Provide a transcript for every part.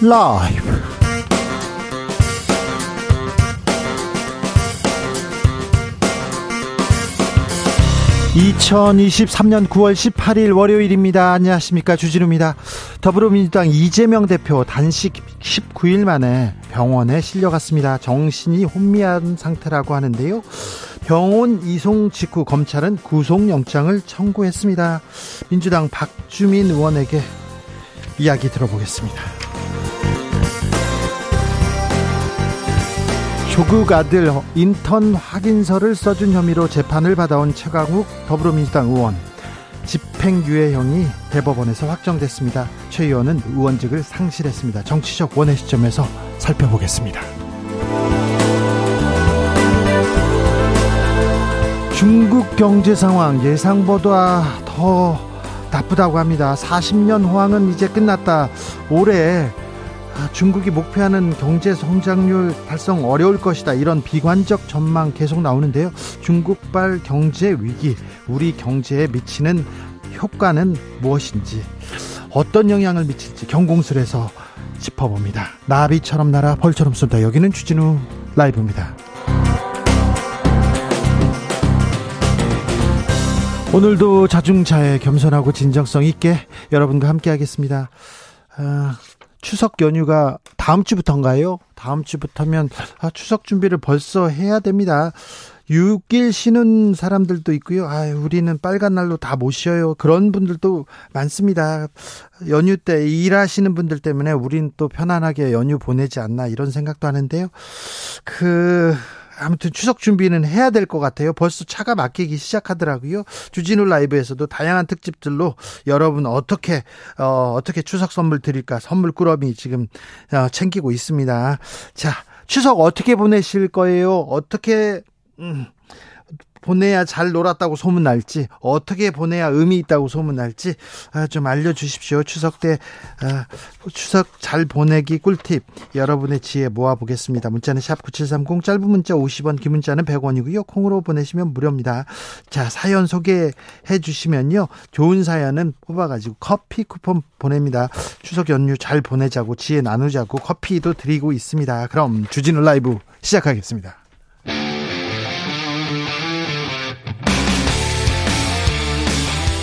라이브 2023년 9월 18일 월요일입니다. 안녕하십니까. 주진우입니다. 더불어민주당 이재명 대표 단식 19일 만에 병원에 실려갔습니다. 정신이 혼미한 상태라고 하는데요. 병원 이송 직후 검찰은 구속영장을 청구했습니다. 민주당 박주민 의원에게 이야기 들어보겠습니다. 조국 아들 인턴 확인서를 써준 혐의로 재판을 받아온 최강욱 더불어민주당 의원 집행유예형이 대법원에서 확정됐습니다. 최 의원은 의원직을 상실했습니다. 정치적 원의 시점에서 살펴보겠습니다. 중국 경제 상황 예상보다 더 나쁘다고 합니다. 40년 호황은 이제 끝났다. 올해 아, 중국이 목표하는 경제 성장률 달성 어려울 것이다. 이런 비관적 전망 계속 나오는데요. 중국발 경제 위기, 우리 경제에 미치는 효과는 무엇인지, 어떤 영향을 미칠지 경공술에서 짚어봅니다. 나비처럼 날아 벌처럼 쏜다. 여기는 주진우 라이브입니다. 오늘도 자중차에 겸손하고 진정성 있게 여러분과 함께 하겠습니다. 아, 추석 연휴가 다음 주부터인가요? 다음 주부터면 아, 추석 준비를 벌써 해야 됩니다. 6일 쉬는 사람들도 있고요. 아, 우리는 빨간 날로 다 못 쉬어요. 그런 분들도 많습니다. 연휴 때 일하시는 분들 때문에 우린 또 편안하게 연휴 보내지 않나 이런 생각도 하는데요. 그 아무튼 추석 준비는 해야 될 것 같아요. 벌써 차가 막히기 시작하더라고요. 주진우 라이브에서도 다양한 특집들로 여러분 어떻게 어, 어떻게 추석 선물 드릴까 선물 꾸러미 지금 어, 챙기고 있습니다. 자 추석 어떻게 보내실 거예요? 어떻게 음, 보내야 잘 놀았다고 소문날지 어떻게 보내야 의미 있다고 소문날지 아, 좀 알려주십시오. 추석 때 아, 추석 잘 보내기 꿀팁 여러분의 지혜 모아보겠습니다. 문자는 샵 9730 짧은 문자 50원 긴 문자는 100원이고요. 콩으로 보내시면 무료입니다. 자 사연 소개해 주시면요. 좋은 사연은 뽑아가지고 커피 쿠폰 보냅니다. 추석 연휴 잘 보내자고 지혜 나누자고 커피도 드리고 있습니다. 그럼 주진우 라이브 시작하겠습니다.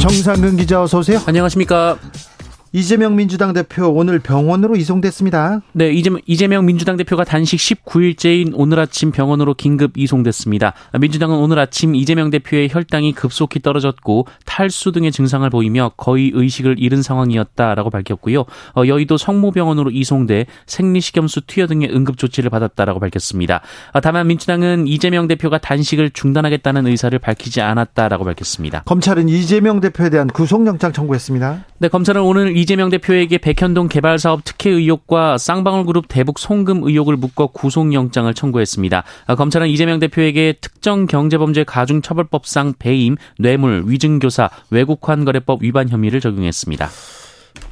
정상근 기자 어서 오세요. 안녕하십니까. 이재명 민주당 대표 오늘 병원으로 이송됐습니다. 네, 이재명, 이재명 민주당 대표가 단식 19일째인 오늘 아침 병원으로 긴급 이송됐습니다. 민주당은 오늘 아침 이재명 대표의 혈당이 급속히 떨어졌고 탈수 등의 증상을 보이며 거의 의식을 잃은 상황이었다라고 밝혔고요. 어, 여의도 성모병원으로 이송돼 생리식염수 투여 등의 응급 조치를 받았다라고 밝혔습니다. 어, 다만 민주당은 이재명 대표가 단식을 중단하겠다는 의사를 밝히지 않았다라고 밝혔습니다. 검찰은 이재명 대표에 대한 구속영장 청구했습니다. 네, 검찰은 오늘 이재명 대표에게 백현동 개발 사업 특혜 의혹과 쌍방울그룹 대북 송금 의혹을 묶어 구속영장을 청구했습니다. 아, 검찰은 이재명 대표에게 특정 경제범죄 가중처벌법상 배임, 뇌물, 위증교사, 외국환거래법 위반 혐의를 적용했습니다.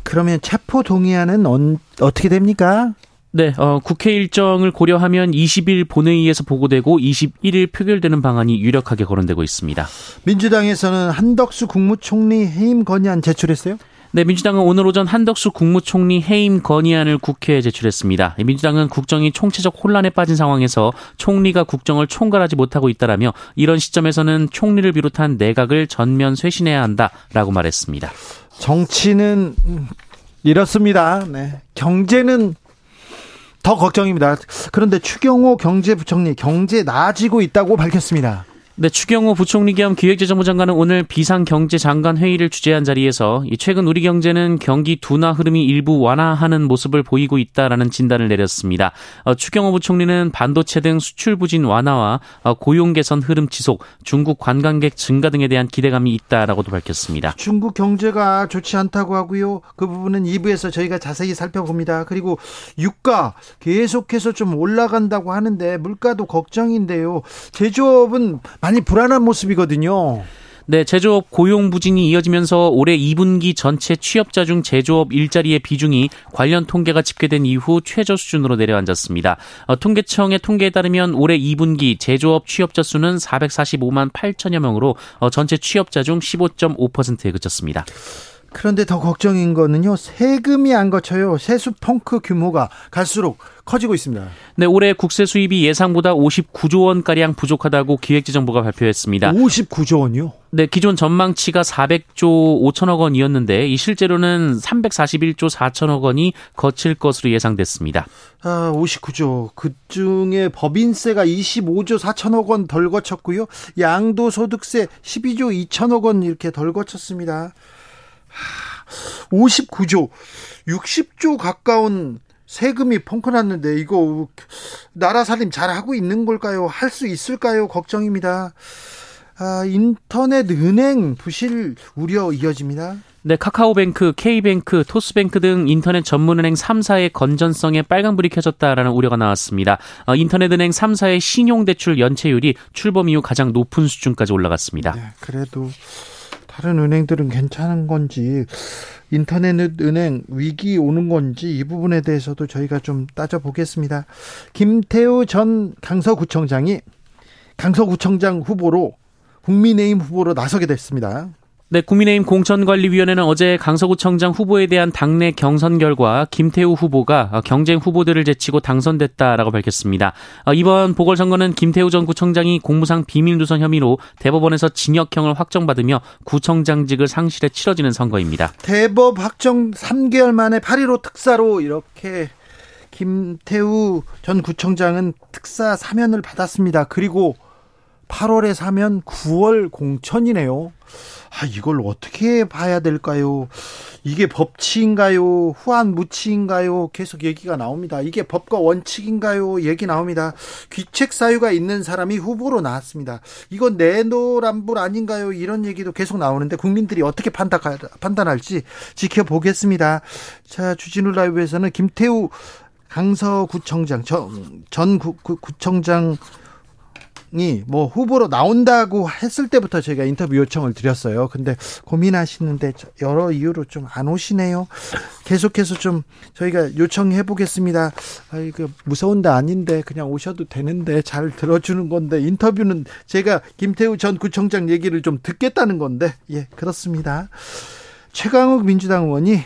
그러면 체포 동의안은 언, 어떻게 됩니까? 네, 어, 국회 일정을 고려하면 20일 본회의에서 보고되고 21일 표결되는 방안이 유력하게 거론되고 있습니다. 민주당에서는 한덕수 국무총리 해임 건의안 제출했어요? 네, 민주당은 오늘 오전 한덕수 국무총리 해임 건의안을 국회에 제출했습니다. 민주당은 국정이 총체적 혼란에 빠진 상황에서 총리가 국정을 총괄하지 못하고 있다라며 이런 시점에서는 총리를 비롯한 내각을 전면 쇄신해야 한다라고 말했습니다. 정치는 이렇습니다. 네. 경제는 더 걱정입니다. 그런데 추경호 경제부총리 경제 나아지고 있다고 밝혔습니다. 네, 추경호 부총리 겸 기획재정부 장관은 오늘 비상경제장관 회의를 주재한 자리에서 최근 우리 경제는 경기 둔화 흐름이 일부 완화하는 모습을 보이고 있다라는 진단을 내렸습니다. 어, 추경호 부총리는 반도체 등 수출 부진 완화와 어, 고용 개선 흐름 지속, 중국 관광객 증가 등에 대한 기대감이 있다라고도 밝혔습니다. 중국 경제가 좋지 않다고 하고요. 그 부분은 2부에서 저희가 자세히 살펴봅니다. 그리고 유가 계속해서 좀 올라간다고 하는데 물가도 걱정인데요. 제조업은 많이 불안한 모습이거든요. 네, 제조업 고용 부진이 이어지면서 올해 2분기 전체 취업자 중 제조업 일자리의 비중이 관련 통계가 집계된 이후 최저 수준으로 내려앉았습니다. 어, 통계청의 통계에 따르면 올해 2분기 제조업 취업자 수는 445만 8천여 명으로 어, 전체 취업자 중 15.5%에 그쳤습니다. 그런데 더 걱정인 거는요, 세금이 안 거쳐요. 세수 펑크 규모가 갈수록 커지고 있습니다. 네, 올해 국세 수입이 예상보다 59조 원가량 부족하다고 기획재정부가 발표했습니다. 59조 원이요? 네, 기존 전망치가 400조 5천억 원이었는데 이 실제로는 341조 4천억 원이 거칠 것으로 예상됐습니다. 아, 59조. 그 중에 법인세가 25조 4천억 원 덜 거쳤고요. 양도소득세 12조 2천억 원 이렇게 덜 거쳤습니다. 59조, 60조 가까운 세금이 펑크 났는데 이거 나라 살림 잘 하고 있는 걸까요? 할 수 있을까요? 걱정입니다. 아, 인터넷 은행 부실 우려 이어집니다. 네, 카카오뱅크, K뱅크, 토스뱅크 등 인터넷 전문은행 3사의 건전성에 빨간불이 켜졌다라는 우려가 나왔습니다. 어, 인터넷은행 3사의 신용대출 연체율이 출범 이후 가장 높은 수준까지 올라갔습니다. 네, 그래도 다른 은행들은 괜찮은 건지 인터넷 은행 위기 오는 건지 이 부분에 대해서도 저희가 좀 따져보겠습니다. 김태우 전 강서구청장이 강서구청장 후보로 국민의힘 후보로 나서게 됐습니다. 네, 국민의힘 공천관리위원회는 어제 강서구청장 후보에 대한 당내 경선 결과 김태우 후보가 경쟁 후보들을 제치고 당선됐다라고 밝혔습니다. 어, 이번 보궐선거는 김태우 전 구청장이 공무상 비밀누설 혐의로 대법원에서 징역형을 확정받으며 구청장직을 상실해 치러지는 선거입니다. 대법 확정 3개월 만에 8.15 특사로 이렇게 김태우 전 구청장은 특사 사면을 받았습니다. 그리고 8월에 사면 9월 공천이네요. 아, 이걸 어떻게 봐야 될까요? 이게 법치인가요? 후한 무치인가요? 계속 얘기가 나옵니다. 이게 법과 원칙인가요? 얘기 나옵니다. 귀책 사유가 있는 사람이 후보로 나왔습니다. 이건 내노란불 아닌가요? 이런 얘기도 계속 나오는데 국민들이 어떻게 판단, 판단할지 지켜보겠습니다. 자, 주진우 라이브에서는 김태우 강서구청장, 전, 전 구, 구, 구청장 뭐 후보로 나온다고 했을 때부터 저희가 인터뷰 요청을 드렸어요. 근데 고민하시는데 여러 이유로 좀 안 오시네요. 계속해서 좀 저희가 요청해 보겠습니다. 아, 이거 무서운 데 아닌데 그냥 오셔도 되는데 잘 들어주는 건데 인터뷰는 제가 김태우 전 구청장 얘기를 좀 듣겠다는 건데 예 그렇습니다. 최강욱 민주당 의원이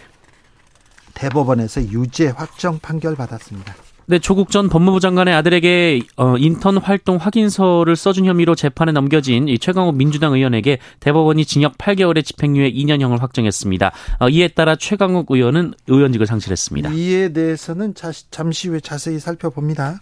대법원에서 유죄 확정 판결 받았습니다. 네, 조국 전 법무부 장관의 아들에게 어, 인턴 활동 확인서를 써준 혐의로 재판에 넘겨진 이 최강욱 민주당 의원에게 대법원이 징역 8개월의 집행유예 2년형을 확정했습니다. 어, 이에 따라 최강욱 의원은 의원직을 상실했습니다. 이에 대해서는 자, 잠시 후에 자세히 살펴봅니다.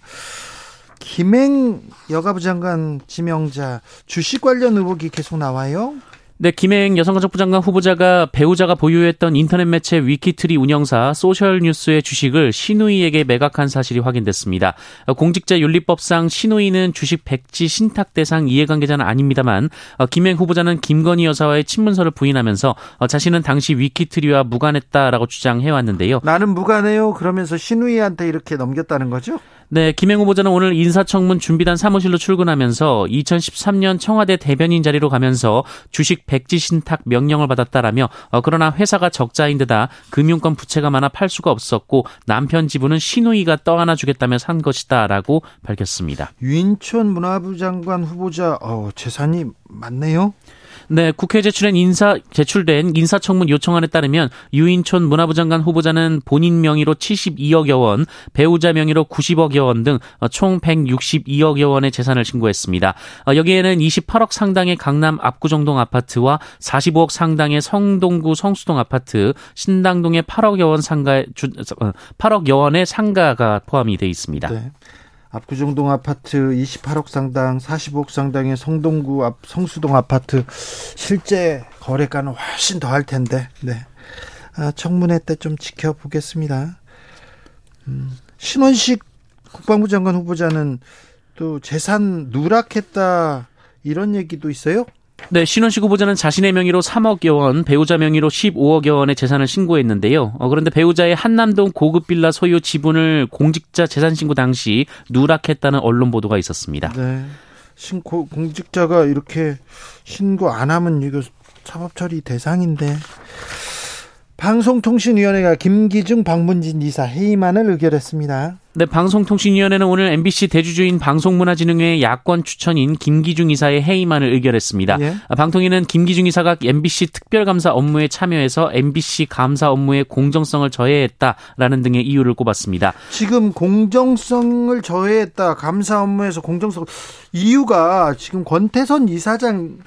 김행 여가부 장관 지명자 주식 관련 의혹이 계속 나와요. 네, 김행 여성가족부 장관 후보자가 배우자가 보유했던 인터넷 매체 위키트리 운영사 소셜뉴스의 주식을 신우이에게 매각한 사실이 확인됐습니다. 공직자윤리법상 신우이는 주식 백지 신탁 대상 이해관계자는 아닙니다만 김행 후보자는 김건희 여사와의 친문서를 부인하면서 자신은 당시 위키트리와 무관했다라고 주장해왔는데요. 나는 무관해요. 그러면서 신우이한테 이렇게 넘겼다는 거죠? 네, 김행 후보자는 오늘 인사청문 준비단 사무실로 출근하면서 2013년 청와대 대변인 자리로 가면서 주식 백지 신탁 명령을 받았다라며 어, 그러나 회사가 적자인 데다 금융권 부채가 많아 팔 수가 없었고 남편 지분은 신우이가 떠안아 주겠다며 산 것이다라고 밝혔습니다. 유인촌 문화부 장관 후보자 어, 재산이 많네요. 네, 국회 제출된 인사 제출된 인사청문 요청안에 따르면 유인촌 문화부 장관 후보자는 본인 명의로 72억여 원, 배우자 명의로 90억여 원 등 총 162억여 원의 재산을 신고했습니다. 어, 여기에는 28억 상당의 강남 압구정동 아파트와 45억 상당의 성동구 성수동 아파트, 신당동의 8억여 원 상가 8억여 원의 상가가 포함이 돼 있습니다. 네. 압구정동 아파트 28억 상당, 45억 상당의 성동구 앞 성수동 아파트 실제 거래가는 훨씬 더 할 텐데. 네. 아, 청문회 때 좀 지켜보겠습니다. 음, 신원식 국방부 장관 후보자는 또 재산 누락했다 이런 얘기도 있어요? 네, 신원식 후보자는 자신의 명의로 3억여 원, 배우자 명의로 15억여 원의 재산을 신고했는데요. 어, 그런데 배우자의 한남동 고급 빌라 소유 지분을 공직자 재산 신고 당시 누락했다는 언론 보도가 있었습니다. 네. 신고 공직자가 이렇게 신고 안 하면 이거 사법 처리 대상인데 방송통신위원회가 김기중 방문진 이사 해임안을 의결했습니다. 네, 방송통신위원회는 오늘 MBC 대주주인 방송문화진흥회 야권 추천인 김기중 이사의 해임안을 의결했습니다. 예? 방통위는 김기중 이사가 MBC 특별감사 업무에 참여해서 MBC 감사 업무의 공정성을 저해했다라는 등의 이유를 꼽았습니다. 지금 공정성을 저해했다. 감사 업무에서 공정성 이유가 지금 권태선 이사장을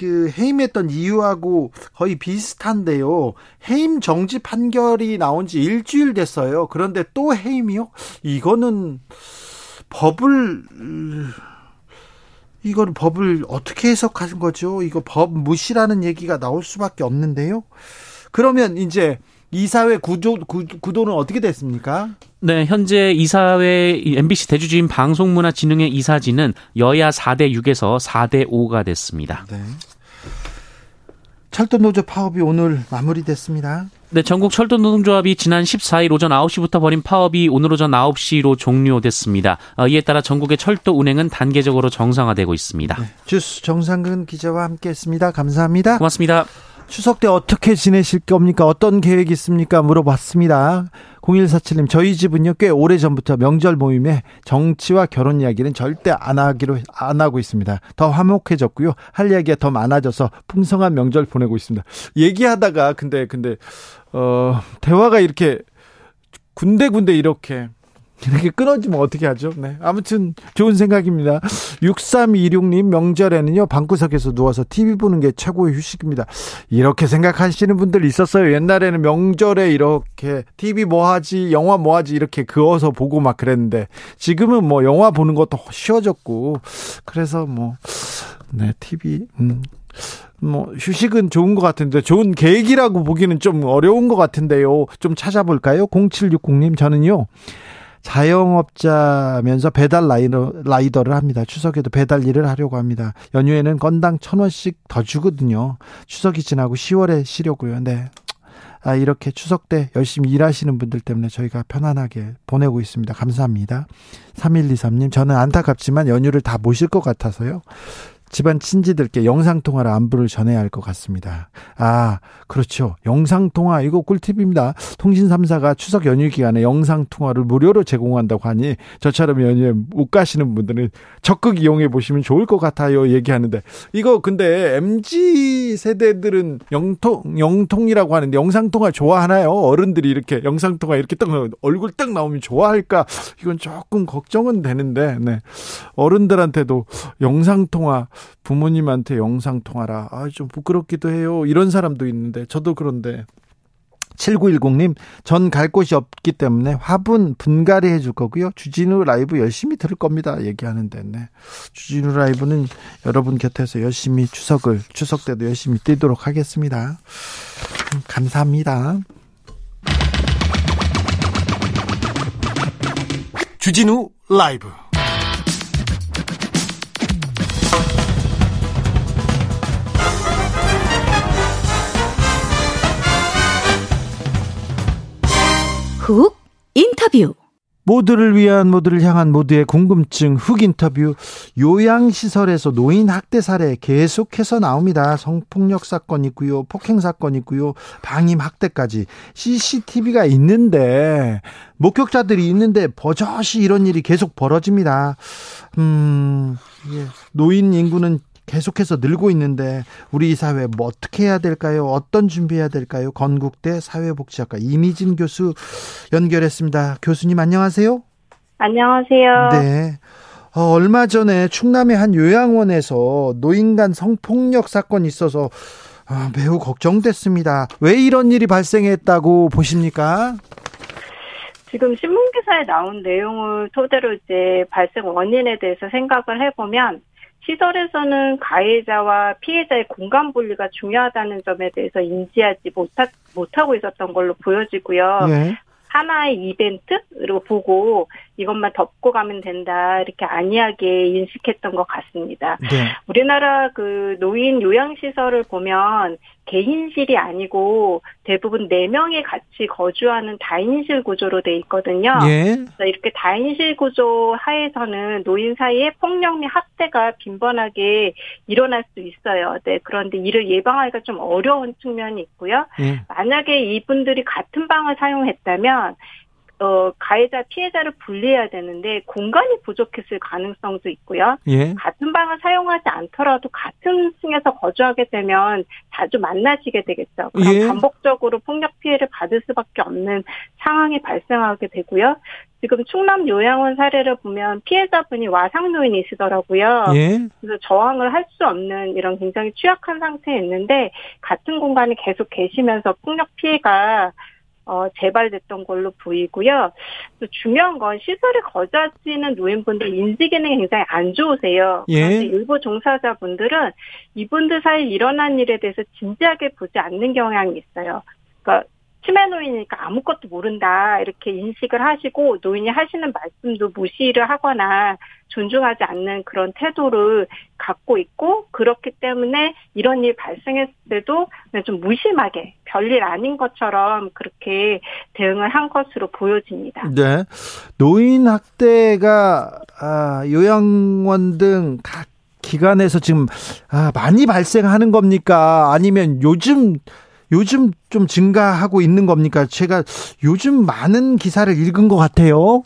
그 해임했던 이유하고 거의 비슷한데요. 해임 정지 판결이 나온 지 일주일 됐어요. 그런데 또 해임이요? 이거는 법을 이거는 법을 어떻게 해석하신 거죠? 이거 법 무시라는 얘기가 나올 수밖에 없는데요. 그러면 이제 이사회 구조 구, 도 는 어떻게 됐습니까? 네, 현재 이사회 MBC 대주주인 방송문화진흥회 이사진은 여야 4대 6에서 4대 5가 됐습니다. 네. 철도 노조 파업이 오늘 마무리됐습니다. 네, 전국 철도 노동조합이 지난 14일 오전 9시부터 벌인 파업이 오늘 오전 9시로 종료됐습니다. 어, 이에 따라 전국의 철도 운행은 단계적으로 정상화되고 있습니다. 네, 주스 정상근 기자와 함께했습니다. 감사합니다. 고맙습니다. 추석 때 어떻게 지내실 겁니까? 어떤 계획 있습니까? 물어봤습니다. 0147님, 저희 집은요, 꽤 오래 전부터 명절 모임에 정치와 결혼 이야기는 절대 안 하기로, 안 하고 있습니다. 더 화목해졌고요. 할 이야기가 더 많아져서 풍성한 명절 보내고 있습니다. 얘기하다가, 근데, 근데, 어, 대화가 이렇게 군데군데 이렇게 이렇게 끊어지면 어떻게 하죠? 네. 아무튼 좋은 생각입니다. 6326님 명절에는요, 방구석에서 누워서 TV 보는 게 최고의 휴식입니다. 이렇게 생각하시는 분들 있었어요. 옛날에는 명절에 이렇게 TV 뭐 하지, 영화 뭐 하지, 이렇게 그어서 보고 막 그랬는데, 지금은 뭐 영화 보는 것도 쉬워졌고, 그래서 뭐, 네, TV, 음. 뭐 휴식은 좋은 것 같은데 좋은 계획이라고 보기는 좀 어려운 것 같은데요. 좀 찾아볼까요? 0760님 저는요. 자영업자면서 배달 라이더, 라이더를 합니다. 추석에도 배달 일을 하려고 합니다. 연휴에는 건당 천 원씩 더 주거든요. 추석이 지나고 10월에 쉬려고요. 네. 아, 이렇게 추석 때 열심히 일하시는 분들 때문에 저희가 편안하게 보내고 있습니다. 감사합니다. 3123님, 저는 안타깝지만 연휴를 다 모실 것 같아서요. 집안 친지들께 영상통화로 안부를 전해야 할 것 같습니다. 아, 그렇죠. 영상통화, 이거 꿀팁입니다. 통신 3사가 추석 연휴 기간에 영상통화를 무료로 제공한다고 하니 저처럼 연휴에 못 가시는 분들은 적극 이용해 보시면 좋을 것 같아요. 얘기하는데. 이거 근데 MG 세대들은 영통, 영통이라고 하는데 영상통화 좋아하나요? 어른들이 이렇게 영상통화 이렇게 딱 얼굴 딱 나오면 좋아할까? 이건 조금 걱정은 되는데, 네. 어른들한테도 영상통화 부모님한테 영상 통화라. 아, 좀 부끄럽기도 해요. 이런 사람도 있는데 저도 그런데 7910님, 전 갈 곳이 없기 때문에 화분 분갈이 해줄 거고요. 주진우 라이브 열심히 들을 겁니다. 얘기하는데, 네. 주진우 라이브는 여러분 곁에서 열심히 추석을, 추석 때도 열심히 뛰도록 하겠습니다. 음, 감사합니다. 주진우 라이브. 훅 인터뷰 모두를 위한 모두를 향한 모두의 궁금증 훅 인터뷰 요양시설에서 노인 학대 사례 계속해서 나옵니다. 성폭력 사건 있고요. 폭행 사건 있고요. 방임 학대까지 CCTV가 있는데 목격자들이 있는데 버젓이 이런 일이 계속 벌어집니다. 음, 예. 노인 인구는 계속해서 늘고 있는데 우리 사회 뭐 어떻게 해야 될까요? 어떤 준비해야 될까요? 건국대 사회복지학과 이미진 교수 연결했습니다. 교수님 안녕하세요. 안녕하세요. 네. 어, 얼마 전에 충남의 한 요양원에서 노인 간 성폭력 사건이 있어서 아, 매우 걱정됐습니다. 왜 이런 일이 발생했다고 보십니까? 지금 신문 기사에 나온 내용을 토대로 이제 발생 원인에 대해서 생각을 해보면 시설에서는 가해자와 피해자의 공간 분리가 중요하다는 점에 대해서 인지하지 못하, 못하고 있었던 걸로 보여지고요. 예. 하나의 이벤트로 보고 이것만 덮고 가면 된다 이렇게 안이하게 인식했던 것 같습니다. 네. 우리나라 그 노인 요양시설을 보면 개인실이 아니고 대부분 4명이 같이 거주하는 다인실 구조로 돼 있거든요. 예. 그래서 이렇게 다인실 구조 하에서는 노인 사이에 폭력 및 학대가 빈번하게 일어날 수 있어요. 네, 그런데 이를 예방하기가 좀 어려운 측면이 있고요. 예. 만약에 이분들이 같은 방을 사용했다면 어, 가해자, 피해자를 분리해야 되는데 공간이 부족했을 가능성도 있고요. 예. 같은 방을 사용하지 않더라도 같은 층에서 거주하게 되면 자주 만나시게 되겠죠. 그럼 예. 반복적으로 폭력 피해를 받을 수밖에 없는 상황이 발생하게 되고요. 지금 충남 요양원 사례를 보면 피해자분이 와상 노인이시더라고요. 예. 그래서 저항을 할 수 없는 이런 굉장히 취약한 상태에 있는데 같은 공간에 계속 계시면서 폭력 피해가 어, 재발됐던 걸로 보이고요. 또 중요한 건 시설에 거주하시는 노인분들 인지 기능이 굉장히 안 좋으세요. 예. 그런데 일부 종사자분들은 이분들 사이 일어난 일에 대해서 진지하게 보지 않는 경향이 있어요. 그러니까 치매 노인이니까 아무것도 모른다 이렇게 인식을 하시고 노인이 하시는 말씀도 무시를 하거나 존중하지 않는 그런 태도를 갖고 있고 그렇기 때문에 이런 일 발생했을 때도 좀 무심하게 별일 아닌 것처럼 그렇게 대응을 한 것으로 보여집니다. 네. 노인 학대가 아, 요양원 등 각 기관에서 지금 아, 많이 발생하는 겁니까? 아니면 요즘 요즘 좀 증가하고 있는 겁니까? 제가 요즘 많은 기사를 읽은 것 같아요.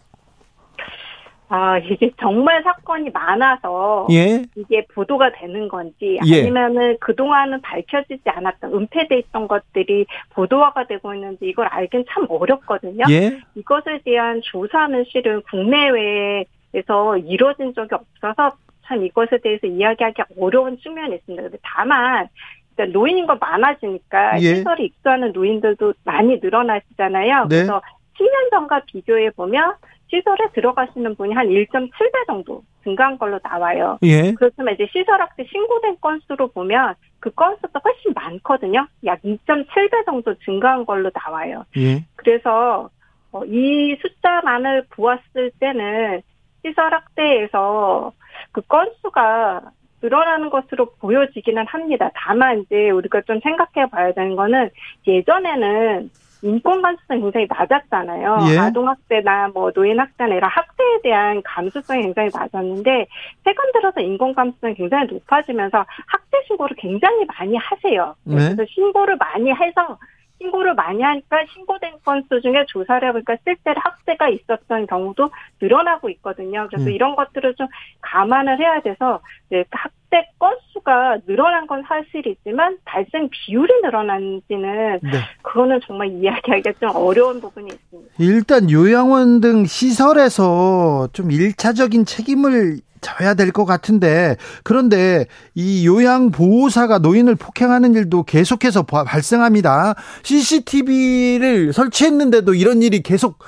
아, 이게 정말 사건이 많아서 예? 이게 보도가 되는 건지 예. 아니면은 그동안은 밝혀지지 않았던 은폐돼 있던 것들이 보도화가 되고 있는지 이걸 알긴 참 어렵거든요. 예? 이것에 대한 조사는 실은 국내외에서 이루어진 적이 없어서 참 이것에 대해서 이야기하기 어려운 측면이 있습니다. 근데 다만 그러니까 노인인 거 많아지니까 예. 시설에 입소하는 노인들도 많이 늘어나시잖아요. 네. 그래서 10년 전과 비교해 보면 시설에 들어가시는 분이 한 1.7배 정도 증가한 걸로 나와요. 예. 그렇지만 이제 시설 학대 신고된 건수로 보면 그 건수가 훨씬 많거든요. 약 2.7배 정도 증가한 걸로 나와요. 예. 그래서 어, 이 숫자만을 보았을 때는 시설 학대에서 그 건수가 늘어나는 것으로 보여지기는 합니다. 다만 이제 우리가 좀 생각해 봐야 되는 거는 예전에는 인권 감수성이 굉장히 낮았잖아요. 예. 아동학대나 뭐 노인학대나 이런 학대에 대한 감수성이 굉장히 낮았는데 최근 들어서 인권 감수성이 굉장히 높아지면서 학대 신고를 굉장히 많이 하세요. 네. 그래서 신고를 많이 해서 신고를 많이 하니까 신고된 건수 중에 조사를 해보니까 실제로 학대가 있었던 경우도 늘어나고 있거든요. 그래서 음. 이런 것들을 좀 감안을 해야 돼서 네, 학대 건수가 늘어난 건 사실이지만 발생 비율이 늘어난지는 네. 그거는 정말 이야기하기가 좀 어려운 부분이 있습니다. 일단 요양원 등 시설에서 좀 일차적인 책임을 져야 될 것 같은데 그런데 이 요양 보호사가 노인을 폭행하는 일도 계속해서 발생합니다. CCTV를 설치했는데도 이런 일이 계속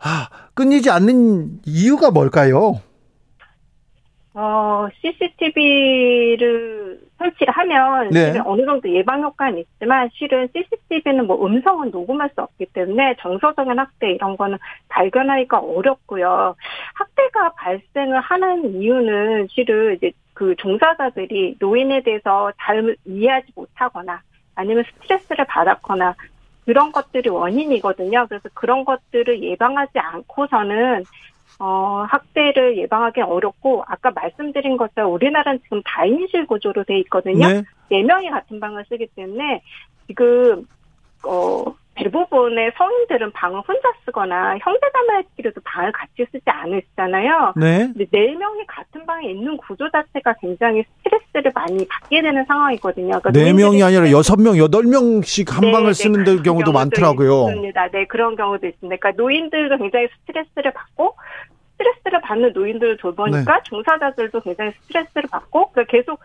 아, 끊이지 않는 이유가 뭘까요? 어, CCTV를 설치를 하면 네. 실은 어느 정도 예방 효과는 있지만 실은 CCTV는 뭐 음성은 녹음할 수 없기 때문에 정서적인 학대 이런 거는 발견하기가 어렵고요. 학대가 발생을 하는 이유는 실은 이제 그 종사자들이 노인에 대해서 잘 이해하지 못하거나 아니면 스트레스를 받았거나 그런 것들이 원인이거든요. 그래서 그런 것들을 예방하지 않고서는 어, 학대를 예방하기 어렵고 아까 말씀드린 것처럼 우리나라는 지금 다인실 구조로 돼 있거든요. 네. 네 명이 같은 방을 쓰기 때문에 지금 어 대부분의 성인들은 방을 혼자 쓰거나 형제자매끼리도 방을 같이 쓰지 않으시잖아요. 네. 근데 네 명이 같은 방에 있는 구조 자체가 굉장히 스트레스를 많이 받게 되는 상황이거든요. 그러니까 네 명이 아니라 여섯 명, 여덟 명씩 한 네, 방을 네, 쓰는 네, 경우도 많더라고요. 있습니다. 네, 그런 경우도 있습니다. 그러니까 노인들도 굉장히 스트레스를 받고 스트레스를 받는 노인들을 돌보니까 네. 종사자들도 굉장히 스트레스를 받고 계속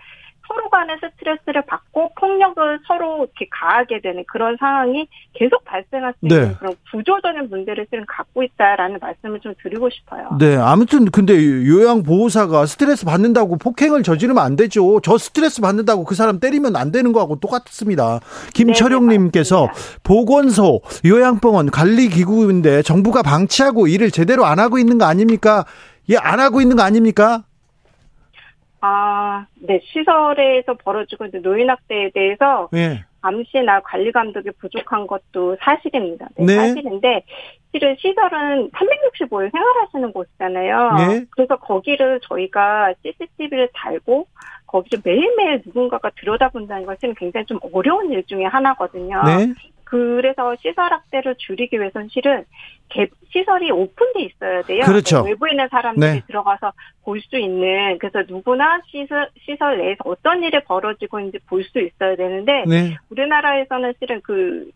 서로 간의 스트레스를 받고 폭력을 서로 이렇게 가하게 되는 그런 상황이 계속 발생할 수 있는 네. 그런 구조적인 문제를 실은 갖고 있다라는 말씀을 좀 드리고 싶어요. 네, 아무튼 근데 요양보호사가 스트레스 받는다고 폭행을 저지르면 안 되죠. 저 스트레스 받는다고 그 사람 때리면 안 되는 거하고 똑같습니다. 김철용님께서 네, 보건소, 요양병원 관리기구인데 정부가 방치하고 일을 제대로 안 하고 있는 거 아닙니까? 예, 안 하고 있는 거 아닙니까? 아, 네, 시설에서 벌어지고 있는 노인학대에 대해서 예. 감시나 관리 감독이 부족한 것도 사실입니다. 네, 네. 사실인데 실은 시설은 365일 생활하시는 곳이잖아요. 네. 그래서 거기를 저희가 CCTV를 달고 거기를 매일매일 누군가가 들여다본다는 것은 굉장히 좀 어려운 일 중에 하나거든요. 네. 그래서 시설 학대를 줄이기 위해서는 실은 개- 시설이 오픈돼 있어야 돼요. 그렇죠. 네, 외부에 있는 사람들이 네. 들어가서 볼 수 있는 그래서 누구나 시설 시설 내에서 어떤 일이 벌어지고 있는지 볼 수 있어야 되는데 네. 우리나라에서는 실은 그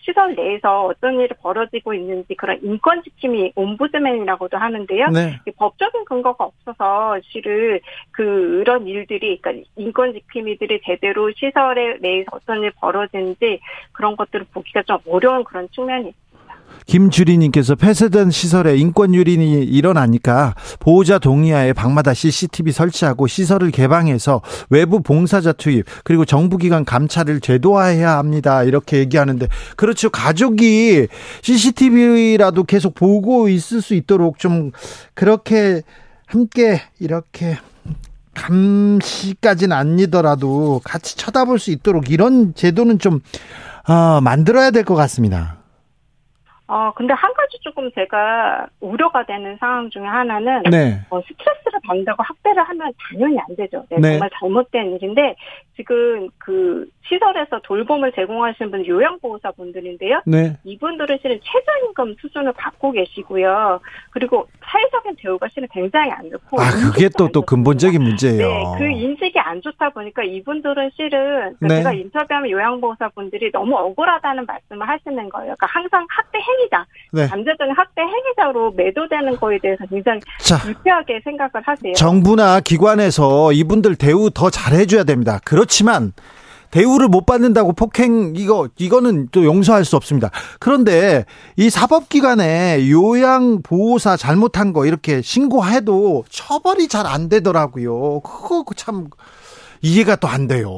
시설 내에서 어떤 일이 벌어지고 있는지 그런 인권 지킴이 옴부드맨이라고도 하는데요. 네. 이 법적인 근거가 없어서 실은 그런 일들이 그러니까 인권 지킴이들이 제대로 시설에 내에서 어떤 일이 벌어지는지 그런 것들을 보기가 좀 어려운 그런 측면이. 김주리님께서 폐쇄된 시설에 인권 유린이 일어나니까 보호자 동의하에 방마다 CCTV 설치하고 시설을 개방해서 외부 봉사자 투입 그리고 정부기관 감찰을 제도화해야 합니다. 이렇게 얘기하는데 그렇죠. 가족이 CCTV라도 계속 보고 있을 수 있도록 좀 그렇게 함께 이렇게 감시까지는 아니더라도 같이 쳐다볼 수 있도록 이런 제도는 좀 어, 만들어야 될 것 같습니다. 어, 근데 한 가지 조금 제가 우려가 되는 상황 중에 하나는 네. 어, 스트레스를 받는다고 학대를 하면 당연히 안 되죠. 네, 네. 정말 잘못된 일인데 지금 그 시설에서 돌봄을 제공하시는 분 요양보호사 분들인데요. 네. 이분들은 실은 최저임금 수준을 받고 계시고요. 그리고 사회적인 대우가 실은 굉장히 안 좋고 아, 그게 또, 안 또. 근본적인 네, 문제예요. 그 인식이 안 좋다 보니까 이분들은 실은 그러니까 네. 제가 인터뷰하면 요양보호사 분들이 너무 억울하다는 말씀을 하시는 거예요. 그러니까 항상 학대 행위자, 네. 잠재적인 학대 행위자로 매도되는 거에 대해서 굉장히 자, 불쾌하게 생각을 하세요. 정부나 기관에서 이분들 대우 더 잘해줘야 됩니다. 그렇 지만, 대우를 못 받는다고 폭행, 이거, 이거는 또 용서할 수 없습니다. 그런데 이 사법기관에 요양보호사 잘못한 거 이렇게 신고해도 처벌이 잘 안 되더라고요. 그거 참 이해가 또 안 돼요.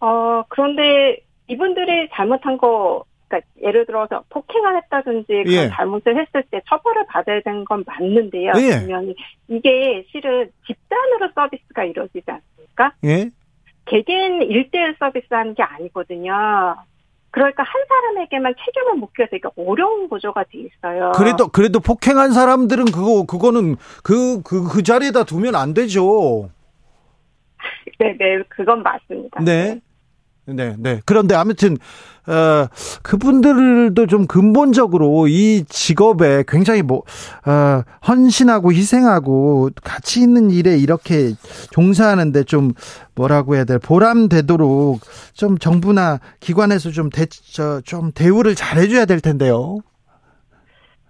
어, 그런데 이분들이 잘못한 거, 그러니까 예를 들어서 폭행을 했다든지 그런 예. 잘못을 했을 때 처벌을 받아야 되는 건 맞는데요. 예. 분명히 이게 실은 집단으로 서비스가 이루어지지 않습니까? 예? 개개인 일대일 서비스하는 게 아니거든요. 그러니까 한 사람에게만 책임을 묻기가 되게 어려운 구조가 돼 있어요. 그래도, 그래도 폭행한 사람들은 그거, 그거는 그, 그, 그 자리에다 두면 안 되죠. 네, 네, 그건 맞습니다. 네. 네, 네. 그런데 아무튼, 어, 그분들도 좀 근본적으로 이 직업에 굉장히 뭐, 어, 헌신하고 희생하고 가치 있는 일에 이렇게 종사하는데 좀 뭐라고 해야 돼 보람되도록 좀 정부나 기관에서 좀 대, 저, 좀 대우를 잘해줘야 될 텐데요.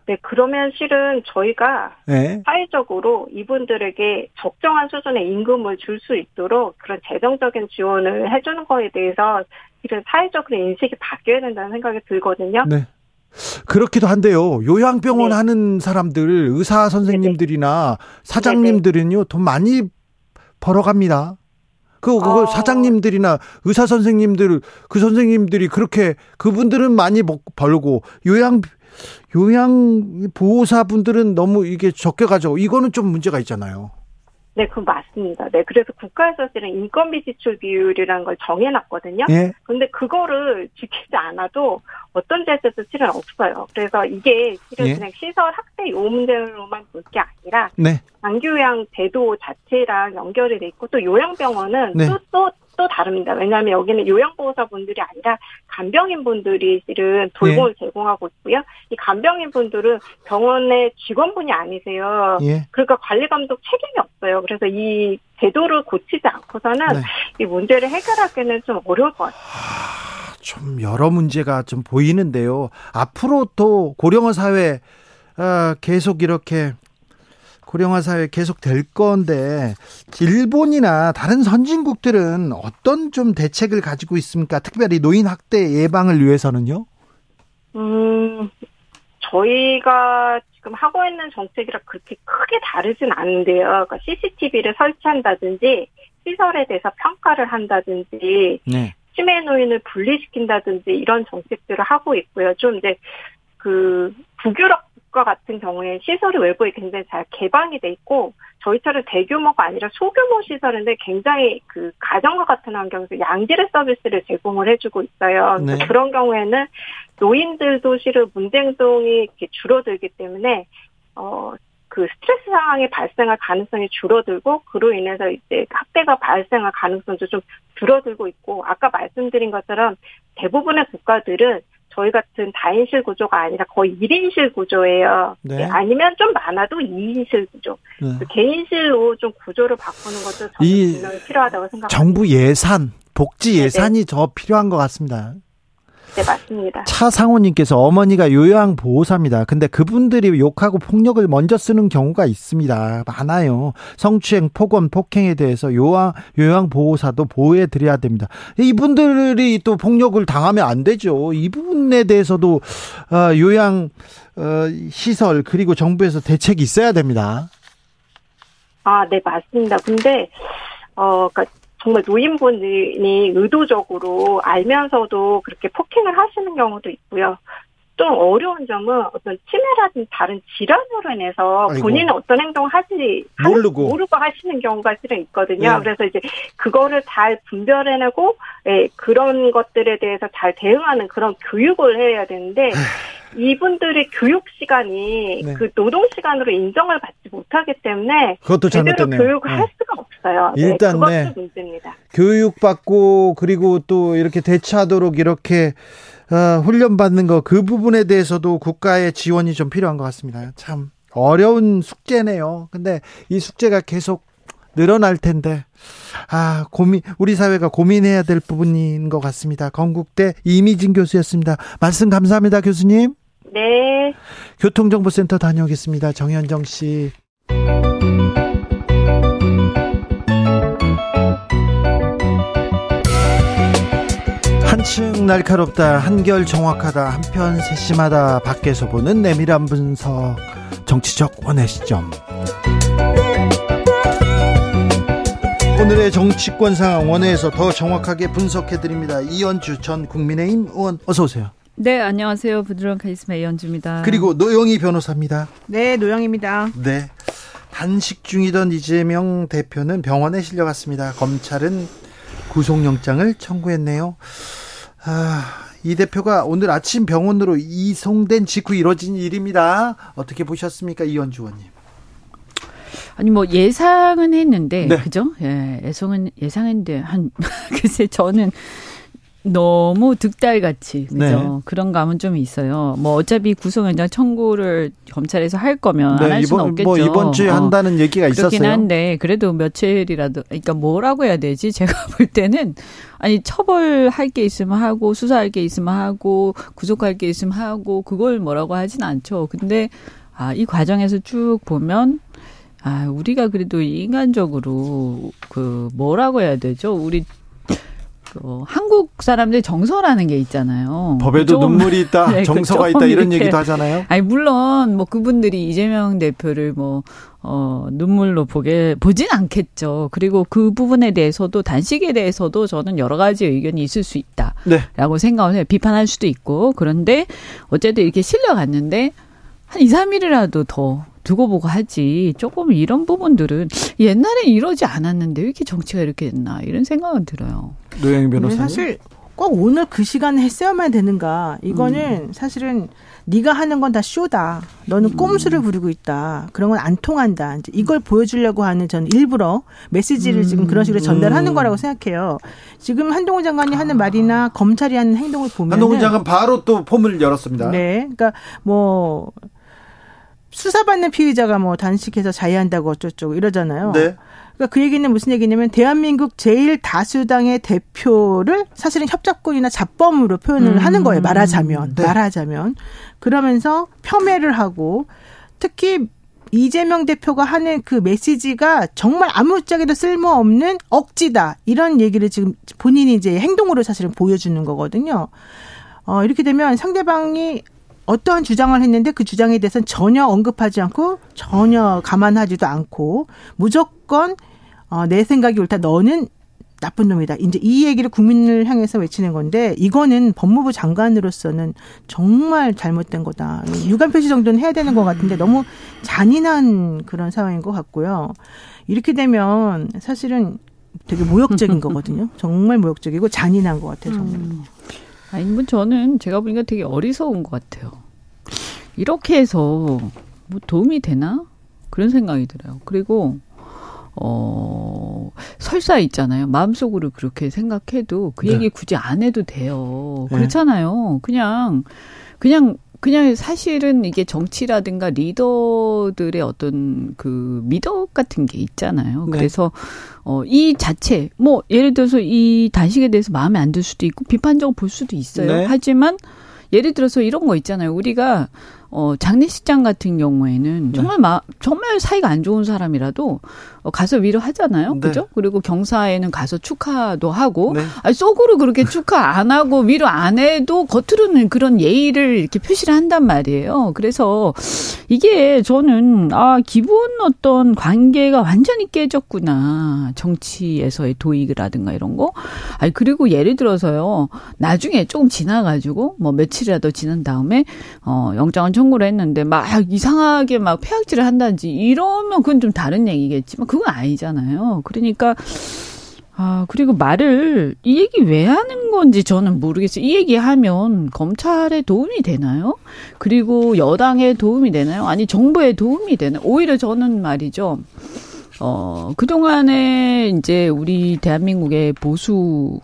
네, 그러면 실은 저희가 네. 사회적으로 이분들에게 적정한 수준의 임금을 줄 수 있도록 그런 재정적인 지원을 해주는 거에 대해서 실은 사회적으로 인식이 바뀌어야 된다는 생각이 들거든요. 네. 그렇기도 한데요. 요양병원 네. 하는 사람들, 의사 선생님들이나 사장님들은요, 돈 많이 벌어갑니다. 그, 그거 어. 사장님들이나 의사 선생님들, 그 선생님들이 그렇게, 그분들은 많이 먹, 벌고, 요양, 요양 보호사분들은 너무 이게 적게 가져. 이거는 좀 문제가 있잖아요. 네, 그건 맞습니다. 네, 그래서 국가에서 실은 인건비 지출 비율이라는 걸 정해놨거든요. 예. 근데 그거를 지키지 않아도 어떤 데서도 실은 없어요. 그래서 이게 실은 예. 그냥 시설 학대 요 문제로만 볼 게 아니라 네. 장교양 제도 자체랑 연결이 돼 있고 또 요양병원은 네. 또 또 또 다릅니다. 왜냐하면 여기는 요양보호사분들이 아니라 간병인 분들이 실은 돌봄을 네. 제공하고 있고요. 이 간병인 분들은 병원의 직원분이 아니세요. 예. 그러니까 관리 감독 책임이 없어요. 그래서 이 제도를 고치지 않고서는 네. 이 문제를 해결하기는 좀 어려울 것 같아요. 아, 좀 여러 문제가 좀 보이는데요. 앞으로 또 고령화 사회 어, 계속 이렇게 고령화 사회 계속 될 건데 일본이나 다른 선진국들은 어떤 좀 대책을 가지고 있습니까? 특별히 노인 학대 예방을 위해서는요? 음, 저희가 지금 하고 있는 정책이랑 그렇게 크게 다르진 않은데요. 그러니까 CCTV를 설치한다든지 시설에 대해서 평가를 한다든지 네. 치매 노인을 분리시킨다든지 이런 정책들을 하고 있고요. 좀 이제 그 북유럽 국가 같은 경우에 시설이 외부에 굉장히 잘 개방이 돼 있고 저희처럼 대규모가 아니라 소규모 시설인데 굉장히 그 가정과 같은 환경에서 양질의 서비스를 제공을 해주고 있어요. 네. 그런 경우에는 노인들도 실은 문제 행동이 이렇게 줄어들기 때문에 어. 그 스트레스 상황이 발생할 가능성이 줄어들고 그로 인해서 이제 학대가 발생할 가능성도 좀 줄어들고 있고 아까 말씀드린 것처럼 대부분의 국가들은 저희 같은 다인실 구조가 아니라 거의 1인실 구조예요. 네. 아니면 좀 많아도 2인실 구조. 네. 그 개인실로 좀 구조를 바꾸는 것도 저는 분명히 필요하다고 생각합니다. 정부 예산, 복지 예산이 네네. 더 필요한 것 같습니다. 네, 맞습니다. 차상호님께서 어머니가 요양보호사입니다. 근데 그분들이 욕하고 폭력을 먼저 쓰는 경우가 있습니다. 많아요. 성추행, 폭언, 폭행에 대해서 요양, 요양보호사도 보호해드려야 됩니다. 이분들이 또 폭력을 당하면 안 되죠. 이 부분에 대해서도, 어, 요양, 어, 시설, 그리고 정부에서 대책이 있어야 됩니다. 아, 네, 맞습니다. 근데, 어, 그니까 정말 노인분이 의도적으로 알면서도 그렇게 폭행을 하시는 경우도 있고요. 좀 어려운 점은 어떤 치매라든지 다른 질환으로 인해서 본인은 어떤 행동을 하지 모르고 모르고 하시는 경우가 실은 있거든요. 네. 그래서 이제 그거를 잘 분별해내고 예, 그런 것들에 대해서 잘 대응하는 그런 교육을 해야 되는데 이분들의 교육 시간이 네. 그 노동 시간으로 인정을 받지 못하기 때문에 그것도 잘못됐네요. 교육을 네. 할 수가 없어요. 네, 일단 네, 그것도 문제입니다. 교육 받고 그리고 또 이렇게 대처하도록 이렇게 어, 훈련 받는 거 그 부분에 대해서도 국가의 지원이 좀 필요한 것 같습니다. 참 어려운 숙제네요. 근데 이 숙제가 계속 늘어날 텐데 아 고민 우리 사회가 고민해야 될 부분인 것 같습니다. 건국대 이미진 교수였습니다. 말씀 감사합니다, 교수님. 네. 교통정보센터 다녀오겠습니다. 정현정 씨. 한층 날카롭다, 한결 정확하다, 한편 세심하다, 밖에서 보는 내밀한 분석, 정치적 원의 시점. 오늘의 정치권 상황 원회에서 더 정확하게 분석해 드립니다. 이현주 전 국민의힘 의원 어서 오세요. 네, 안녕하세요. 부드러운 카리스마 이현주입니다. 그리고 노영희 변호사입니다. 네, 노영입니다. 네. 단식 중이던 이재명 대표는 병원에 실려갔습니다. 검찰은 구속영장을 청구했네요. 아, 이 대표가 오늘 아침 병원으로 이송된 직후 이뤄진 일입니다. 어떻게 보셨습니까, 이현주 의원님? 아니 뭐 예상은 했는데 네. 그죠? 예, 예상은 예상했는데 한 글쎄 저는 너무 득달같이 그죠 네. 그런 감은 좀 있어요. 뭐 어차피 구속영장 청구를 검찰에서 할 거면 네, 안할 수는 없겠죠. 뭐 이번 주에 어. 한다는 얘기가 그렇긴 있었어요. 그렇긴 한데 그래도 며칠이라도 그러니까 뭐라고 해야 되지? 제가 볼 때는 아니 처벌할 게 있으면 하고 수사할 게 있으면 하고 구속할 게 있으면 하고 그걸 뭐라고 하진 않죠. 근데 아, 이 과정에서 쭉 보면 아, 우리가 그래도 인간적으로 그 뭐라고 해야 되죠? 우리 그 한국 사람들 정서라는 게 있잖아요. 법에도 눈물이 있다, 네, 정서가 그 있다 이런 얘기도 하잖아요. 아니 물론 뭐 그분들이 이재명 대표를 뭐 어, 눈물로 보게, 보진 않겠죠. 그리고 그 부분에 대해서도, 단식에 대해서도 저는 여러 가지 의견이 있을 수 있다. 네. 라고 생각을 해요. 비판할 수도 있고. 그런데, 어쨌든 이렇게 실려갔는데, 한 2, 3일이라도 더 두고 보고 하지. 조금 이런 부분들은 옛날에 이러지 않았는데 왜 이렇게 정치가 이렇게 됐나 이런 생각은 들어요. 노영희 변호사님. 사실 꼭 오늘 그 시간에 했어야만 되는가. 이거는 음. 사실은 네가 하는 건 다 쇼다. 너는 꼼수를 부리고 있다. 그런 건 안 통한다. 이제 이걸 보여주려고 하는 전 일부러 메시지를 음. 지금 그런 식으로 전달하는 음. 거라고 생각해요. 지금 한동훈 장관이 하는 아. 말이나 검찰이 하는 행동을 보면 한동훈 장관 바로 또 폼을 열었습니다. 네, 그러니까 뭐 수사받는 피의자가 뭐 단식해서 자해한다고 어쩌고 이러잖아요. 네. 그러니까 그 얘기는 무슨 얘기냐면 대한민국 제일 다수당의 대표를 사실은 협작권이나 잡범으로 표현을 음. 하는 거예요. 말하자면 네. 말하자면 그러면서 폄훼를 하고 특히 이재명 대표가 하는 그 메시지가 정말 아무짝에도 쓸모없는 억지다. 이런 얘기를 지금 본인이 이제 행동으로 사실은 보여주는 거거든요. 어, 이렇게 되면 상대방이 어떠한 주장을 했는데 그 주장에 대해서는 전혀 언급하지 않고 전혀 감안하지도 않고 무조건 어, 내 생각이 옳다. 너는 나쁜 놈이다. 이제 이 얘기를 국민을 향해서 외치는 건데 이거는 법무부 장관으로서는 정말 잘못된 거다. 유감 표시 정도는 해야 되는 것 같은데 너무 잔인한 그런 상황인 것 같고요. 이렇게 되면 사실은 되게 모욕적인 거거든요. 정말 모욕적이고 잔인한 것 같아요. 정말. 음. 아니 뭐 저는 제가 보니까 되게 어리석은 것 같아요. 이렇게 해서 뭐 도움이 되나 그런 생각이 들어요. 그리고 어, 설사 있잖아요. 마음속으로 그렇게 생각해도 그 네. 얘기 굳이 안 해도 돼요. 네. 그렇잖아요. 그냥, 그냥, 그냥 사실은 이게 정치라든가 리더들의 어떤 그 미덕 같은 게 있잖아요. 네. 그래서 어, 이 자체, 뭐, 예를 들어서 이 단식에 대해서 마음에 안 들 수도 있고 비판적으로 볼 수도 있어요. 네. 하지만 예를 들어서 이런 거 있잖아요. 우리가 어, 장례식장 같은 경우에는 네. 정말 마, 정말 사이가 안 좋은 사람이라도 어, 가서 위로하잖아요. 네. 그죠? 그리고 경사에는 가서 축하도 하고, 네. 아니, 속으로 그렇게 축하 안 하고 위로 안 해도 겉으로는 그런 예의를 이렇게 표시를 한단 말이에요. 그래서 이게 저는, 아, 기본 어떤 관계가 완전히 깨졌구나. 정치에서의 도익이라든가 이런 거. 아니, 그리고 예를 들어서요, 나중에 조금 지나 가지고, 뭐 며칠이라도 지난 다음에, 어, 영장을 청구를 했는데 막 이상하게 막 폐악질을 한다든지 이러면 그건 좀 다른 얘기겠지만 그건 아니잖아요. 그러니까 아, 그리고 말을 이 얘기 왜 하는 건지 저는 모르겠어요. 이 얘기 하면 검찰에 도움이 되나요? 그리고 여당에 도움이 되나요? 아니, 정부에 도움이 되나요? 오히려 저는 말이죠. 어, 그동안에 이제 우리 대한민국의 보수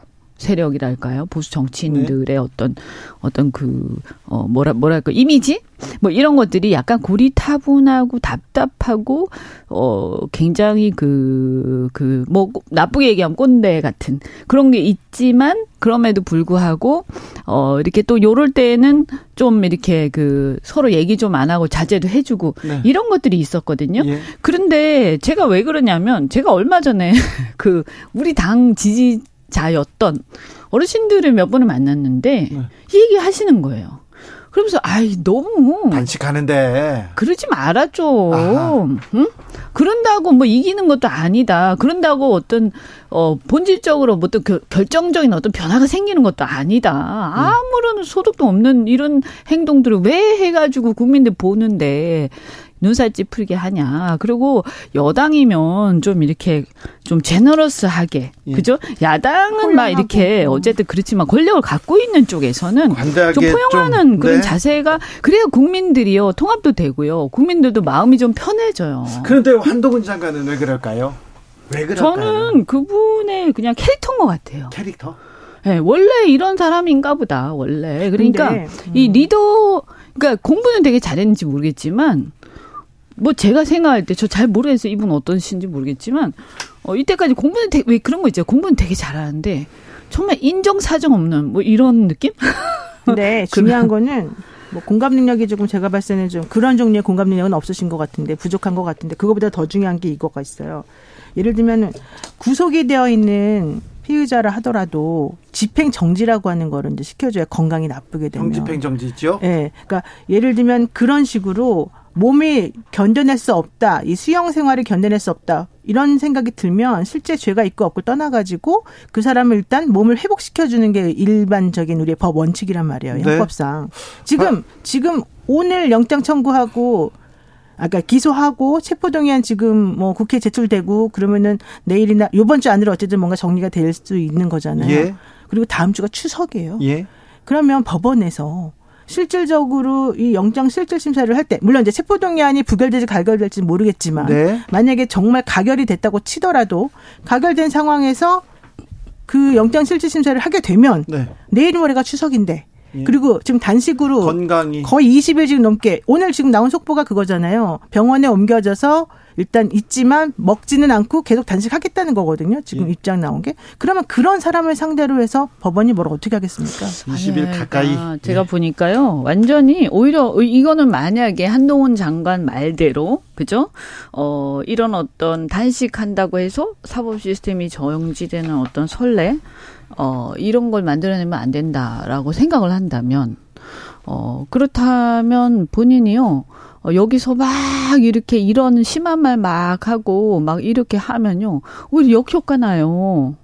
세력이랄까요? 보수 정치인들의 네. 어떤 어떤 그 어 뭐라 뭐랄까 이미지 뭐 이런 것들이 약간 고리타분하고 답답하고 어 굉장히 그 그 뭐 나쁘게 얘기하면 꼰대 같은 그런 게 있지만 그럼에도 불구하고 어 이렇게 또 요럴 때에는 좀 이렇게 그 서로 얘기 좀 안 하고 자제도 해주고 네. 이런 것들이 있었거든요. 예. 그런데 제가 왜 그러냐면 제가 얼마 전에 그 우리 당 지지 자였던 어르신들을 몇 번을 만났는데 네. 이 얘기 하시는 거예요. 그러면서 아이 너무 단식하는데 그러지 말아줘. 응? 그런다고 뭐 이기는 것도 아니다. 그런다고 어떤 어 본질적으로 뭐 어떤 결정적인 어떤 변화가 생기는 것도 아니다. 아무런 소득도 없는 이런 행동들을 왜 해가지고 국민들 보는데 눈살 찌푸리게 하냐. 그리고 여당이면 좀 이렇게 좀 제너러스하게 예. 그죠? 야당은 막 이렇게 어쨌든 그렇지만 권력을 갖고 있는 쪽에서는 좀 포용하는 좀, 그런 네. 자세가 그래야 국민들이요 통합도 되고요. 국민들도 마음이 좀 편해져요. 그런데 한동훈 장관은 왜 그럴까요? 왜 그럴까요? 저는 그분의 그냥 캐릭터인 것 같아요. 캐릭터? 네, 원래 이런 사람인가 보다, 원래. 그러니까, 근데, 음. 이 리더, 그러니까 공부는 되게 잘했는지 모르겠지만, 뭐 제가 생각할 때 저 잘 모르겠어요. 이분 어떤 신지 모르겠지만 어 이때까지 공부는 되게, 왜 그런 거 있죠. 공부는 되게 잘하는데 정말 인정 사정 없는 뭐 이런 느낌? 네, 중요한 거는 뭐 공감 능력이 조금 제가 봤을 때는 좀 그런 종류의 공감 능력은 없으신 것 같은데 부족한 것 같은데 그거보다 더 중요한 게 이거가 있어요. 예를 들면은 구속이 되어 있는 피의자라 하더라도 집행 정지라고 하는 거를 이제 시켜줘야 건강이 나쁘게 되면. 집행 정지죠? 예. 네, 그러니까 예를 들면 그런 식으로 몸이 견뎌낼 수 없다. 이 수영 생활을 견뎌낼 수 없다. 이런 생각이 들면 실제 죄가 있고 없고 떠나가지고 그 사람을 일단 몸을 회복시켜주는 게 일반적인 우리의 법 원칙이란 말이에요. 네. 형법상. 지금, 아. 지금 오늘 영장 청구하고 아까 기소하고 체포동의안 지금 뭐 국회 제출되고 그러면은 내일이나 요번 주 안으로 어쨌든 뭔가 정리가 될 수 있는 거잖아요. 예. 그리고 다음 주가 추석이에요. 예. 그러면 법원에서 실질적으로 이 영장 실질 심사를 할 때 물론 이제 체포 동의안이 부결될지 가결될지 모르겠지만 네. 만약에 정말 가결이 됐다고 치더라도 가결된 상황에서 그 영장 실질 심사를 하게 되면 네. 내일 모레가 추석인데 예. 그리고 지금 단식으로 건강이 거의 20일 지금 넘게 오늘 지금 나온 속보가 그거잖아요. 병원에 옮겨져서 일단 있지만 먹지는 않고 계속 단식하겠다는 거거든요. 지금 예. 입장 나온 게. 그러면 그런 사람을 상대로 해서 법원이 뭘 어떻게 하겠습니까? 20일 가까이. 아, 제가 예. 보니까요. 완전히 오히려 이거는 만약에 한동훈 장관 말대로 그죠? 어, 이런 어떤 단식한다고 해서 사법 시스템이 정지되는 어떤 선례 어, 이런 걸 만들어내면 안 된다라고 생각을 한다면 어, 그렇다면 본인이요. 어, 여기서 막 이렇게 이런 심한 말 막 하고 막 이렇게 하면요. 오히려 역효과 나요.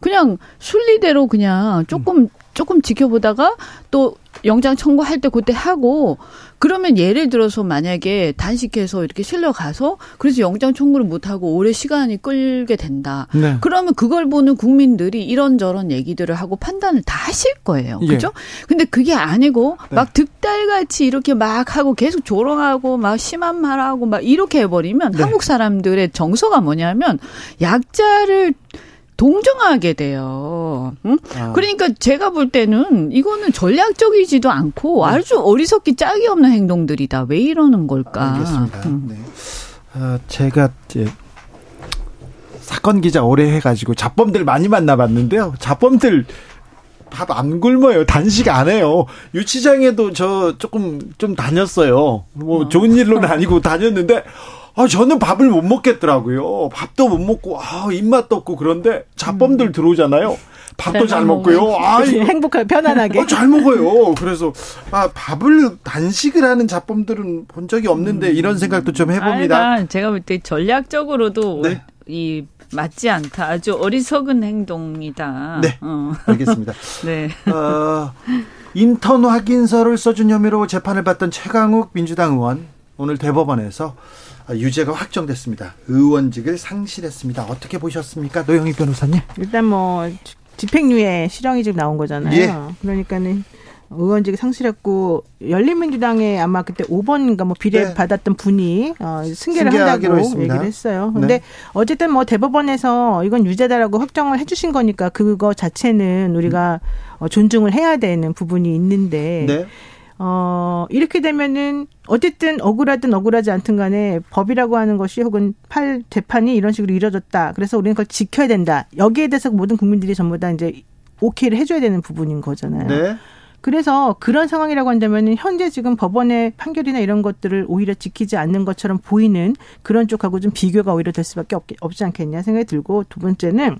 그냥 순리대로 그냥 조금 조금 지켜보다가 또 영장 청구할 때 그때 하고 그러면 예를 들어서 만약에 단식해서 이렇게 실려 가서 그래서 영장 청구를 못 하고 오래 시간이 끌게 된다. 네. 그러면 그걸 보는 국민들이 이런저런 얘기들을 하고 판단을 다 하실 거예요. 예. 그죠? 근데 그게 아니고 네. 막 득달같이 이렇게 막 하고 계속 조롱하고 막 심한 말하고 막 이렇게 해 버리면 네. 한국 사람들의 정서가 뭐냐면 약자를 동정하게 돼요. 응? 아. 그러니까 제가 볼 때는 이거는 전략적이지도 않고 네. 아주 어리석기 짝이 없는 행동들이다. 왜 이러는 걸까? 알겠습니다. 응. 네. 어, 제가 이제 사건 기자 오래 해가지고 잡범들 많이 만나봤는데요. 잡범들 밥 안 굶어요. 단식 안 해요. 유치장에도 저 조금 좀 다녔어요. 뭐 어. 좋은 일로는 아니고 다녔는데 아, 저는 밥을 못 먹겠더라고요. 밥도 못 먹고, 아, 입맛도 없고 그런데 잡범들 음. 들어오잖아요. 밥도 잘, 먹고요. 아, 행복하게 편안하게. 아, 잘 먹어요. 그래서 아 밥을 단식을 하는 잡범들은 본 적이 없는데 음. 이런 생각도 좀 해봅니다. 아, 제가 볼 때 전략적으로도 네. 이 맞지 않다. 아주 어리석은 행동이다. 네. 어. 알겠습니다. 네. 어, 인턴 확인서를 써준 혐의로 재판을 받던 최강욱 민주당 의원 오늘 대법원에서 아, 유죄가 확정됐습니다. 의원직을 상실했습니다. 어떻게 보셨습니까, 노영희 변호사님? 일단 뭐 집행유예 실형이 지금 나온 거잖아요. 예. 그러니까는 의원직 상실했고 열린민주당에 아마 그때 5번인가 뭐 비례 네. 받았던 분이 어, 승계를 한다고 했습니다. 얘기를 했어요. 네. 근데 네. 어쨌든 뭐 대법원에서 이건 유죄다라고 확정을 해주신 거니까 그거 자체는 우리가 음. 존중을 해야 되는 부분이 있는데 네. 어, 이렇게 되면은 어쨌든 억울하든 억울하지 않든 간에 법이라고 하는 것이 혹은 팔 재판이 이런 식으로 이뤄졌다. 그래서 우리는 그걸 지켜야 된다. 여기에 대해서 모든 국민들이 전부 다 이제 오케이를 해줘야 되는 부분인 거잖아요. 네. 그래서 그런 상황이라고 한다면 현재 지금 법원의 판결이나 이런 것들을 오히려 지키지 않는 것처럼 보이는 그런 쪽하고 좀 비교가 오히려 될 수밖에 없, 없지 않겠냐 생각이 들고 두 번째는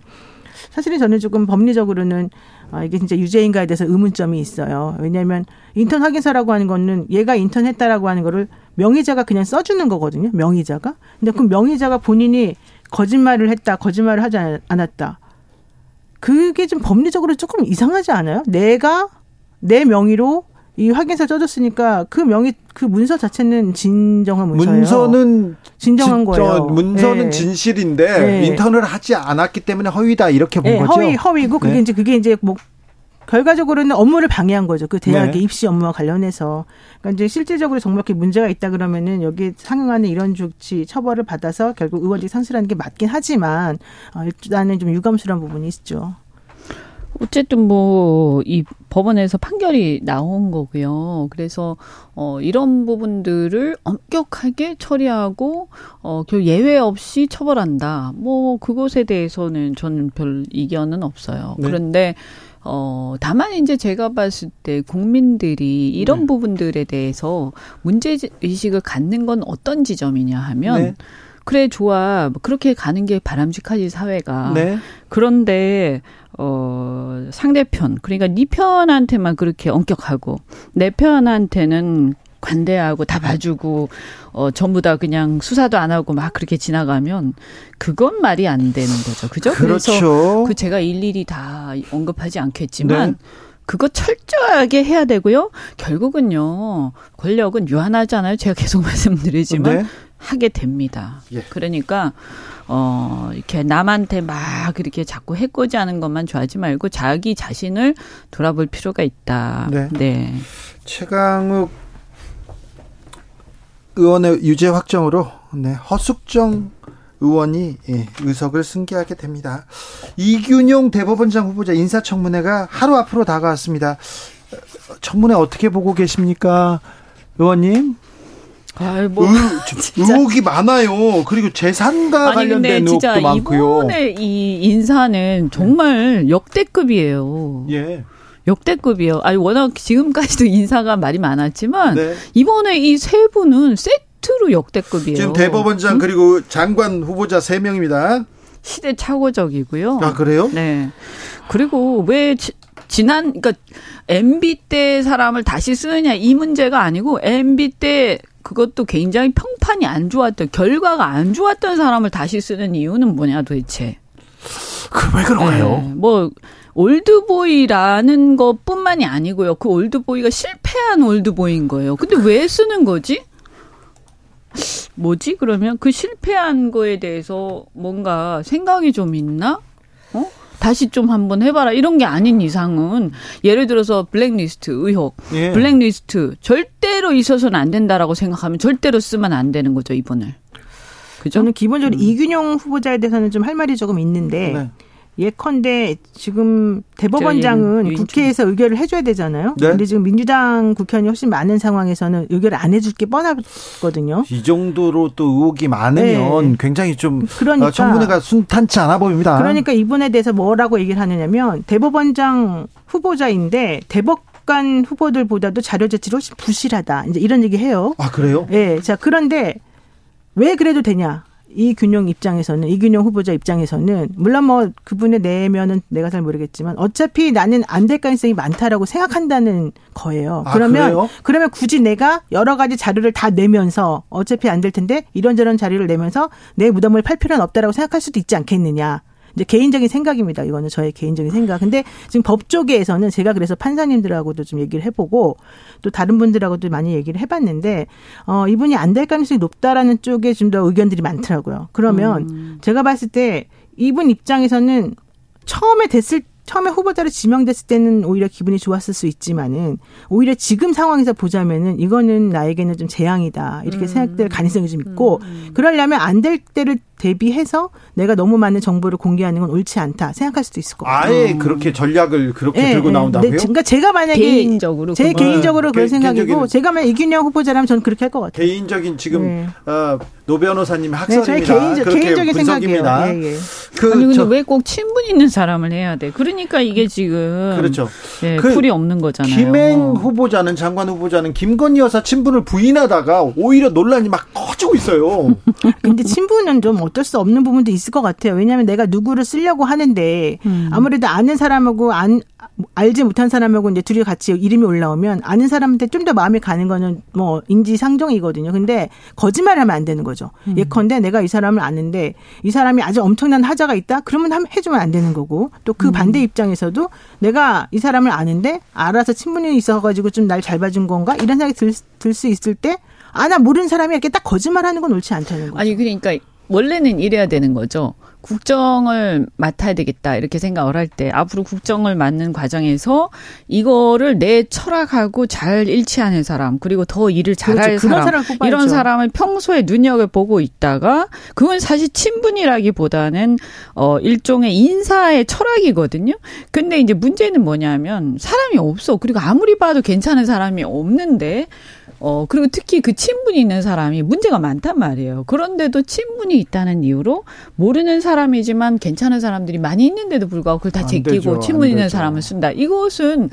사실은 저는 조금 법리적으로는 아, 이게 진짜 유죄인가에 대해서 의문점이 있어요. 왜냐하면 인턴 확인서라고 하는 거는 얘가 인턴 했다라고 하는 거를 명의자가 그냥 써주는 거거든요. 명의자가. 근데 그 명의자가 본인이 거짓말을 했다, 거짓말을 하지 않았다. 그게 좀 법리적으로 조금 이상하지 않아요? 내가 내 명의로 이 확인서 써줬으니까 그 명의 그 문서 자체는 진정한 문서예요. 문서는 진정한 진, 거예요. 문서는 네. 진실인데 네. 인턴을 하지 않았기 때문에 허위다 이렇게 본 네, 거죠. 허위 허위고 그게 네. 이제 그게 이제 뭐 결과적으로는 업무를 방해한 거죠. 그 대학의 네. 입시 업무와 관련해서. 그러니까 이제 실질적으로 정말 이렇게 문제가 있다 그러면은 여기 상응하는 이런 조치 처벌을 받아서 결국 의원직 상실하는 게 맞긴 하지만 어, 일단은 좀 유감스러운 부분이 있죠. 어쨌든 뭐 이 법원에서 판결이 나온 거고요. 그래서 어 이런 부분들을 엄격하게 처리하고 어그 예외 없이 처벌한다. 뭐 그것에 대해서는 저는 별 이견은 없어요. 네. 그런데 어, 다만 이제 제가 봤을 때 국민들이 이런 네. 부분들에 대해서 문제 의식을 갖는 건 어떤 지점이냐 하면 네. 그래 좋아 그렇게 가는 게 바람직하지 사회가 네. 그런데 어, 상대편, 그러니까 네 편한테만 그렇게 엄격하고 내 편한테는 관대하고 다 봐주고 어 전부 다 그냥 수사도 안 하고 막 그렇게 지나가면 그건 말이 안 되는 거죠. 그죠? 그렇죠. 그래서 그 제가 일일이 다 언급하지 않겠지만 네. 그거 철저하게 해야 되고요. 결국은요. 권력은 유한하잖아요. 제가 계속 말씀드리지만 네. 하게 됩니다. 예. 그러니까 어, 이렇게 남한테 막 이렇게 자꾸 해코지하는 것만 좋아하지 말고 자기 자신을 돌아볼 필요가 있다. 네. 네. 최강욱 의원의 유죄 확정으로 네, 허숙정 의원이 예, 의석을 승계하게 됩니다. 이균용 대법원장 후보자 인사청문회가 하루 앞으로 다가왔습니다. 청문회 어떻게 보고 계십니까, 의원님? 아이, 뭐, 의혹이 많아요. 그리고 재산과 아니, 관련된 의혹도 많고요. 이번에 이 인사는 정말 역대급이에요. 예. 역대급이에요. 아니 워낙 지금까지도 인사가 말이 많았지만 네. 이번에 이 세 분은 세트로 역대급이에요. 지금 대법원장 응? 그리고 장관 후보자 세 명입니다. 시대착오적이고요. 아 그래요? 네. 그리고 왜 지, 지난 그러니까 MB 때 사람을 다시 쓰느냐 이 문제가 아니고 MB 때 그것도 굉장히 평판이 안 좋았던 결과가 안 좋았던 사람을 다시 쓰는 이유는 뭐냐 도대체. 그왜 그런가요? 네, 뭐 old boy라는 것뿐만이 아니고요. 그 old boy가 실패한 old boy인 거예요. 근데 왜 쓰는 거지? 뭐지? 그러면 그 실패한 거에 대해서 뭔가 생각이 좀 있나? 어? 다시 좀 한번 해봐라. 이런 게 아닌 이상은 예를 들어서 블랙리스트 의혹, 예. 블랙리스트 절대로 있어서는 안 된다라고 생각하면 절대로 쓰면 안 되는 거죠 이번을. 그죠? 저는 기본적으로 음. 이균용 후보자에 대해서는 좀 할 말이 조금 있는데 네. 예컨대 지금 대법원장은 국회에서 의결을 해줘야 되잖아요. 네. 근데 지금 민주당 국회의원이 훨씬 많은 상황에서는 의결을 안 해줄 게 뻔하거든요. 이 정도로 또 의혹이 많으면 네. 굉장히 좀 그러니까, 청문회가 순탄치 않아 보입니다. 그러니까 이분에 대해서 뭐라고 얘기를 하느냐면 대법원장 후보자인데 대법 관 후보들보다도 자료 제출이 훨씬 부실하다. 이제 이런 얘기 해요. 아 그래요? 네. 자 그런데 왜 그래도 되냐? 이균용 입장에서는 이균용 후보자 입장에서는 물론 뭐 그분의 내면은 내가 잘 모르겠지만 어차피 나는 안 될 가능성이 많다라고 생각한다는 거예요. 아, 그러면 그래요? 그러면 굳이 내가 여러 가지 자료를 다 내면서 어차피 안 될 텐데 이런저런 자료를 내면서 내 무덤을 팔 필요는 없다라고 생각할 수도 있지 않겠느냐. 이제 개인적인 생각입니다. 이거는 저의 개인적인 생각. 근데 지금 법 쪽에서는 제가 그래서 판사님들하고도 좀 얘기를 해보고 또 다른 분들하고도 많이 얘기를 해봤는데 어 이분이 안 될 가능성이 높다라는 쪽에 좀 더 의견들이 많더라고요. 그러면 음. 제가 봤을 때 이분 입장에서는 처음에 됐을 처음에 후보자로 지명됐을 때는 오히려 기분이 좋았을 수 있지만은 오히려 지금 상황에서 보자면은 이거는 나에게는 좀 재앙이다 이렇게 음. 생각될 가능성이 좀 있고 음. 음. 그러려면 안 될 때를 대비해서 내가 너무 많은 정보를 공개하는 건 옳지 않다 생각할 수도 있을 것 같아요. 아예 그렇게 전략을 그렇게 네, 들고 네. 나온다고요? 네, 그러니까 제가 만약에 개인적으로 제 개인적으로 그런 생각이고 제가 만약 이균영 후보자라면 저는 그렇게 할 것 같아요. 개인적인 지금 네. 어, 노 변호사님 학설입니다. 네, 개인적, 개인적인 분석입니다. 예, 예. 그, 아니 근데 왜 꼭 친분 있는 사람을 해야 돼? 그러니까 이게 지금 그렇죠. 예, 그 풀이 없는 거잖아요. 김행 후보자는 장관 후보자는 김건희 여사 친분을 부인하다가 오히려 논란이 막 커지고 있어요. 근데 친분은 좀 어쩔 수 없는 부분도 있을 것 같아요. 왜냐하면 내가 누구를 쓰려고 하는데 음. 아무래도 아는 사람하고 안 알지 못한 사람하고 이제 둘이 같이 이름이 올라오면 아는 사람한테 좀 더 마음이 가는 거는 뭐 인지상정이거든요. 근데 거짓말 하면 안 되는 거죠. 음. 예컨대 내가 이 사람을 아는데 이 사람이 아주 엄청난 하자가 있다. 그러면 해주면 안 되는 거고 또그 음. 반대 입장에서도 내가 이 사람을 아는데 알아서 친분이 있어가지고 좀 날 잘 봐준 건가 이런 생각이 들 수 있을 때 아, 나 모르는 사람이 이렇게 딱 거짓말하는 건 옳지 않다는 거죠. 아니, 그러니까 원래는 이래야 되는 거죠. 국정을 맡아야 되겠다 이렇게 생각을 할 때 앞으로 국정을 맡는 과정에서 이거를 내 철학하고 잘 일치하는 사람 그리고 더 일을 잘할 그렇죠. 사람 이런 사람을 평소에 눈여겨 보고 있다가 그건 사실 친분이라기보다는 어 일종의 인사의 철학이거든요. 근데 이제 문제는 뭐냐면 사람이 없어 그리고 아무리 봐도 괜찮은 사람이 없는데 어, 그리고 특히 그 친분이 있는 사람이 문제가 많단 말이에요. 그런데도 친분이 있다는 이유로 모르는 사람이지만 괜찮은 사람들이 많이 있는데도 불구하고 그걸 다 제끼고 친분 있는 사람을 쓴다. 이것은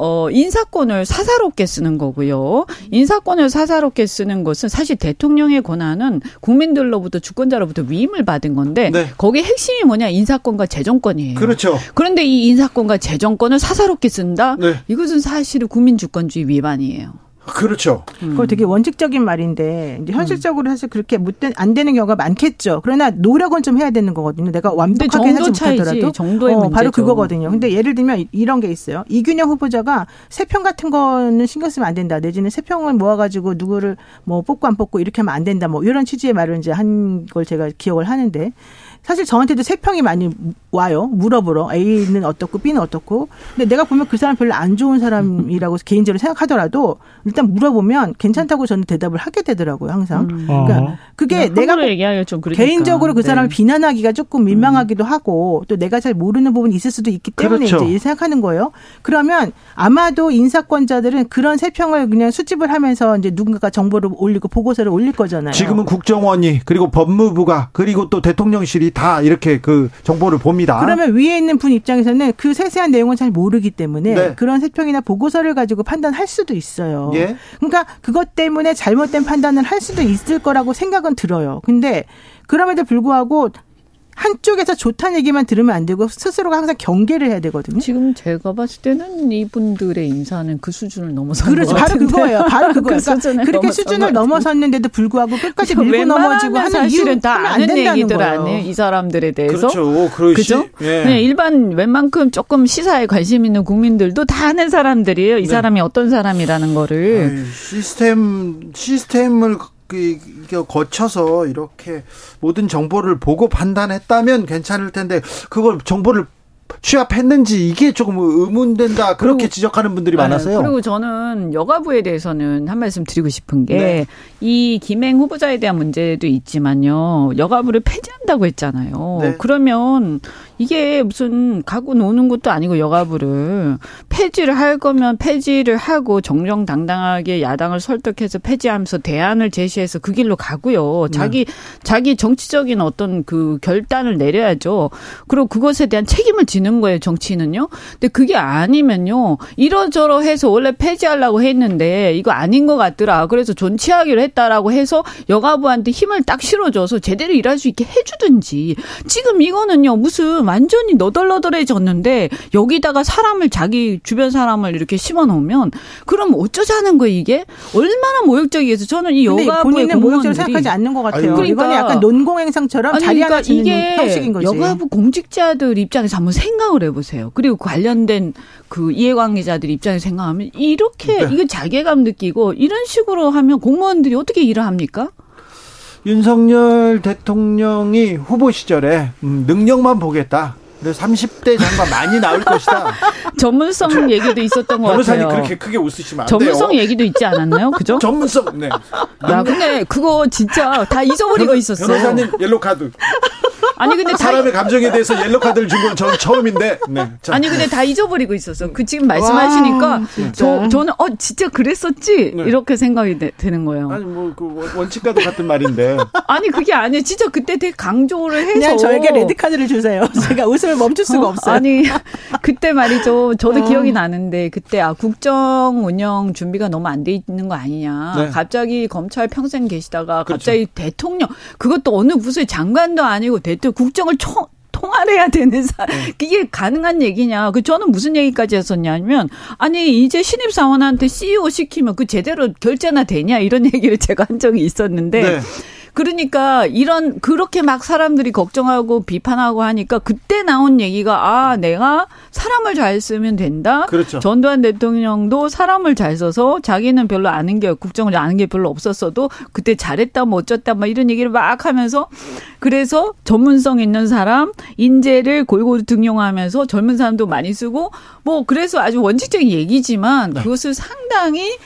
어, 인사권을 사사롭게 쓰는 거고요. 인사권을 사사롭게 쓰는 것은 사실 대통령의 권한은 국민들로부터 주권자로부터 위임을 받은 건데 네. 거기에 핵심이 뭐냐 인사권과 재정권이에요. 그렇죠. 그런데 이 인사권과 재정권을 사사롭게 쓴다? 네. 이것은 사실은 국민주권주의 위반이에요. 그렇죠. 음. 그거 되게 원칙적인 말인데 이제 현실적으로 사실 그렇게 못된 안 되는 경우가 많겠죠. 그러나 노력은 좀 해야 되는 거거든요. 내가 완벽하게 하지 못하더라도 정도의 어, 바로 그거거든요. 근데 예를 들면 이런 게 있어요. 이균영 후보자가 세평 같은 거는 신경 쓰면 안 된다. 내지는 세평을 모아가지고 누구를 뭐 뽑고 안 뽑고 이렇게 하면 안 된다. 뭐 이런 취지의 말을 이제 한 걸 제가 기억을 하는데 사실 저한테도 세 평이 많이 와요. 물어보러. A는 어떻고 B는 어떻고. 근데 내가 보면 그 사람 별로 안 좋은 사람이라고 개인적으로 생각하더라도 일단 물어보면 괜찮다고 저는 대답을 하게 되더라고요 항상. 음. 그러니까 어. 그게 내가 개인적으로 그 사람을 네. 비난하기가 조금 민망하기도 음. 하고 또 내가 잘 모르는 부분이 있을 수도 있기 때문에 그렇죠. 이제 생각하는 거예요. 그러면 아마도 인사권자들은 그런 세평을 그냥 수집을 하면서 이제 누군가가 정보를 올리고 보고서를 올릴 거잖아요. 지금은 국정원이 그리고 법무부가 그리고 또 대통령실이 다 이렇게 그 정보를 봅니다. 그러면 위에 있는 분 입장에서는 그 세세한 내용을 잘 모르기 때문에 네. 그런 세평이나 보고서를 가지고 판단할 수도 있어요. 예? 그러니까 그것 때문에 잘못된 판단을 할 수도 있을 거라고 생각은 들어요. 근데 그럼에도 불구하고 한쪽에서 좋다는 얘기만 들으면 안 되고 스스로가 항상 경계를 해야 되거든요. 지금 제가 봤을 때는 이분들의 인사는 그 수준을 넘어선 그렇죠. 바로 그거예요. 바로 그거예요. 그 그러니까 그렇게 수준을 넘어섰는데도 불구하고 끝까지 밀고 넘어지고 하는 사실은 다 아는 얘기들 아니에요. 이 사람들에 대해서. 그렇죠. 그렇죠. 예. 네, 일반 웬만큼 조금 시사에 관심 있는 국민들도 다 아는 사람들이에요. 이 네. 사람이 어떤 사람이라는 거를. 아유, 시스템 시스템을 그, 거쳐서 이렇게 모든 정보를 보고 판단했다면 괜찮을 텐데 그걸 정보를 취합했는지 이게 조금 의문된다 그렇게 그리고, 지적하는 분들이 네, 많아서요. 그리고 저는 여가부에 대해서는 한 말씀 드리고 싶은 게이 네. 김행 후보자에 대한 문제도 있지만요. 여가부를 폐지한다고 했잖아요. 네. 그러면 이게 무슨 가고 노는 것도 아니고 여가부를 폐지를 할 거면 폐지를 하고 정정당당하게 야당을 설득해서 폐지하면서 대안을 제시해서 그 길로 가고요. 네. 자기 네. 자기 정치적인 어떤 그 결단을 내려야죠. 그리고 그것에 대한 책임을 지는 거예요. 정치인은요. 근데 그게 아니면요. 이러저러 해서 원래 폐지하려고 했는데 이거 아닌 것 같더라. 그래서 존치하기로 했다라고 해서 여가부한테 힘을 딱 실어줘서 제대로 일할 수 있게 해주든지 지금 이거는요 무슨 완전히 너덜너덜해졌는데 여기다가 사람을 자기 주변 사람을 이렇게 심어 놓으면 그럼 어쩌자는 거예요 이게 얼마나 모욕적이어서 저는 이 여가부의 모욕적으로 생각하지 않는 것 같아요. 그러니까 이거는 약간 논공 행상처럼 아니, 자리 그러니까 이게 형식인 거지. 여가부 공직자들 입장에서 한번 생각을 해보세요. 그리고 관련된 그 이해관계자들 입장에서 생각하면 이렇게 네. 이거 자괴감 느끼고 이런 식으로 하면 공무원들이 어떻게 일을 합니까? 윤석열 대통령이 후보 시절에 음, 능력만 보겠다. 그래서 30대 장관 많이 나올 것이다. 전문성 얘기도 있었던 것 같아요. 변호사님 그렇게 크게 웃으시면 안 전문성 돼요. 얘기도 있지 않았나요? 그죠? 전문성. 네. 야, 근데 그거 진짜 다 잊어버리고 있었어. 변호사님 옐로 카드. 아니 근데 사람의 감정에 대해서 옐로 카드를 준 건 저는 처음인데. 네. 자. 아니 근데 다 잊어버리고 있었어. 그 지금 말씀하시니까 와, 저 저는 어 진짜 그랬었지 네. 이렇게 생각이 되, 는 거예요. 아니 뭐 그 원칙과도 같은 말인데. 아니 그게 아니에요. 진짜 그때 되게 강조를 해서 그냥 저에게 레드 카드를 주세요. 제가 웃음 을 멈출 수가 어, 없어요. 아니 그때 말이죠. 저도 어. 기억이 나는데 그때 아 국정 운영 준비가 너무 안 돼 있는 거 아니냐. 네. 갑자기 검찰 평생 계시다가 그렇죠. 갑자기 대통령 그것도 어느 부서의 장관도 아니고 대통령 국정을 총 통화를 해야 되는 사 네. 그게 가능한 얘기냐. 그 저는 무슨 얘기까지 했었냐면 아니 이제 신입 사원한테 CEO 시키면 그 제대로 결제나 되냐 이런 얘기를 제가 한 적이 있었는데 네. 그러니까 이런 그렇게 막 사람들이 걱정하고 비판하고 하니까 그때 나온 얘기가 아 내가 사람을 잘 쓰면 된다. 그렇죠. 전두환 대통령도 사람을 잘 써서 자기는 별로 아는 게 국정을 아는 게 별로 없었어도 그때 잘했다 뭐 어쩌다 막 이런 얘기를 막 하면서 그래서 전문성 있는 사람 인재를 골고루 등용하면서 젊은 사람도 많이 쓰고 뭐 그래서 아주 원칙적인 얘기지만 네. 그것을 상당히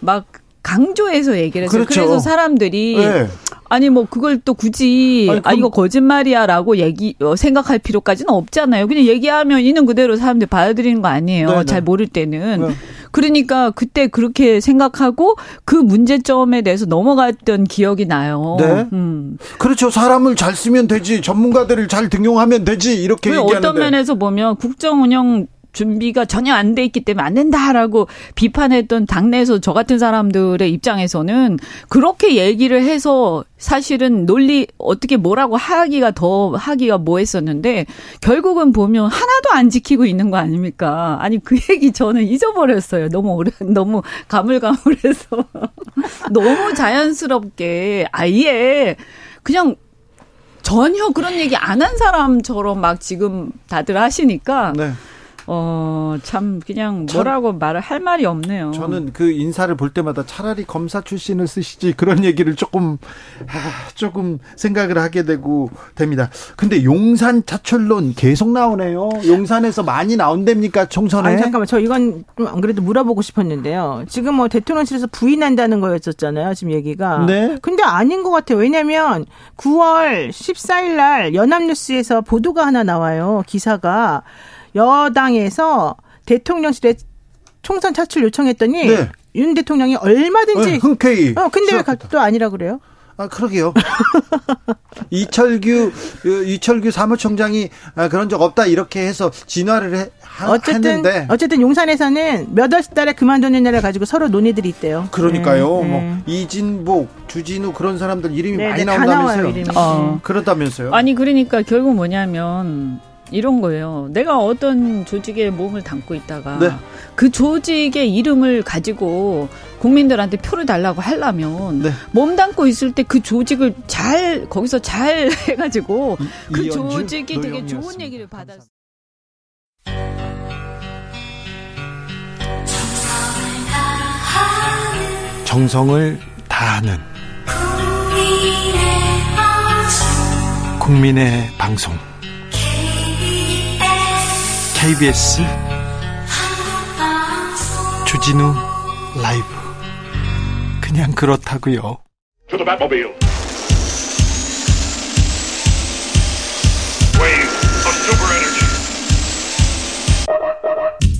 막 강조해서 얘기를 했어요. 그렇죠. 그래서 사람들이 네. 아니 뭐 그걸 또 굳이 아니, 아 이거 거짓말이야라고 얘기 어, 생각할 필요까지는 없잖아요. 그냥 얘기하면 있는 그대로 사람들 받아들이는 거 아니에요. 네네. 네. 잘 모를 때는. 네. 그러니까 그때 그렇게 생각하고 그 문제점에 대해서 넘어갔던 기억이 나요. 네. 음. 그렇죠. 사람을 잘 쓰면 되지. 전문가들을 잘 등용하면 되지. 이렇게 얘기하는데. 어떤 면에서 보면 국정 운영 준비가 전혀 안 돼 있기 때문에 안 된다라고 비판했던 당내에서 저 같은 사람들의 입장에서는 그렇게 얘기를 해서 사실은 논리 어떻게 뭐라고 하기가 더 하기가 뭐 했었는데 결국은 보면 하나도 안 지키고 있는 거 아닙니까? 아니 그 얘기 저는 잊어버렸어요. 너무 오래 너무 가물가물해서 너무 자연스럽게 아예 그냥 전혀 그런 얘기 안 한 사람처럼 막 지금 다들 하시니까 네. 어, 참, 그냥 뭐라고 전, 말을 할 말이 없네요. 저는 그 인사를 볼 때마다 차라리 검사 출신을 쓰시지 그런 얘기를 조금, 아, 조금 생각을 하게 되고 됩니다. 근데 용산 차출론 계속 나오네요. 용산에서 많이 나온답니까, 총선에? 아니, 잠깐만. 저 이건 좀 안 그래도 물어보고 싶었는데요. 지금 뭐 대통령실에서 부인한다는 거였었잖아요. 지금 얘기가. 네. 근데 아닌 것 같아요. 왜냐면 9월 14일 날 연합뉴스에서 보도가 하나 나와요. 기사가. 여당에서 대통령실에 총선 차출 요청했더니 네. 윤 대통령이 얼마든지 네, 흔쾌히. 어, 근데 왜 또 아니라 그래요? 아, 그러게요. 이철규, 이철규 사무총장이 아, 그런 적 없다, 이렇게 해서 진화를 해, 하, 어쨌든, 했는데. 어쨌든 용산에서는 몇 월 달에 그만두는 날을 가지고 서로 논의들이 있대요. 그러니까요. 네, 뭐, 네. 이진복, 주진우 그런 사람들 이름이 네, 많이 네, 나온다면서요. 나와요, 어. 그렇다면서요. 아니, 그러니까 결국 뭐냐면, 이런 거예요. 내가 어떤 조직에 몸을 담고 있다가 네. 그 조직의 이름을 가지고 국민들한테 표를 달라고 하려면 네. 몸 담고 있을 때 그 조직을 잘 거기서 잘 해가지고 그 이연주, 조직이 되게 좋은 얘기를 받았어. 정성을 다하는 국민의 방송. KBS 주진우 라이브. 그냥 그렇다고요.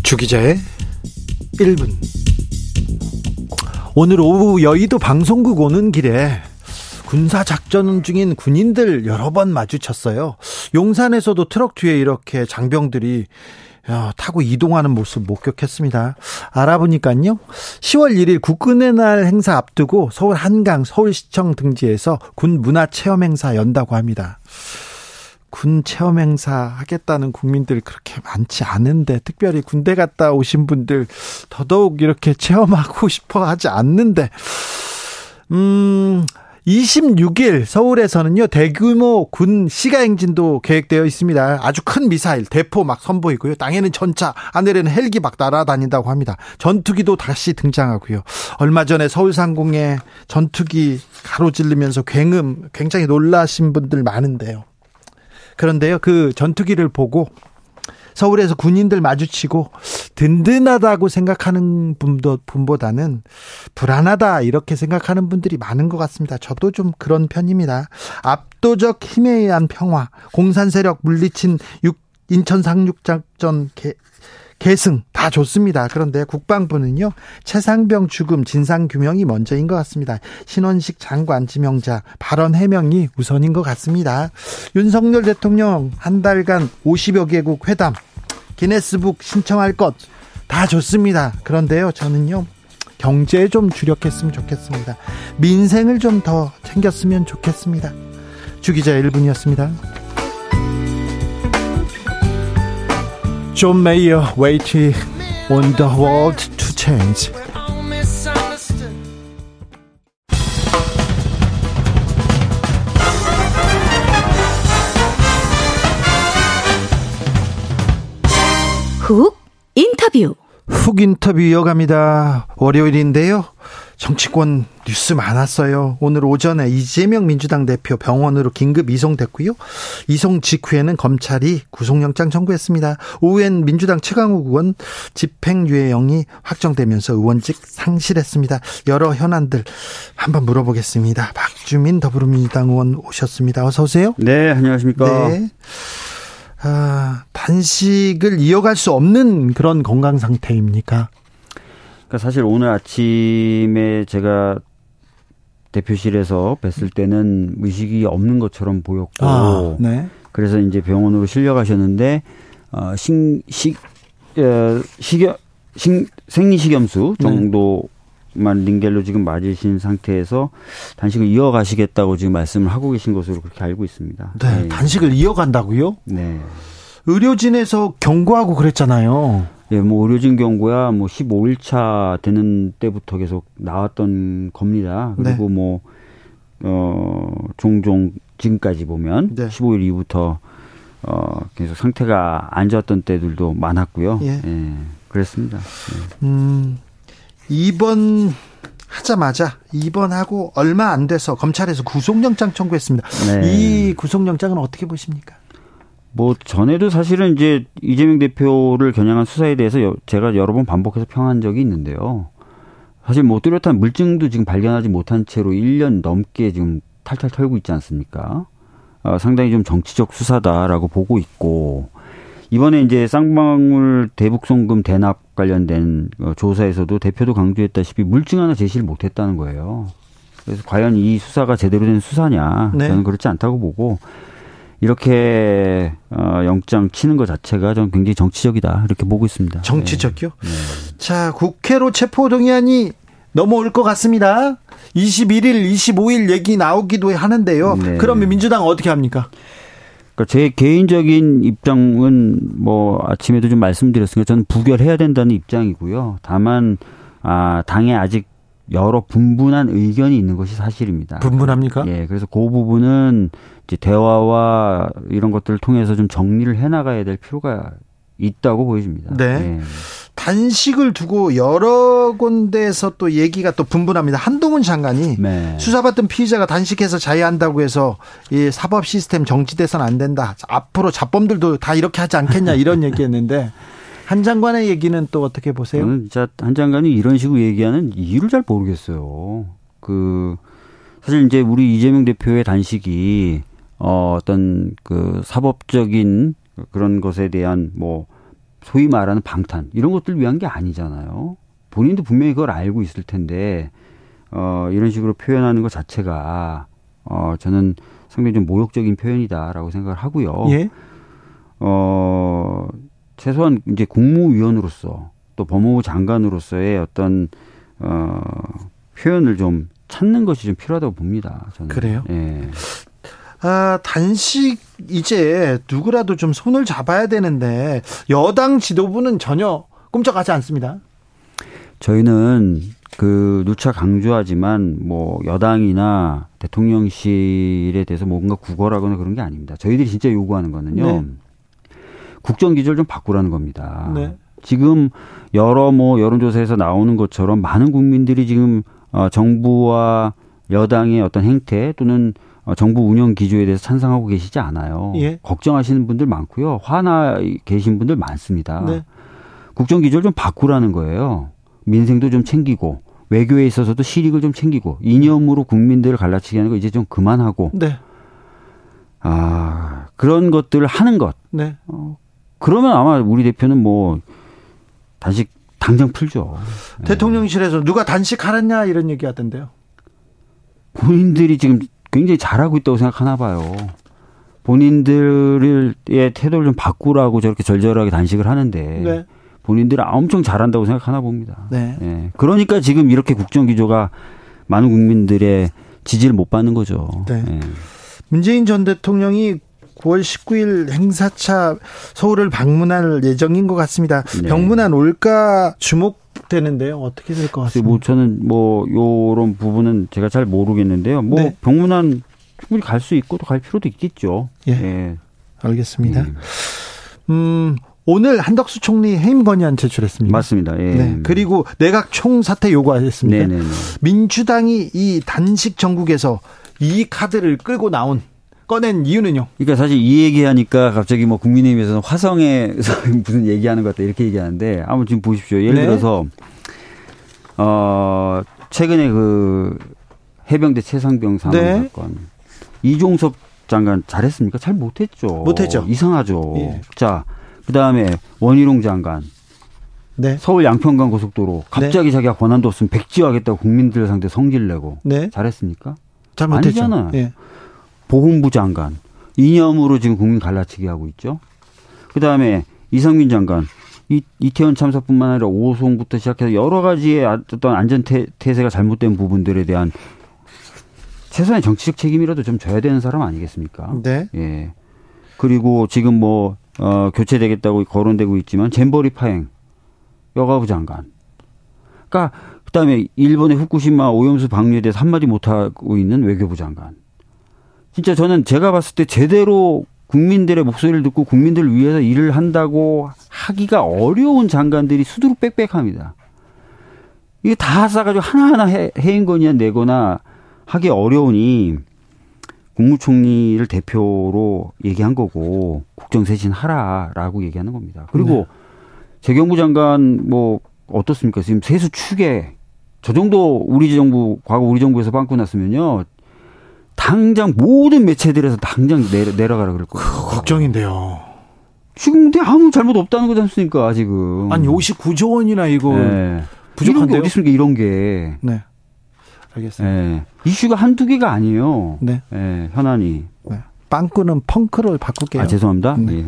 주기자의 1분. 오늘 오후 여의도 방송국 오는 길에 군사 작전 중인 군인들 여러 번 마주쳤어요. 용산에서도 트럭 뒤에 이렇게 장병들이 타고 이동하는 모습 목격했습니다. 알아보니까요. 10월 1일 국군의 날 행사 앞두고 서울 한강 서울시청 등지에서 군 문화 체험 행사 연다고 합니다. 군 체험 행사 하겠다는 국민들 그렇게 많지 않은데 특별히 군대 갔다 오신 분들 더더욱 이렇게 체험하고 싶어 하지 않는데 음 26일 서울에서는요 대규모 군 시가 행진도 계획되어 있습니다. 아주 큰 미사일 대포 막 선보이고요. 땅에는 전차, 하늘에는 헬기 막 날아다닌다고 합니다. 전투기도 다시 등장하고요. 얼마 전에 서울 상공에 전투기 가로질르면서 굉음 굉장히 놀라신 분들 많은데요. 그런데요 그 전투기를 보고 서울에서 군인들 마주치고 든든하다고 생각하는 분도, 분보다는 불안하다 이렇게 생각하는 분들이 많은 것 같습니다. 저도 좀 그런 편입니다. 압도적 힘에 의한 평화, 공산 세력 물리친 육, 인천 상륙작전 개, 계승 다 좋습니다. 그런데 국방부는요 최상병 죽음 진상 규명이 먼저인 것 같습니다. 신원식 장관 지명자 발언 해명이 우선인 것 같습니다. 윤석열 대통령 한 달간 50여 개국 회담 기네스북 신청할 것 다 좋습니다. 그런데요, 저는요, 경제에 좀 주력했으면 좋겠습니다. 민생을 좀 더 챙겼으면 좋겠습니다. 주기자 1분이었습니다. 존 메이어, Waiting on the. 훅 인터뷰. 훅 인터뷰 이어갑니다. 월요일인데요. 정치권 뉴스 많았어요. 오늘 오전에 이재명 민주당 대표 병원으로 긴급 이송됐고요. 이송 직후에는 검찰이 구속영장 청구했습니다. 오후엔 민주당 최강욱 의원 집행유예형이 확정되면서 의원직 상실했습니다. 여러 현안들 한번 물어보겠습니다. 박주민 더불어민주당 의원 오셨습니다. 어서 오세요. 네, 안녕하십니까. 네. 아, 단식을 이어갈 수 없는 그런 건강 상태입니까? 그러니까 사실 오늘 아침에 제가 대표실에서 뵀을 때는 의식이 없는 것처럼 보였고, 아, 네. 그래서 이제 병원으로 실려가셨는데 어, 식, 어, 식여, 식, 생리식염수 네. 정도 네. 만 링겔로 지금 맞으신 상태에서 단식을 이어가시겠다고 지금 말씀을 하고 계신 것으로 그렇게 알고 있습니다. 네, 네. 단식을 이어간다고요? 네. 의료진에서 경고하고 그랬잖아요. 예, 뭐 의료진 경고야 뭐 15일차 되는 때부터 계속 나왔던 겁니다. 그리고 네. 뭐, 어, 종종 지금까지 보면 네. 15일 이후부터 어, 계속 상태가 안 좋았던 때들도 많았고요. 예. 예 그랬습니다. 예. 음, 이번 하자마자 입원하고 얼마 안 돼서 검찰에서 구속영장 청구했습니다. 네. 이 구속영장은 어떻게 보십니까? 뭐 전에도 사실은 이제 이재명 대표를 겨냥한 수사에 대해서 제가 여러 번 반복해서 평한 적이 있는데요. 사실 뭐 뚜렷한 물증도 지금 발견하지 못한 채로 1년 넘게 지금 탈탈 털고 있지 않습니까? 어, 상당히 좀 정치적 수사다라고 보고 있고 이번에 이제 쌍방울 대북송금 대납 관련된 어, 조사에서도 대표도 강조했다시피 물증 하나 제시를 못했다는 거예요. 그래서 과연 이 수사가 제대로 된 수사냐 네. 저는 그렇지 않다고 보고 이렇게 어, 영장 치는 것 자체가 저는 굉장히 정치적이다 이렇게 보고 있습니다. 정치적이요? 네. 네. 자 국회로 체포 동의안이 넘어올 것 같습니다. 21일, 25일 얘기 나오기도 하는데요. 네. 그러면 민주당 어떻게 합니까? 그러니까 제 개인적인 입장은 뭐 아침에도 좀 말씀드렸으니까 저는 부결해야 된다는 입장이고요. 다만 아 당에 아직 여러 분분한 의견이 있는 것이 사실입니다. 분분합니까? 예, 그래서 그 부분은 이제 대화와 이런 것들을 통해서 좀 정리를 해 나가야 될 필요가 있다고 보여집니다. 네. 예. 단식을 두고 여러 군데에서 또 얘기가 또 분분합니다. 한동훈 장관이 네. 수사받던 피의자가 단식해서 자해한다고 해서 이 사법 시스템 정지돼서는 안 된다. 앞으로 자범들도 다 이렇게 하지 않겠냐 이런 얘기했는데 한 장관의 얘기는 또 어떻게 보세요? 저는 한 장관이 이런 식으로 얘기하는 이유를 잘 모르겠어요. 그 사실 이제 우리 이재명 대표의 단식이 어 어떤 그 사법적인 그런 것에 대한 뭐 소위 말하는 방탄 이런 것들 위한 게 아니잖아요. 본인도 분명히 그걸 알고 있을 텐데 어 이런 식으로 표현하는 것 자체가 어 저는 상당히 좀 모욕적인 표현이다라고 생각을 하고요. 예? 어 최소한 이제 국무위원으로서 또 법무부 장관으로서의 어떤 어 표현을 좀 찾는 것이 좀 필요하다고 봅니다. 저는. 그래요? 예. 아, 단식 이제 누구라도 좀 손을 잡아야 되는데 여당 지도부는 전혀 꼼짝하지 않습니다. 저희는 그 누차 강조하지만 뭐 여당이나 대통령실에 대해서 뭔가 구걸하거나 그런 게 아닙니다. 저희들이 진짜 요구하는 거는요. 네. 국정 기조를 좀 바꾸라는 겁니다. 네. 지금 여러 뭐 여론조사에서 나오는 것처럼 많은 국민들이 지금 어 정부와 여당의 어떤 행태 또는 어, 정부 운영 기조에 대해서 찬성하고 계시지 않아요. 예. 걱정하시는 분들 많고요. 화나 계신 분들 많습니다. 네. 국정 기조를 좀 바꾸라는 거예요. 민생도 좀 챙기고 외교에 있어서도 실익을 좀 챙기고 이념으로 국민들을 갈라치기 하는 거 이제 좀 그만하고 네. 아 그런 것들을 하는 것. 네. 어, 그러면 아마 우리 대표는 뭐 단식 당장 풀죠. 대통령실에서 누가 단식하랬냐 이런 얘기 하던데요. 본인들이 지금 굉장히 잘하고 있다고 생각하나 봐요. 본인들의 태도를 좀 바꾸라고 저렇게 절절하게 단식을 하는데 네. 본인들은 엄청 잘한다고 생각하나 봅니다. 네. 네. 그러니까 지금 이렇게 국정 기조가 많은 국민들의 지지를 못 받는 거죠. 네. 네. 문재인 전 대통령이 9월 19일 행사차 서울을 방문할 예정인 것 같습니다. 네. 병문안 올까 주목 되는데요. 어떻게 될 것 같습니다. 뭐 저는 뭐 요런 부분은 제가 잘 모르겠는데요. 뭐 네. 병문안 충분히 갈 수 있고 또 갈 필요도 있겠죠. 예. 예. 알겠습니다. 예. 음, 오늘 한덕수 총리 해임 건의안 제출했습니다. 맞습니다. 예. 네. 그리고 내각 총사퇴 요구하셨습니다. 네네네. 민주당이 이 단식 전국에서 이 카드를 끌고 나온 꺼낸 이유는요? 그러니까 사실 이 얘기하니까 갑자기 뭐 국민의힘에서는 화성에서 무슨 얘기하는 것 같다 이렇게 얘기하는데 아무 지금 보십시오. 예를 네. 들어서 어 최근에 그 해병대 최상병 사망 네. 사건 이종섭 장관 잘했습니까? 잘 못했죠. 못했죠. 이상하죠. 예. 자 그다음에 원희룡 장관 네. 서울 양평간 고속도로 갑자기 네. 자기가 권한도 없으면 백지화하겠다고 국민들 상대 성질 내고 네. 잘했습니까? 잘 못했죠. 아니잖아요. 예. 보훈부 장관 이념으로 지금 국민 갈라치기 하고 있죠. 그 다음에 이상민 장관 이, 이태원 참사뿐만 아니라 오송부터 시작해서 여러 가지의 어떤 안전 태세가 잘못된 부분들에 대한 최소한의 정치적 책임이라도 좀 져야 되는 사람 아니겠습니까? 네. 예. 그리고 지금 뭐, 어, 교체되겠다고 거론되고 있지만 잼버리 파행 여가부 장관. 그러니까 그 다음에 일본의 후쿠시마 오염수 방류에 대해서 한마디 못하고 있는 외교부 장관. 진짜 저는 제가 봤을 때 제대로 국민들의 목소리를 듣고 국민들을 위해서 일을 한다고 하기가 어려운 장관들이 수두룩 빽빽합니다. 이게 다 싸가지고 하나하나 해, 해인건의안 내거나 하기 어려우니 국무총리를 대표로 얘기한 거고 국정쇄신 하라라고 얘기하는 겁니다. 그리고 네. 재경부 장관 뭐 어떻습니까? 지금 세수 추계 저 정도 우리 정부 과거 우리 정부에서 빵꾸 났으면요 당장 모든 매체들에서 당장 내려, 내려가라 그럴 거예요. 그, 걱정인데요. 지금 근데 아무 잘못 없다는 거지 않습니까 지금? 아니 59조 원이나 이거 네. 부족한데요? 이런 게 어디 있습니까 이런 게? 네. 알겠습니다. 네. 이슈가 한두 개가 아니에요. 네. 네 현안이. 네. 빵꾸는 펑크로 바꿀게요. 아, 죄송합니다. 네. 네.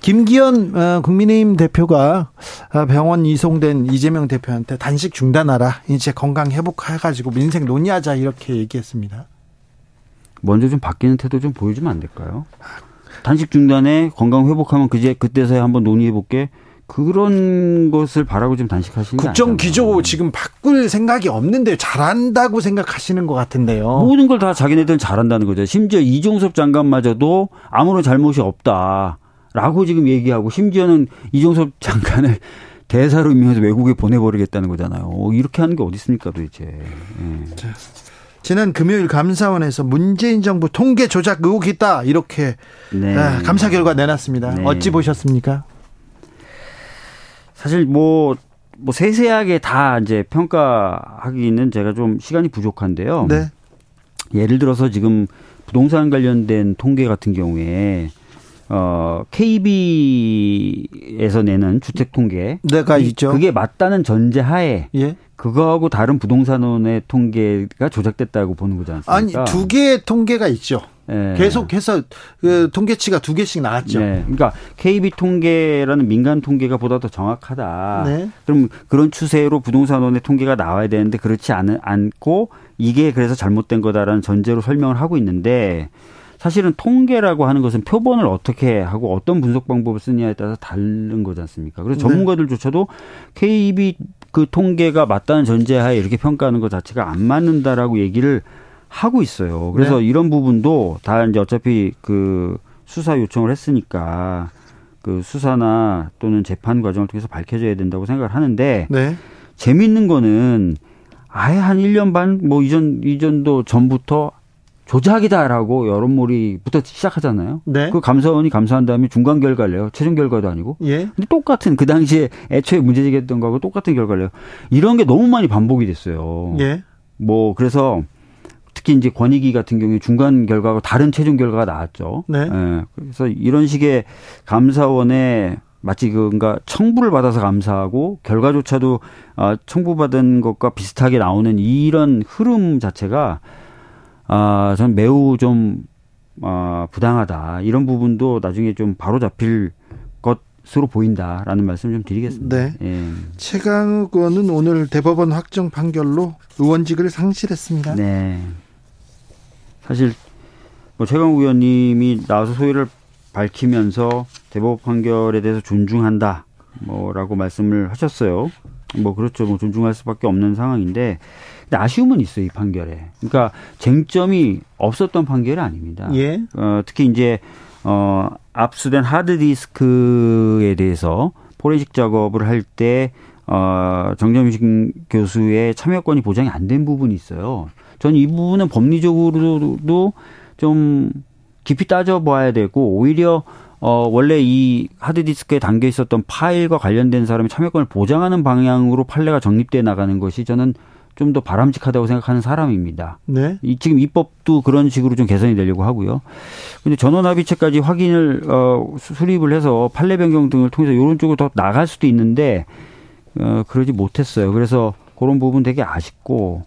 김기현 어, 국민의힘 대표가 어, 병원 이송된 이재명 대표한테 단식 중단하라. 이제 건강 회복해가지고 민생 논의하자 이렇게 얘기했습니다. 먼저 좀 바뀌는 태도 좀 보여주면 안 될까요? 단식 중단에 건강 회복하면 그제 그때서야 한번 논의해 볼게. 그런 것을 바라고 좀 단식하시는 게 국정 기조 지금 바꿀 생각이 없는데 잘한다고 생각하시는 것 같은데요. 모든 걸 다 자기네들은 잘한다는 거죠. 심지어 이종섭 장관마저도 아무런 잘못이 없다라고 지금 얘기하고 심지어는 이종섭 장관을 대사로 임명해서 외국에 보내버리겠다는 거잖아요. 이렇게 하는 게 어디 있습니까 도대체. 예. 자, 지난 금요일 감사원에서 문재인 정부 통계 조작 의혹이 있다 이렇게 네. 아, 감사 결과 내놨습니다. 네. 어찌 보셨습니까? 사실 뭐, 뭐 세세하게 다 이제 평가하기는 제가 좀 시간이 부족한데요. 네. 예를 들어서 지금 부동산 관련된 통계 같은 경우에 어 KB에서 내는 주택 통계 내가 있죠. 그게 맞다는 전제 하에 예? 그거하고 다른 부동산원의 통계가 조작됐다고 보는 거지 않습니까? 아니 두 개의 통계가 있죠. 네. 계속해서 그 통계치가 두 개씩 나왔죠. 네. 그러니까 KB 통계라는 민간 통계가 보다 더 정확하다. 네. 그럼 그런 추세로 부동산원의 통계가 나와야 되는데 그렇지 않, 않고 이게 그래서 잘못된 거다라는 전제로 설명을 하고 있는데 사실은 통계라고 하는 것은 표본을 어떻게 하고 어떤 분석 방법을 쓰냐에 따라서 다른 거지 않습니까? 그래서 네. 전문가들조차도 KB 그 통계가 맞다는 전제하에 이렇게 평가하는 것 자체가 안 맞는다라고 얘기를 하고 있어요. 그래서 네. 이런 부분도 다 이제 어차피 그 수사 요청을 했으니까 그 수사나 또는 재판 과정을 통해서 밝혀져야 된다고 생각을 하는데 네. 재밌는 거는 아예 한 1년 반 뭐 이전 이전도 전부터 조작이다라고 여론몰이부터 시작하잖아요. 네. 그 감사원이 감사한 다음에 중간 결과를 내요. 최종 결과도 아니고. 예. 근데 똑같은 그 당시에 애초에 문제제기했던 거하고 똑같은 결과를 내요. 이런 게 너무 많이 반복이 됐어요. 예. 뭐 그래서 특히 이제 권익위 같은 경우에 중간 결과가 다른 최종 결과가 나왔죠. 네. 예. 그래서 이런 식의 감사원의 마치 그뭔가 청부를 받아서 감사하고 결과조차도 어, 청부받은 것과 비슷하게 나오는 이런 흐름 자체가 아, 전 매우 좀 어, 부당하다. 이런 부분도 나중에 좀 바로 잡힐 것으로 보인다라는 말씀 좀 드리겠습니다. 네. 예. 최강욱 의원은 오늘 대법원 확정 판결로 의원직을 상실했습니다. 네. 사실 뭐 최강욱 의원님이 나와서 소위를 밝히면서 대법원 판결에 대해서 존중한다. 뭐라고 말씀을 하셨어요. 뭐 그렇죠. 뭐 존중할 수밖에 없는 상황인데 근데 아쉬움은 있어요, 이 판결에. 그러니까 쟁점이 없었던 판결이 아닙니다. 예. 어, 특히 이제 어 압수된 하드디스크에 대해서 포렌식 작업을 할때 어, 정점식 교수의 참여권이 보장이 안 된 부분이 있어요. 저는 이 부분은 법리적으로도 좀 깊이 따져봐야 되고 오히려 어, 원래 이 하드디스크에 담겨 있었던 파일과 관련된 사람의 참여권을 보장하는 방향으로 판례가 정립돼 나가는 것이 저는 좀 더 바람직하다고 생각하는 사람입니다. 네. 이, 지금 입법도 그런 식으로 좀 개선이 되려고 하고요. 근데 전원합의체까지 확인을 어, 수립을 해서 판례 변경 등을 통해서 이런 쪽으로 더 나갈 수도 있는데 어, 그러지 못했어요. 그래서 그런 부분 되게 아쉽고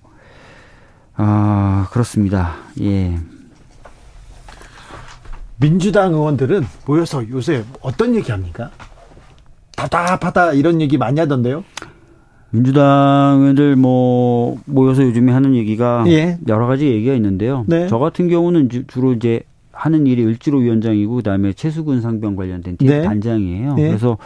아 그렇습니다. 예. 민주당 의원들은 모여서 요새 어떤 얘기 합니까? 답답하다 이런 얘기 많이 하던데요. 민주당 의원들 뭐 모여서 요즘에 하는 얘기가 예. 여러 가지 얘기가 있는데요. 네. 저 같은 경우는 주로 이제 하는 일이 을지로 위원장이고 그다음에 최수근 상병 관련된 TF 네. 단장이에요. 네. 그래서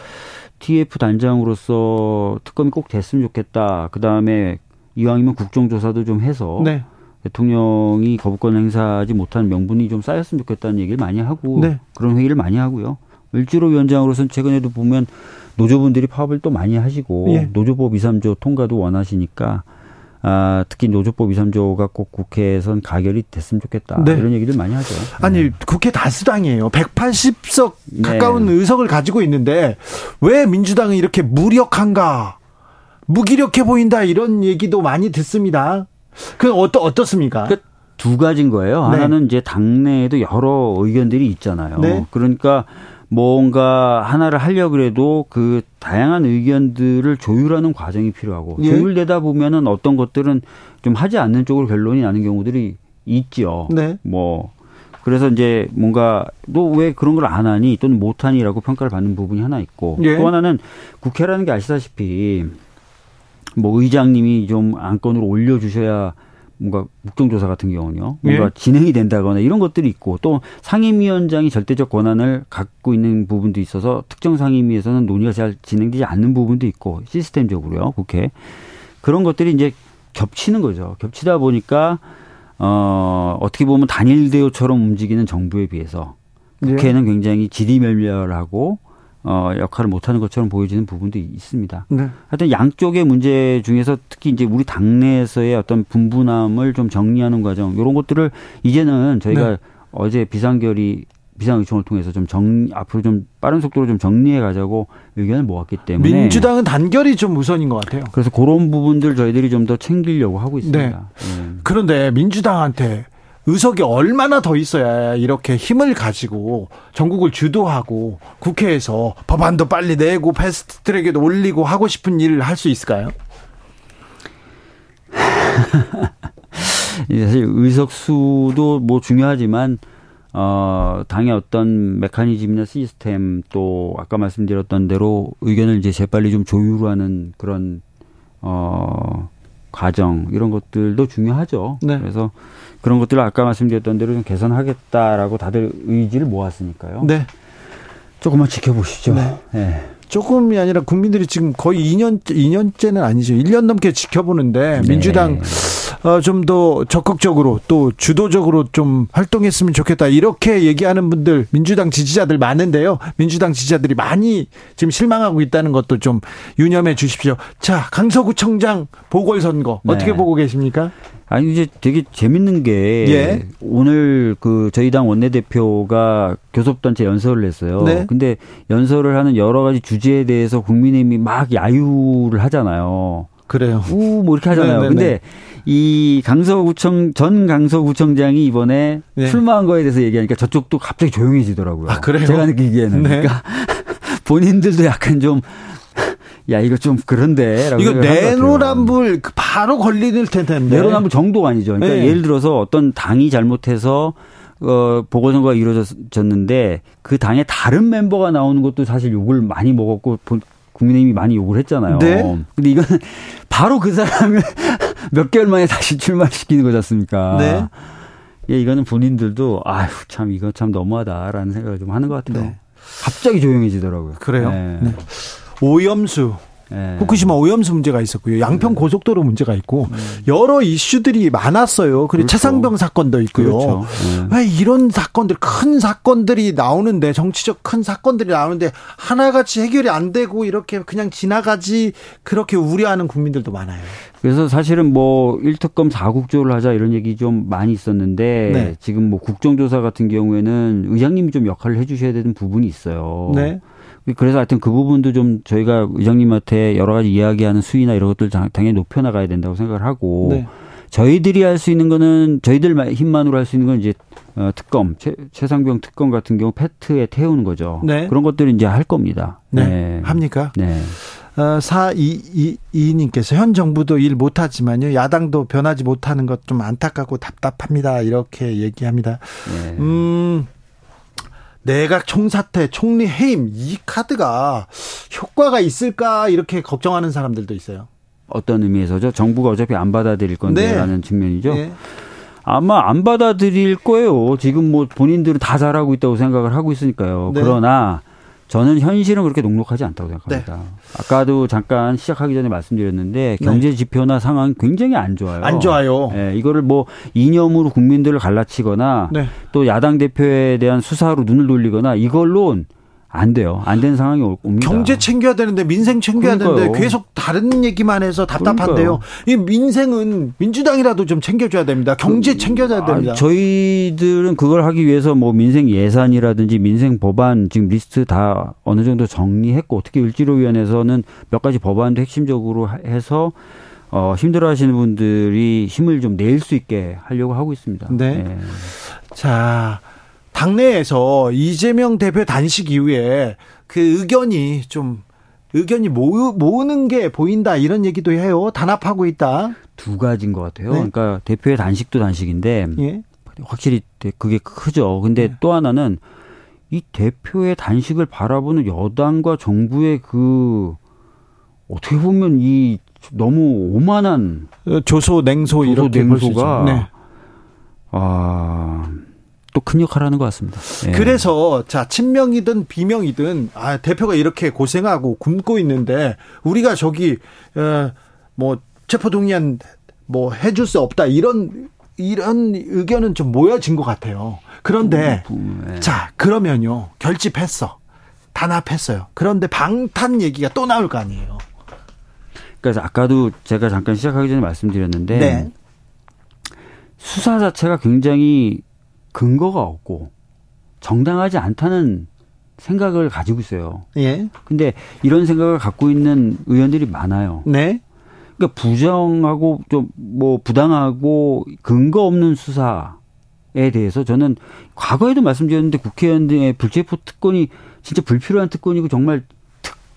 TF 단장으로서 특검이 꼭 됐으면 좋겠다. 그다음에 이왕이면 국정조사도 좀 해서 네. 대통령이 거부권 행사하지 못한 명분이 좀 쌓였으면 좋겠다는 얘기를 많이 하고 네. 그런 회의를 많이 하고요. 을지로 위원장으로서는 최근에도 보면 노조분들이 파업을 또 많이 하시고 예. 노조법 2, 3조 통과도 원하시니까 아, 특히 노조법 2, 3조가 꼭 국회에선 가결이 됐으면 좋겠다. 네. 이런 얘기들 많이 하죠. 아니, 네. 국회 다수당이에요. 180석 가까운 네. 의석을 가지고 있는데 왜 민주당은 이렇게 무력한가? 무기력해 보인다 이런 얘기도 많이 듣습니다. 그 어떠 어떻습니까? 그 두 가지인 거예요. 네. 하나는 이제 당내에도 여러 의견들이 있잖아요. 네. 그러니까 뭔가 하나를 하려고 해도 그 다양한 의견들을 조율하는 과정이 필요하고 예. 조율되다 보면은 어떤 것들은 좀 하지 않는 쪽으로 결론이 나는 경우들이 있죠. 네. 뭐 그래서 이제 뭔가 너왜 그런 걸 안 하니 또는 못 하니라고 평가를 받는 부분이 하나 있고 예. 또 하나는 국회라는 게 아시다시피 뭐 의장님이 좀 안건으로 올려 주셔야 뭔가 국정조사 같은 경우는요. 뭔가 예. 진행이 된다거나 이런 것들이 있고 또 상임위원장이 절대적 권한을 갖고 있는 부분도 있어서 특정 상임위에서는 논의가 잘 진행되지 않는 부분도 있고 시스템적으로요. 국회. 그런 것들이 이제 겹치는 거죠. 겹치다 보니까 어 어떻게 보면 단일 대우처럼 움직이는 정부에 비해서 예. 국회는 예. 굉장히 지리멸렬하고 어, 역할을 못하는 것처럼 보여지는 부분도 있습니다. 네. 하여튼 양쪽의 문제 중에서 특히 이제 우리 당내에서의 어떤 분분함을 좀 정리하는 과정, 이런 것들을 이제는 저희가 네. 어제 비상결의 비상의총을 통해서 좀 정, 앞으로 좀 빠른 속도로 좀 정리해 가자고 의견을 모았기 때문에. 민주당은 단결이 좀 우선인 것 같아요. 그래서 그런 부분들 저희들이 좀 더 챙기려고 하고 있습니다. 네. 네. 그런데 민주당한테 의석이 얼마나 더 있어야 이렇게 힘을 가지고 전국을 주도하고 국회에서 법안도 빨리 내고 패스트 트랙에도 올리고 하고 싶은 일을 할 수 있을까요? 사실 의석수도 뭐 중요하지만 어, 당의 어떤 메커니즘이나 시스템 또 아까 말씀드렸던 대로 의견을 이제 재빨리 좀 조율하는 그런 어, 과정 이런 것들도 중요하죠. 네. 그래서 그런 것들을 아까 말씀드렸던 대로 좀 개선하겠다라고 다들 의지를 모았으니까요. 네. 조금만 지켜보시죠. 네. 네. 조금이 아니라 국민들이 지금 거의 2년 2년째는 아니죠. 1년 넘게 지켜보는데 네. 민주당 어, 좀 더 적극적으로 또 주도적으로 좀 활동했으면 좋겠다. 이렇게 얘기하는 분들 민주당 지지자들 많은데요. 민주당 지지자들이 많이 지금 실망하고 있다는 것도 좀 유념해 주십시오. 자, 강서구청장 보궐선거 어떻게 네. 보고 계십니까? 아니 이제 되게 재밌는 게 예. 오늘 그 저희 당 원내대표가 교섭단체 연설을 했어요. 네. 근데 연설을 하는 여러 가지 주제에 대해서 국민의힘이 막 야유를 하잖아요. 그래요. 우 뭐 이렇게 하잖아요. 네네네. 네, 근데 네. 이 강서구청 전 강서구청장이 이번에 네. 출마한 거에 대해서 얘기하니까 저쪽도 갑자기 조용해지더라고요. 아 그래요? 제가 느끼기에는 네. 그러니까 본인들도 약간 좀 야, 이거 좀 그런데. 이거 내로남불 그 바로 걸리는 텐데. 내로남불 정도가 아니죠. 그러니까 네. 예를 들어서 어떤 당이 잘못해서 어, 보궐선거가 이루어졌는데 그 당의 다른 멤버가 나오는 것도 사실 욕을 많이 먹었고 국민의힘이 많이 욕을 했잖아요. 네. 근데 이거는 바로 그 사람을 몇 개월 만에 다시 출마시키는 거지 않습니까? 네. 예, 이거는 본인들도 아휴 참 이거 참 너무하다라는 생각을 좀 하는 것 같아요. 네. 갑자기 조용해지더라고요. 그래요. 네. 네. 오염수 네. 후쿠시마 오염수 문제가 있었고요. 양평 네. 고속도로 문제가 있고 네. 여러 이슈들이 많았어요. 그리고 그렇죠. 차상병 사건도 있고요. 그렇죠. 네. 왜 이런 사건들 큰 사건들이 나오는데 정치적 큰 사건들이 나오는데 하나같이 해결이 안 되고 이렇게 그냥 지나가지 그렇게 우려하는 국민들도 많아요. 그래서 사실은 뭐 1특검 4국조를 하자 이런 얘기 좀 많이 있었는데 네. 지금 뭐 국정조사 같은 경우에는 의장님이 좀 역할을 해 주셔야 되는 부분이 있어요. 네. 그래서 하여튼 그 부분도 좀 저희가 의장님한테 여러 가지 이야기하는 수위나 이런 것들 당연히 높여나가야 된다고 생각을 하고 네. 저희들이 할 수 있는 거는 저희들 힘만으로 할 수 있는 건 이제 어, 특검 최, 최상병 특검 같은 경우 패트에 태우는 거죠. 네. 그런 것들을 이제 할 겁니다. 네. 네. 합니까? 네. 어, 422님께서 현 정부도 일 못하지만요. 야당도 변하지 못하는 것 좀 안타깝고 답답합니다. 이렇게 얘기합니다. 네. 음. 내각 총사퇴, 총리 해임 이 카드가 효과가 있을까 이렇게 걱정하는 사람들도 있어요. 어떤 의미에서죠? 정부가 어차피 안 받아들일 건데라는 네. 측면이죠. 네. 아마 안 받아들일 거예요. 지금 뭐 본인들은 다 잘하고 있다고 생각을 하고 있으니까요. 네. 그러나 저는 현실은 그렇게 녹록하지 않다고 생각합니다. 네. 아까도 잠깐 시작하기 전에 말씀드렸는데 네. 경제 지표나 상황 굉장히 안 좋아요. 안 좋아요. 네, 이거를 뭐 이념으로 국민들을 갈라치거나 네. 또 야당 대표에 대한 수사로 눈을 돌리거나 이걸로 안 돼요. 안 되는 상황이 옵니다. 경제 챙겨야 되는데 민생 챙겨야 그러니까요. 되는데 계속 다른 얘기만 해서 답답한데요. 그러니까요. 이 민생은 민주당이라도 좀 챙겨줘야 됩니다. 경제 그, 챙겨줘야 됩니다. 아, 저희들은 그걸 하기 위해서 뭐 민생 예산이라든지 민생 법안 지금 리스트 다 어느 정도 정리했고 특히 을지로위원회에서는 몇 가지 법안도 핵심적으로 해서 어, 힘들어 하시는 분들이 힘을 좀 낼 수 있게 하려고 하고 있습니다. 네. 네. 자. 당내에서 이재명 대표 단식 이후에 그 의견이 좀 의견이 모으, 모으는 게 보인다 이런 얘기도 해요. 단합하고 있다. 두 가지인 것 같아요. 네. 그러니까 대표의 단식도 단식인데 예. 확실히 그게 크죠. 근데 네. 또 하나는 이 대표의 단식을 바라보는 여당과 정부의 그 어떻게 보면 이 너무 오만한 조소 냉소 조소 이렇게 냉소가 네. 아 또 큰 역할을 하는 것 같습니다. 예. 그래서 자 친명이든 비명이든 아 대표가 이렇게 고생하고 굶고 있는데 우리가 저기 어, 뭐 체포 동의안 뭐 해줄 수 없다 이런 이런 의견은 좀 모여진 것 같아요. 그런데 음, 음, 예. 자 그러면요 결집했어 단합했어요. 그런데 방탄 얘기가 또 나올 거 아니에요. 그래서 아까도 제가 잠깐 시작하기 전에 말씀드렸는데 네. 수사 자체가 굉장히 근거가 없고 정당하지 않다는 생각을 가지고 있어요. 예. 근데 이런 생각을 갖고 있는 의원들이 많아요. 네. 그러니까 부정하고 좀 뭐 부당하고 근거 없는 수사에 대해서 저는 과거에도 말씀드렸는데 국회의원들의 불체포 특권이 진짜 불필요한 특권이고 정말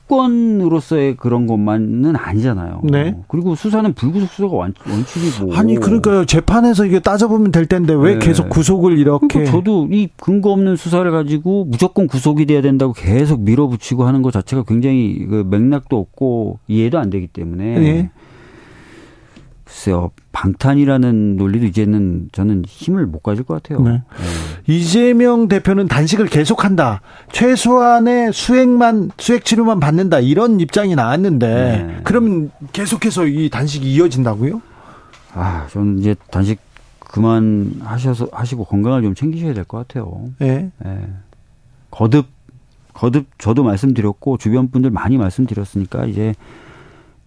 특권으로서의 그런 것만은 아니잖아요. 네. 그리고 수사는 불구속 수사가 원칙이고. 아니 그러니까 재판에서 이게 따져보면 될 텐데 왜 네. 계속 구속을 이렇게? 그러니까 저도 이 근거 없는 수사를 가지고 무조건 구속이 돼야 된다고 계속 밀어붙이고 하는 것 자체가 굉장히 그 맥락도 없고 이해도 안 되기 때문에. 네. 글쎄요. 방탄이라는 논리도 이제는 저는 힘을 못 가질 것 같아요. 네. 네. 이재명 대표는 단식을 계속한다. 최소한의 수액만 수액 치료만 받는다. 이런 입장이 나왔는데 네. 그러면 계속해서 이 단식이 이어진다고요? 아, 저는 이제 단식 그만 하셔서 하시고 건강을 좀 챙기셔야 될 것 같아요. 네. 네. 거듭 거듭 저도 말씀드렸고 주변 분들 많이 말씀드렸으니까 이제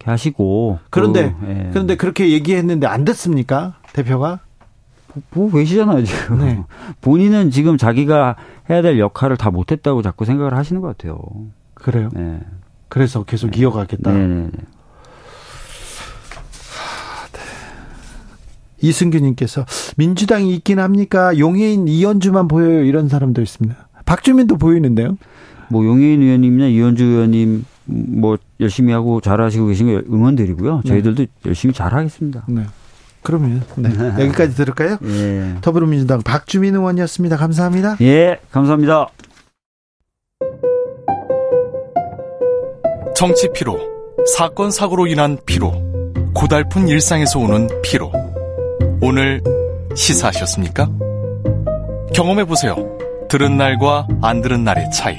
하시고. 그런데 또, 예. 그런데 그렇게 얘기했는데 안 됐습니까? 대표가? 보고 계시잖아요 지금. 네. 본인은 지금 자기가 해야 될 역할을 다 못했다고 자꾸 생각을 하시는 것 같아요. 그래요? 네. 그래서 계속 네. 이어가겠다? 네, 네, 네. 이승규님께서 민주당이 있긴 합니까? 용해인 이현주만 보여요. 이런 사람도 있습니다. 박주민도 보이는데요? 뭐 용해인 의원님이나 이현주 의원님 뭐 열심히 하고 잘하시고 계신 거 응원드리고요. 네. 저희들도 네. 열심히 잘하겠습니다. 네. 그러면 네. 여기까지 들을까요? 예. 더불어민주당 박주민 의원이었습니다. 감사합니다. 예, 감사합니다. 정치 피로, 사건 사고로 인한 피로, 고달픈 일상에서 오는 피로. 오늘 시사하셨습니까? 경험해 보세요. 들은 날과 안 들은 날의 차이.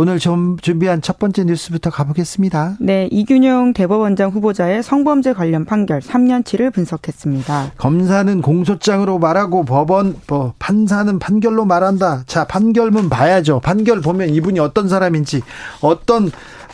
오늘 좀 준비한 첫 번째 뉴스부터 가보겠습니다. 네, 이균용 대법원장 후보자의 성범죄 관련 판결 3년치를 분석했습니다. 검사는 공소장으로 말하고 법원 뭐 판사는 판결로 말한다. 자, 판결문 봐야죠. 판결 보면 이분이 어떤 사람인지 어떤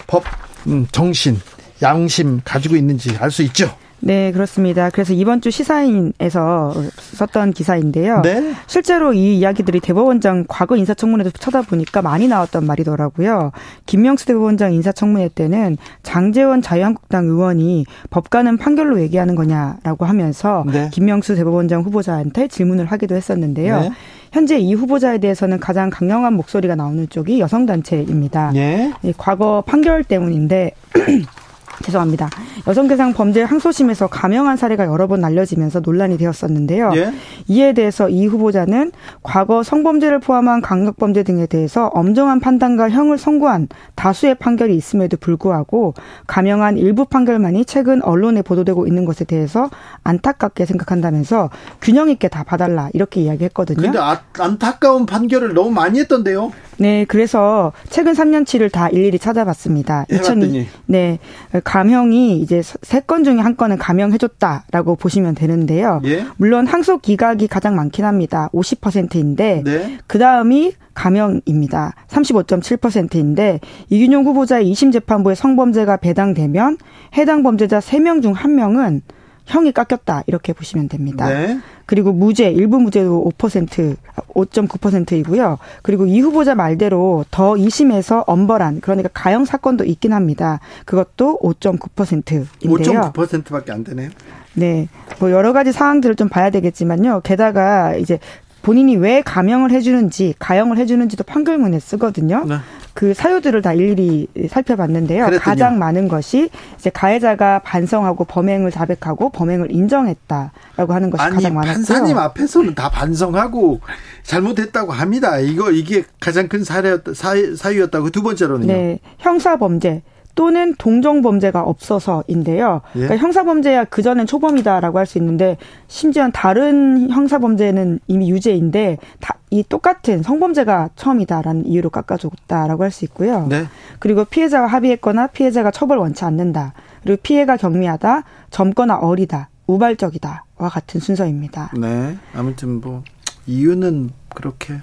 법 음, 정신 양심 가지고 있는지 알 수 있죠. 네, 그렇습니다. 그래서 이번 주 시사인에서 썼던 기사인데요. 네? 실제로 이 이야기들이 대법원장 과거 인사청문회도 쳐다보니까 많이 나왔던 말이더라고요. 김명수 대법원장 인사청문회 때는 장재원 자유한국당 의원이 법관은 판결로 얘기하는 거냐라고 하면서 네. 김명수 대법원장 후보자한테 질문을 하기도 했었는데요. 네? 현재 이 후보자에 대해서는 가장 강경한 목소리가 나오는 쪽이 여성단체입니다. 네? 과거 판결 때문인데 죄송합니다. 여성대상 범죄 항소심에서 감형한 사례가 여러 번 알려지면서 논란이 되었었는데요. 예? 이에 대해서 이 후보자는 과거 성범죄를 포함한 강력범죄 등에 대해서 엄정한 판단과 형을 선고한 다수의 판결이 있음에도 불구하고 감형한 일부 판결만이 최근 언론에 보도되고 있는 것에 대해서 안타깝게 생각한다면서 균형 있게 다 봐달라 이렇게 이야기했거든요. 근데 아, 안타까운 판결을 너무 많이 했던데요. 네, 그래서 최근 3년치를 다 일일이 찾아봤습니다. 2002, 네, 감형이 이제 세 건 중에 한 건은 감형해줬다라고 보시면 되는데요. 예? 물론 항소 기각이 가장 많긴 합니다. 50%인데 네? 그 다음이 감형입니다. 35.7%인데 이균용 후보자의 2심 재판부에 성범죄가 배당되면 해당 범죄자 3명 중 1명은 형이 깎였다 이렇게 보시면 됩니다. 네. 그리고 무죄 일부 무죄도 5% 5.9%이고요. 그리고 이 후보자 말대로 더 2심에서 엄벌한 그러니까 가형 사건도 있긴 합니다. 그것도 5.9%인데요. 5.9%밖에 안 되네요. 네. 뭐 여러 가지 사항들을 좀 봐야 되겠지만요. 게다가 이제 본인이 왜 감형을 해주는지 가형을 해주는지도 판결문에 쓰거든요. 네. 그 사유들을 다 일일이 살펴봤는데요. 그랬더니요. 가장 많은 것이 이제 가해자가 반성하고 범행을 자백하고 범행을 인정했다라고 하는 것이 아니, 가장 많았고요. 판사님 앞에서는 다 반성하고 잘못했다고 합니다. 이거 이게 가장 큰 사례였, 사유였다고 두 번째로는요. 네, 형사 범죄. 또는 동종 범죄가 없어서인데요. 예? 그러니까 형사 범죄야 그 전엔 초범이다라고 할 수 있는데 심지어 다른 형사 범죄는 이미 유죄인데 다 이 똑같은 성범죄가 처음이다라는 이유로 깎아줬다라고 할 수 있고요. 네. 그리고 피해자와 합의했거나 피해자가 처벌 원치 않는다. 그리고 피해가 경미하다, 젊거나 어리다, 우발적이다와 같은 순서입니다. 네. 아무튼 뭐 이유는 그렇게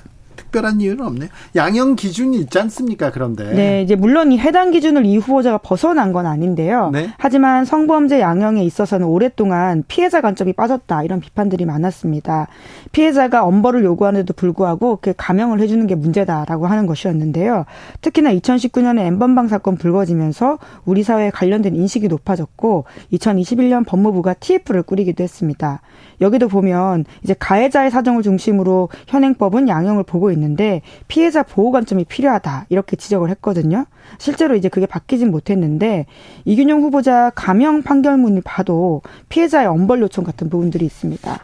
특별한 이유는 없네요. 양형 기준이 있지 않습니까? 그런데. 네, 이제 물론 이 해당 기준을 이 후보자가 벗어난 건 아닌데요. 네? 하지만 성범죄 양형에 있어서는 오랫동안 피해자 관점이 빠졌다 이런 비판들이 많았습니다. 피해자가 엄벌을 요구하는데도 불구하고 그 감형을 해주는 게 문제다라고 하는 것이었는데요. 특히나 2019년에 엠번방 사건 불거지면서 우리 사회에 관련된 인식이 높아졌고 2021년 법무부가 TF를 꾸리기도 했습니다. 여기도 보면 이제 가해자의 사정을 중심으로 현행법은 양형을 보고 있는 데 피해자 보호 관점이 필요하다 이렇게 지적을 했거든요. 실제로 이제 그게 바뀌진 못했는데 이균용 후보자 감형 판결문을 봐도 피해자의 엄벌 요청 같은 부분들이 있습니다.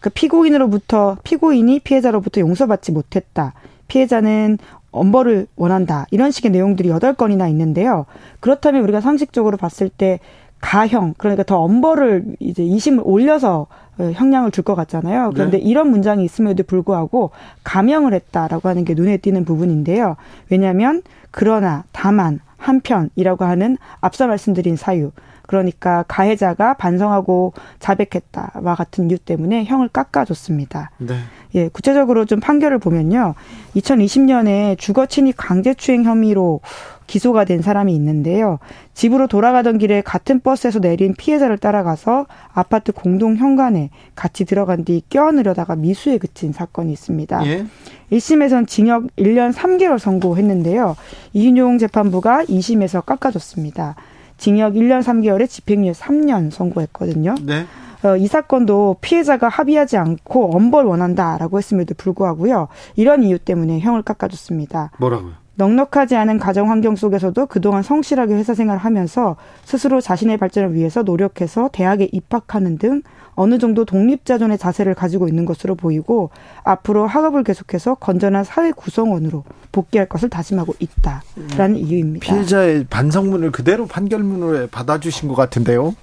그 피고인으로부터 피고인이 피해자로부터 용서받지 못했다. 피해자는 엄벌을 원한다. 이런 식의 내용들이 여덟 건이나 있는데요. 그렇다면 우리가 상식적으로 봤을 때 가형 그러니까 더 엄벌을 이제 이심을 올려서 어, 형량을 줄 것 같잖아요. 그런데 네. 이런 문장이 있음에도 불구하고 감형을 했다라고 하는 게 눈에 띄는 부분인데요. 왜냐하면 그러나 다만 한편이라고 하는 앞서 말씀드린 사유 그러니까 가해자가 반성하고 자백했다와 같은 이유 때문에 형을 깎아줬습니다. 네. 예, 구체적으로 좀 판결을 보면요. 2020년에 주거 침입 강제 추행 혐의로 기소가 된 사람이 있는데요. 집으로 돌아가던 길에 같은 버스에서 내린 피해자를 따라가서 아파트 공동 현관에 같이 들어간 뒤 껴안으려다가 미수에 그친 사건이 있습니다. 예. 1심에선 징역 1년 3개월 선고했는데요. 이인용 재판부가 2심에서 깎아줬습니다. 징역 1년 3개월에 집행유예 3년 선고했거든요. 네. 어, 이 사건도 피해자가 합의하지 않고 엄벌 원한다라고 했음에도 불구하고요. 이런 이유 때문에 형을 깎아줬습니다. 뭐라고요? 넉넉하지 않은 가정 환경 속에서도 그동안 성실하게 회사 생활을 하면서 스스로 자신의 발전을 위해서 노력해서 대학에 입학하는 등 어느 정도 독립자존의 자세를 가지고 있는 것으로 보이고 앞으로 학업을 계속해서 건전한 사회 구성원으로 복귀할 것을 다짐하고 있다라는 음, 이유입니다. 피해자의 반성문을 그대로 판결문으로 받아주신 것 같은데요.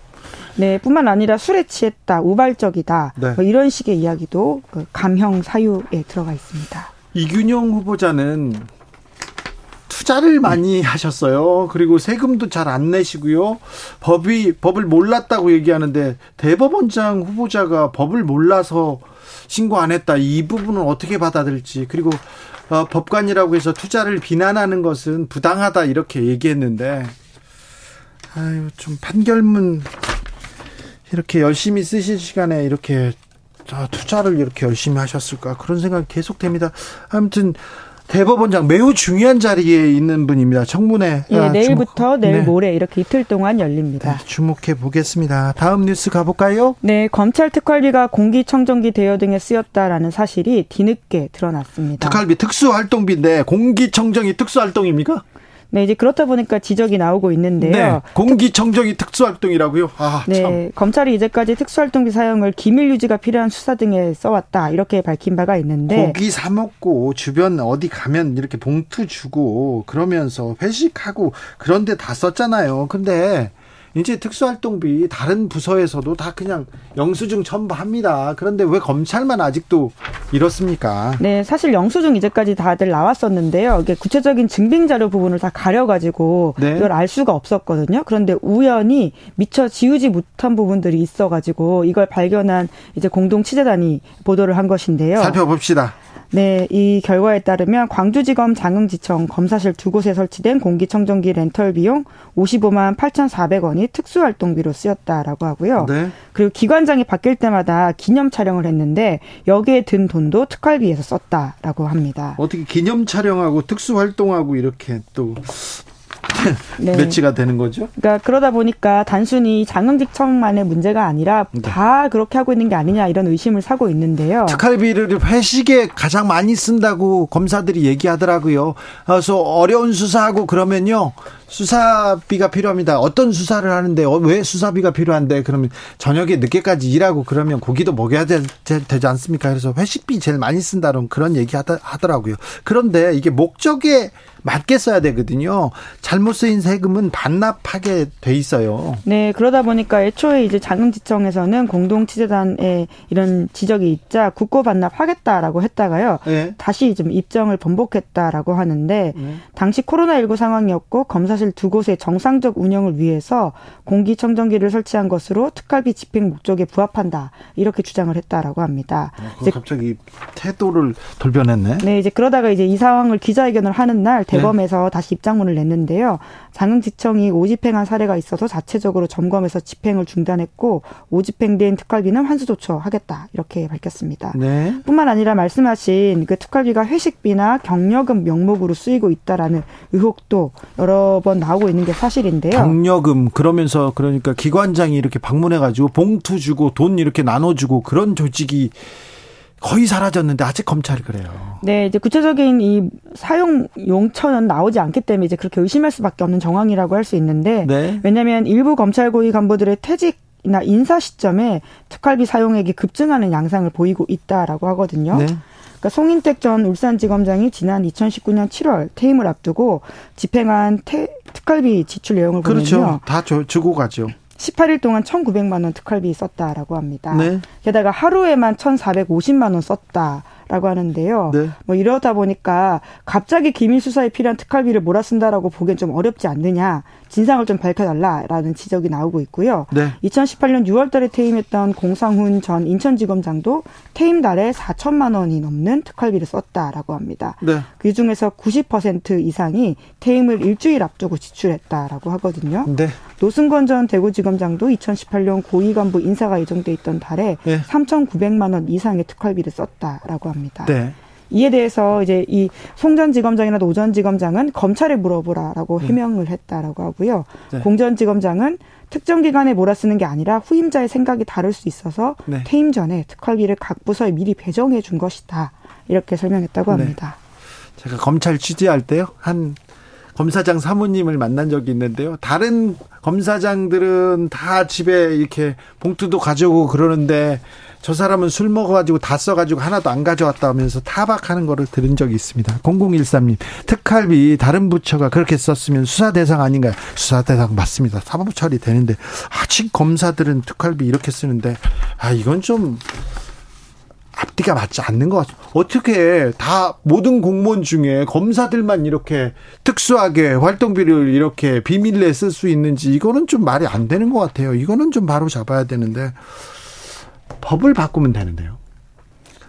네, 뿐만 아니라 술에 취했다, 우발적이다, 네. 뭐 이런 식의 이야기도 그 감형 사유에 들어가 있습니다. 이균영 후보자는 투자를 많이 하셨어요. 그리고 세금도 잘 안 내시고요. 법이 법을 몰랐다고 얘기하는데 대법원장 후보자가 법을 몰라서 신고 안 했다. 이 부분은 어떻게 받아들일지 그리고 어, 법관이라고 해서 투자를 비난하는 것은 부당하다 이렇게 얘기했는데 아유 좀 판결문 이렇게 열심히 쓰실 시간에 이렇게 투자를 이렇게 열심히 하셨을까 그런 생각이 계속됩니다. 아무튼 대법원장 매우 중요한 자리에 있는 분입니다. 청문회. 예, 아, 내일부터 주목. 내일 네. 모레 이렇게 이틀 동안 열립니다. 네, 주목해 보겠습니다. 다음 뉴스 가볼까요? 네, 검찰 특활비가 공기청정기 대여 등에 쓰였다라는 사실이 뒤늦게 드러났습니다. 특활비 특수활동비인데 공기청정이 특수활동입니까? 네, 이제 그렇다 보니까 지적이 나오고 있는데요. 네, 공기청정이 특수활동이라고요? 아, 네, 참. 검찰이 이제까지 특수활동비 사용을 기밀 유지가 필요한 수사 등에 써왔다 이렇게 밝힌 바가 있는데 고기 사 먹고 주변 어디 가면 이렇게 봉투 주고 그러면서 회식하고 그런데 다 썼잖아요. 근데 이제 특수활동비 다른 부서에서도 다 그냥 영수증 첨부합니다. 그런데 왜 검찰만 아직도 이렇습니까? 네, 사실 영수증 이제까지 다들 나왔었는데요. 이게 구체적인 증빙 자료 부분을 다 가려가지고 네. 이걸 알 수가 없었거든요. 그런데 우연히 미처 지우지 못한 부분들이 있어가지고 이걸 발견한 이제 공동 취재단이 보도를 한 것인데요. 살펴봅시다. 네, 이 결과에 따르면 광주지검 장흥지청 검사실 두 곳에 설치된 공기청정기 렌털 비용 55만 8,400원이 특수활동비로 쓰였다라고 하고요. 네. 그리고 기관장이 바뀔 때마다 기념 촬영을 했는데 여기에 든 돈도 특활비에서 썼다라고 합니다. 어떻게 기념 촬영하고 특수활동하고 이렇게 또 네. 매치가 되는 거죠. 그러니까 그러다 보니까 단순히 장흥직청만의 문제가 아니라 네. 다 그렇게 하고 있는 게 아니냐 이런 의심을 사고 있는데요. 특활비를 회식에 가장 많이 쓴다고 검사들이 얘기하더라고요. 그래서 어려운 수사하고 그러면요. 수사비가 필요합니다. 어떤 수사를 하는데 어, 왜 수사비가 필요한데 그러면 저녁에 늦게까지 일하고 그러면 고기도 먹여야 되, 지 않습니까? 그래서 회식비 제일 많이 쓴다는 그런 얘기 하더라고요. 그런데 이게 목적에 맞게 써야 되거든요. 잘못 쓰인 세금은 반납하게 돼 있어요. 네, 그러다 보니까 애초에 이제 자금지청에서는 공동치재단에 이런 지적이 있자 국고 반납하겠다라고 했다가요. 네. 다시 좀 입장을 번복했다라고 하는데 네. 당시 코로나19 상황이었고 검사실 두 곳의 정상적 운영을 위해서 공기청정기를 설치한 것으로 특활비 집행 목적에 부합한다. 이렇게 주장을 했다라고 합니다. 어, 이제 갑자기 태도를 돌변했네. 네, 이제 그러다가 이제 이 상황을 기자회견을 하는 날 대검에서 네. 다시 입장문을 냈는데요. 장흥지청이 오집행한 사례가 있어서 자체적으로 점검해서 집행을 중단했고 오집행된 특활비는 환수 조처하겠다 이렇게 밝혔습니다. 네. 뿐만 아니라 말씀하신 그 특활비가 회식비나 경력금 명목으로 쓰이고 있다라는 의혹도 여러 번 나오고 있는 게 사실인데요. 경력금 그러면서 그러니까 기관장이 이렇게 방문해가지고 봉투 주고 돈 이렇게 나눠주고 그런 조직이 거의 사라졌는데 아직 검찰이 그래요. 네, 이제 구체적인 이 사용 용처는 나오지 않기 때문에 이제 그렇게 의심할 수밖에 없는 정황이라고 할 수 있는데 네. 왜냐하면 일부 검찰 고위 간부들의 퇴직 이나 인사 시점에 특활비 사용액이 급증하는 양상을 보이고 있다라고 하거든요. 네. 그러니까 송인택 전 울산지검장이 지난 2019년 7월 퇴임을 앞두고 집행한 태, 특활비 지출 내용을 그렇죠. 보면요. 다 주고 가죠. 18일 동안 1,900만 원 특활비 썼다라고 합니다. 네. 게다가 하루에만 1,450만 원 썼다. 라고 하는데요. 네. 뭐 이러다 보니까 갑자기 기밀 수사에 필요한 특활비를 몰아쓴다라고 보기엔 좀 어렵지 않느냐. 진상을 좀 밝혀달라라는 지적이 나오고 있고요. 네. 2018년 6월달에 퇴임했던 공상훈 전 인천지검장도 퇴임 달에 4천만 원이 넘는 특활비를 썼다라고 합니다. 네. 그 중에서 90% 이상이 퇴임을 일주일 앞두고 지출했다라고 하거든요. 네. 노승건 전 대구지검장도 2018년 고위 간부 인사가 예정돼 있던 달에 네. 3,900만 원 이상의 특활비를 썼다라고 합니다. 네. 이에 대해서 이제 이 송전 지검장이나 노전 지검장은 검찰에 물어보라라고 네. 해명을 했다라고 하고요. 네. 공전 지검장은 특정 기관에 몰아쓰는 게 아니라 후임자의 생각이 다를 수 있어서 네. 퇴임 전에 특활비를 각 부서에 미리 배정해 준 것이다. 이렇게 설명했다고 네. 합니다. 제가 검찰 취재할 때요. 한 검사장 사모님을 만난 적이 있는데요. 다른 검사장들은 다 집에 이렇게 봉투도 가져오고 그러는데 저 사람은 술 먹어가지고 다 써가지고 하나도 안 가져왔다 하면서 타박하는 거를 들은 적이 있습니다. 0013님, 특활비 다른 부처가 그렇게 썼으면 수사 대상 아닌가요? 수사 대상 맞습니다. 사법 처리 되는데, 아직 검사들은 특활비 이렇게 쓰는데, 아, 이건 좀, 앞뒤가 맞지 않는 것 같아요. 어떻게 다 모든 공무원 중에 검사들만 이렇게 특수하게 활동비를 이렇게 비밀리에 쓸 수 있는지 이거는 좀 말이 안 되는 것 같아요. 이거는 좀 바로 잡아야 되는데 법을 바꾸면 되는데요.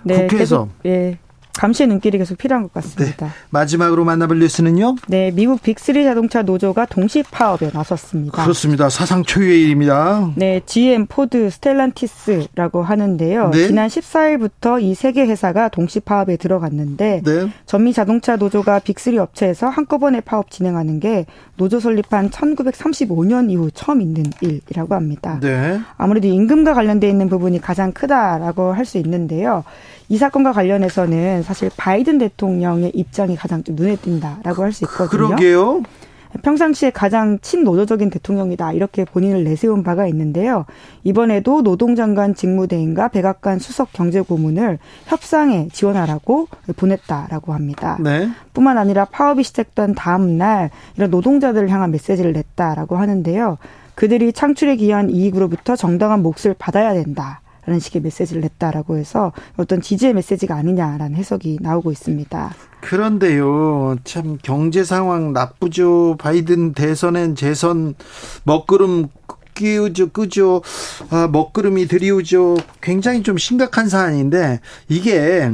네, 국회에서 예. 감시의 눈길이 계속 필요한 것 같습니다. 네. 마지막으로 만나볼 뉴스는요? 네, 미국 빅3 자동차 노조가 동시 파업에 나섰습니다. 그렇습니다. 사상 초유의 일입니다. 네, GM, 포드, 스텔란티스라고 하는데요. 네. 지난 14일부터 이 세 개 회사가 동시 파업에 들어갔는데 네. 전미 자동차 노조가 빅3 업체에서 한꺼번에 파업 진행하는 게 노조 설립한 1935년 이후 처음 있는 일이라고 합니다. 네. 아무래도 임금과 관련돼 있는 부분이 가장 크다라고 할 수 있는데요. 이 사건과 관련해서는 사실 바이든 대통령의 입장이 가장 좀 눈에 띈다라고 할 수 있거든요. 그러게요. 평상시에 가장 친노조적인 대통령이다 이렇게 본인을 내세운 바가 있는데요. 이번에도 노동장관 직무대행과 백악관 수석 경제고문을 협상에 지원하라고 보냈다라고 합니다. 네. 뿐만 아니라 파업이 시작된 다음 날 이런 노동자들을 향한 메시지를 냈다라고 하는데요. 그들이 창출에 기여한 이익으로부터 정당한 몫을 받아야 된다. 라는 식의 메시지를 냈다라고 해서 어떤 지지의 메시지가 아니냐라는 해석이 나오고 있습니다. 그런데요, 참 경제 상황 나쁘죠. 바이든 대선엔 재선 먹구름 끼우죠, 끄죠. 아, 먹구름이 드리우죠. 굉장히 좀 심각한 사안인데 이게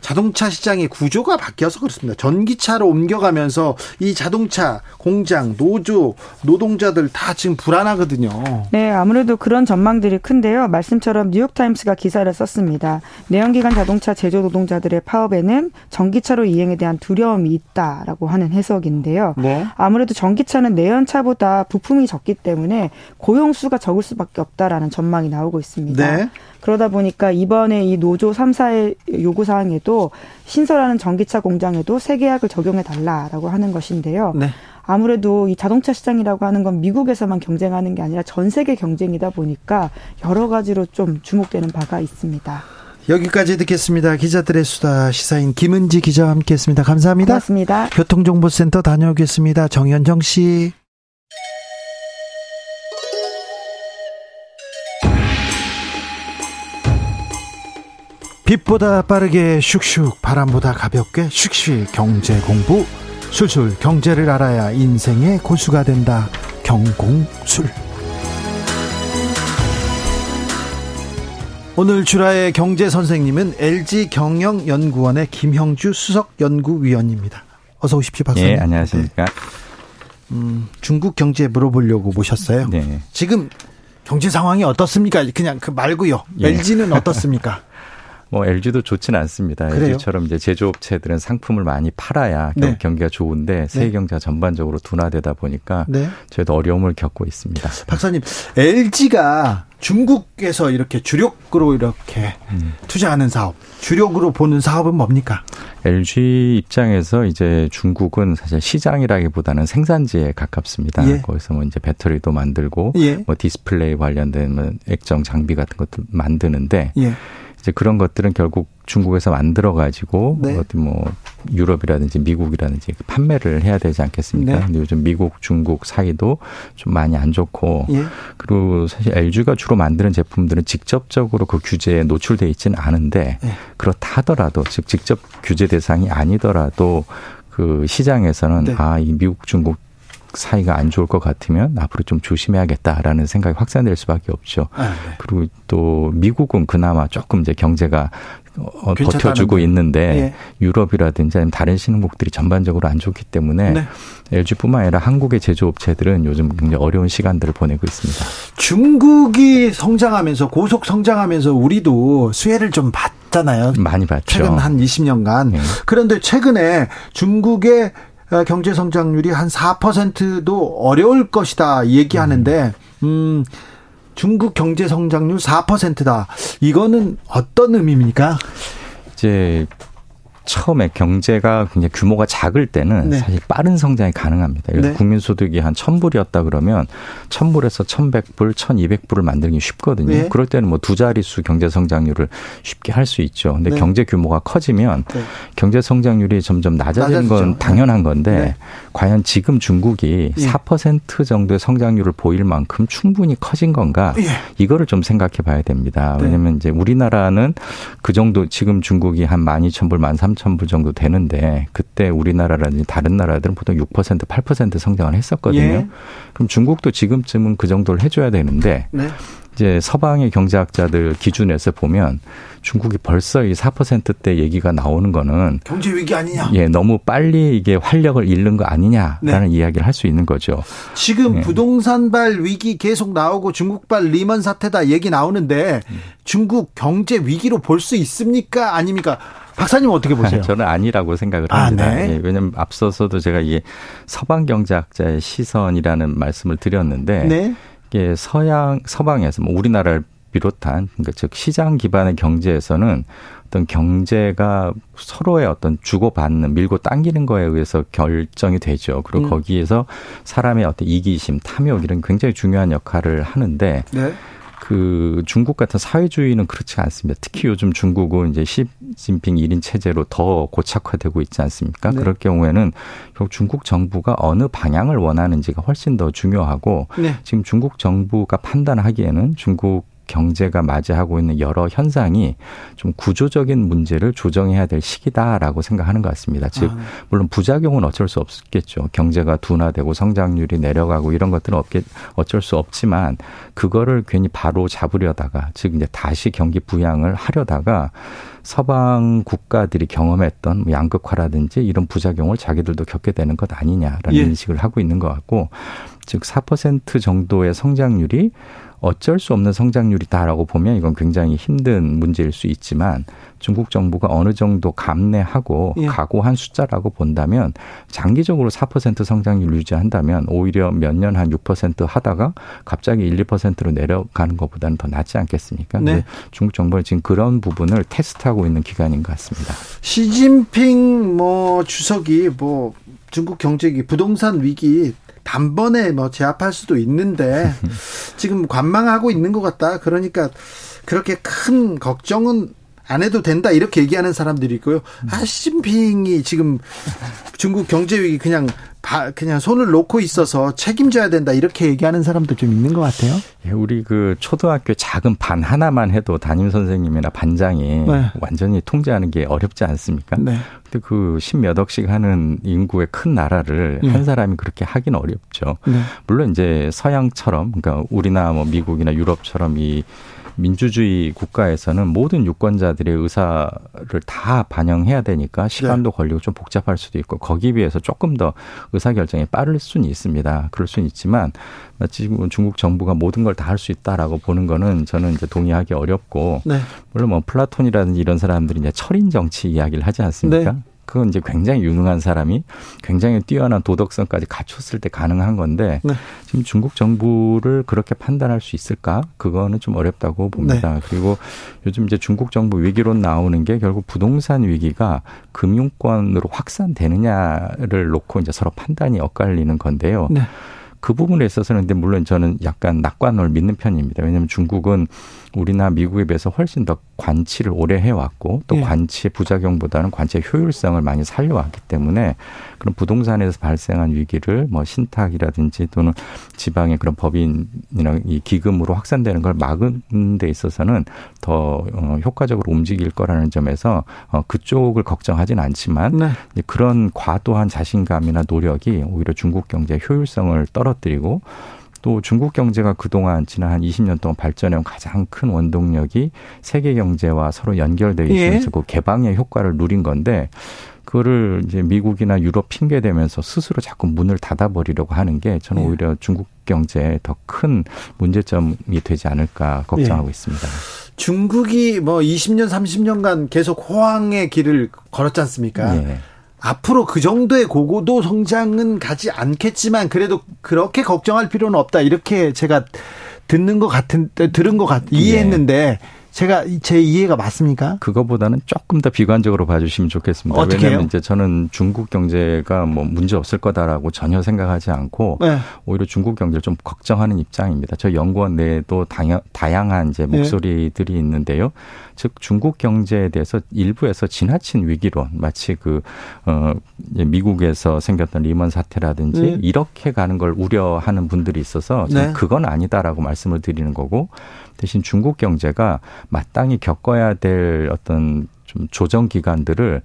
자동차 시장의 구조가 바뀌어서 그렇습니다. 전기차로 옮겨가면서 이 자동차 공장, 노조, 노동자들 다 지금 불안하거든요. 네, 아무래도 그런 전망들이 큰데요. 말씀처럼 뉴욕타임스가 기사를 썼습니다. 내연기관 자동차 제조 노동자들의 파업에는 전기차로 이행에 대한 두려움이 있다라고 하는 해석인데요. 네. 아무래도 전기차는 내연차보다 부품이 적기 때문에 고용 수가 적을 수밖에 없다라는 전망이 나오고 있습니다. 네. 그러다 보니까 이번에 이 노조 3사의 요구 사항에도 신설하는 전기차 공장에도 세계약을 적용해 달라라고 하는 것인데요. 네. 아무래도 이 자동차 시장이라고 하는 건 미국에서만 경쟁하는 게 아니라 전 세계 경쟁이다 보니까 여러 가지로 좀 주목되는 바가 있습니다. 여기까지 듣겠습니다. 기자들의 수다 시사인 김은지 기자와 함께했습니다. 감사합니다. 고맙습니다. 교통정보센터 다녀오겠습니다. 정현정 씨. 빛보다 빠르게 슉슉 바람보다 가볍게 슉슉 경제 공부 술술 경제를 알아야 인생의 고수가 된다 경공술 오늘 주라의 경제 선생님은 LG 경영연구원의 김형주 수석 연구위원입니다. 어서 오십시오, 박사님. 네, 안녕하십니까. 네. 음, 중국 경제 물어보려고 모셨어요. 네. 지금 경제 상황이 어떻습니까? 그냥 그 말고요. 예. LG는 어떻습니까? 뭐 LG도 좋지는 않습니다. 그래요? LG처럼 이제 제조업체들은 상품을 많이 팔아야 네. 경기가 좋은데 세계 네. 경제가 전반적으로 둔화되다 보니까 네. 저희도 어려움을 겪고 있습니다. 박사님, LG가 중국에서 이렇게 주력으로 이렇게 음. 투자하는 사업, 주력으로 보는 사업은 뭡니까? LG 입장에서 이제 중국은 사실 시장이라기보다는 생산지에 가깝습니다. 예. 거기서 뭐 이제 배터리도 만들고 예. 뭐 디스플레이 관련된 뭐 액정 장비 같은 것도 만드는데 예. 이제 그런 것들은 결국 중국에서 만들어 가지고 네. 어디 뭐 유럽이라든지 미국이라든지 판매를 해야 되지 않겠습니까? 네. 근데 요즘 미국, 중국 사이도 좀 많이 안 좋고 예. 그리고 사실 LG가 주로 만드는 제품들은 직접적으로 그 규제에 노출돼 있지는 않은데 예. 그렇다 하더라도 즉 직접 규제 대상이 아니더라도 그 시장에서는 네. 아이 미국, 중국 사이가 안 좋을 것 같으면 앞으로 좀 조심해야겠다라는 생각이 확산될 수밖에 없죠. 아, 네. 그리고 또 미국은 그나마 조금 이제 경제가 어, 버텨주고 있는데 예. 유럽이라든지 아니면 다른 신흥국들이 전반적으로 안 좋기 때문에 네. LG뿐만 아니라 한국의 제조업체들은 요즘 굉장히 어려운 시간들을 보내고 있습니다. 중국이 성장하면서 고속 성장하면서 우리도 수혜를 좀 받잖아요. 많이 받죠. 최근 한 20년간. 네. 그런데 최근에 중국의 어, 경제 성장률이 한 4%도 어려울 것이다 얘기하는데 음 중국 경제 성장률 4%다. 이거는 어떤 의미입니까? 이제 처음에 경제가 굉장히 규모가 작을 때는 네. 사실 빠른 성장이 가능합니다. 네. 국민소득이 한 1000불이었다 그러면 1000불에서 1100불, 1200불을 만들기 쉽거든요. 네. 그럴 때는 뭐 두 자릿수 경제 성장률을 쉽게 할 수 있죠. 근데 네. 경제 규모가 커지면 네. 경제 성장률이 점점 낮아지는 낮아지죠. 건 당연한 건데 네. 과연 지금 중국이 예. 4% 정도의 성장률을 보일 만큼 충분히 커진 건가? 예. 이거를 좀 생각해 봐야 됩니다. 왜냐면 이제 우리나라는 그 정도 지금 중국이 한 12,000불, 13,000 3천 불 정도 되는데 그때 우리나라라든지 다른 나라들은 보통 6% 8% 성장을 했었거든요. 예. 그럼 중국도 지금쯤은 그 정도를 해줘야 되는데 네. 이제 서방의 경제학자들 기준에서 보면 중국이 벌써 이 4%대 얘기가 나오는 거는 경제 위기 아니냐? 예, 너무 빨리 이게 활력을 잃는 거 아니냐라는 네. 이야기를 할 수 있는 거죠. 지금 예. 부동산발 위기 계속 나오고 중국발 리먼 사태다 얘기 나오는데 중국 경제 위기로 볼 수 있습니까? 아닙니까? 박사님 어떻게 보세요? 저는 아니라고 생각을 아, 합니다. 아, 네. 예, 왜냐하면 앞서서도 제가 이게 서방 경제학자의 시선이라는 말씀을 드렸는데 네. 이게 서양 서방에서 뭐 우리나라를 비롯한 그러니까 즉 시장 기반의 경제에서는 어떤 경제가 서로의 어떤 주고받는 밀고 당기는 거에 의해서 결정이 되죠. 그리고 음. 거기에서 사람의 어떤 이기심, 탐욕 이런 굉장히 중요한 역할을 하는데 네. 그 중국 같은 사회주의는 그렇지 않습니다. 특히 요즘 중국은 이제 시진핑 1인 체제로 더 고착화되고 있지 않습니까? 네. 그럴 경우에는 결국 중국 정부가 어느 방향을 원하는지가 훨씬 더 중요하고 네. 지금 중국 정부가 판단하기에는 중국 경제가 맞이하고 있는 여러 현상이 좀 구조적인 문제를 조정해야 될 시기다라고 생각하는 것 같습니다. 즉 아. 물론 부작용은 어쩔 수 없겠죠. 경제가 둔화되고 성장률이 내려가고 이런 것들은 없겠 어쩔 수 없지만 그거를 괜히 바로 잡으려다가 즉 이제 다시 경기 부양을 하려다가 서방 국가들이 경험했던 뭐 양극화라든지 이런 부작용을 자기들도 겪게 되는 것 아니냐라는 예. 인식을 하고 있는 것 같고 즉 4% 정도의 성장률이 어쩔 수 없는 성장률이다라고 보면 이건 굉장히 힘든 문제일 수 있지만 중국 정부가 어느 정도 감내하고 예. 각오한 숫자라고 본다면 장기적으로 4% 성장률 유지한다면 오히려 몇 년 한 6% 하다가 갑자기 1, 2%로 내려가는 것보다는 더 낫지 않겠습니까? 네. 중국 정부는 지금 그런 부분을 테스트하고 있는 기간인 것 같습니다. 시진핑 뭐 주석이 뭐 중국 경제기 부동산 위기 단번에 뭐 제압할 수도 있는데 지금 관망하고 있는 것 같다. 그러니까 그렇게 큰 걱정은 안 해도 된다 이렇게 얘기하는 사람들이 있고요. 아 시진핑이 지금 중국 경제 위기 그냥 바, 그냥 손을 놓고 있어서 책임져야 된다 이렇게 얘기하는 사람도 좀 있는 것 같아요. 예, 우리 그 초등학교 작은 반 하나만 해도 담임 선생님이나 반장이 네. 완전히 통제하는 게 어렵지 않습니까? 네. 근데 그 십몇 억씩 하는 인구의 큰 나라를 네. 한 사람이 그렇게 하긴 어렵죠. 네. 물론 이제 서양처럼 그러니까 우리나 뭐 미국이나 유럽처럼 이 민주주의 국가에서는 모든 유권자들의 의사를 다 반영해야 되니까 시간도 네. 걸리고 좀 복잡할 수도 있고 거기에 비해서 조금 더 의사 결정이 빠를 수는 있습니다. 그럴 수는 있지만 지금 중국 정부가 모든 걸 다 할 수 있다라고 보는 거는 저는 이제 동의하기 어렵고 네. 물론 뭐 플라톤이라든지 이런 사람들이 이제 철인 정치 이야기를 하지 않습니까? 네. 그건 이제 굉장히 유능한 사람이 굉장히 뛰어난 도덕성까지 갖췄을 때 가능한 건데 네. 지금 중국 정부를 그렇게 판단할 수 있을까? 그거는 좀 어렵다고 봅니다. 네. 그리고 요즘 이제 중국 정부 위기론 나오는 게 결국 부동산 위기가 금융권으로 확산되느냐를 놓고 이제 서로 판단이 엇갈리는 건데요. 네. 그 부분에 있어서는 근데 물론 저는 약간 낙관을 믿는 편입니다. 왜냐하면 중국은 우리나 미국에 비해서 훨씬 더 관치를 오래 해왔고 또 예. 관치의 부작용보다는 관치의 효율성을 많이 살려왔기 때문에 그런 부동산에서 발생한 위기를 뭐 신탁이라든지 또는 지방의 그런 법인이나 이 기금으로 확산되는 걸 막은 데 있어서는 더 어, 효과적으로 움직일 거라는 점에서 어, 그쪽을 걱정하진 않지만 네. 그런 과도한 자신감이나 노력이 오히려 중국 경제의 효율성을 떨어뜨리고 또 중국 경제가 그동안 지난 한 20년 동안 발전해온 가장 큰 원동력이 세계 경제와 서로 연결되어 있으면서 예. 그 개방의 효과를 누린 건데 그거를 이제 미국이나 유럽 핑계 대면서 스스로 자꾸 문을 닫아버리려고 하는 게 저는 예. 오히려 중국 경제에 더 큰 문제점이 되지 않을까 걱정하고 예. 있습니다. 중국이 뭐 20년, 30년간 계속 호황의 길을 걸었지 않습니까? 예. 앞으로 그 정도의 고고도 성장은 가지 않겠지만 그래도 그렇게 걱정할 필요는 없다 이렇게 제가 듣는 것 같은 들은 것 같 이해했는데 네. 제가 제 이해가 맞습니까? 그거보다는 조금 더 비관적으로 봐주시면 좋겠습니다. 어떻게 왜냐하면 이제 저는 중국 경제가 뭐 문제 없을 거다라고 전혀 생각하지 않고 네. 오히려 중국 경제를 좀 걱정하는 입장입니다. 저 연구원 내에도 다양, 다양한 이제 네. 목소리들이 네. 있는데요. 즉 중국 경제에 대해서 일부에서 지나친 위기론 마치 그 어, 미국에서 생겼던 리먼 사태라든지 네. 이렇게 가는 걸 우려하는 분들이 있어서 네. 그건 아니다라고 말씀을 드리는 거고 대신 중국 경제가 마땅히 겪어야 될 어떤 좀 조정 기간들을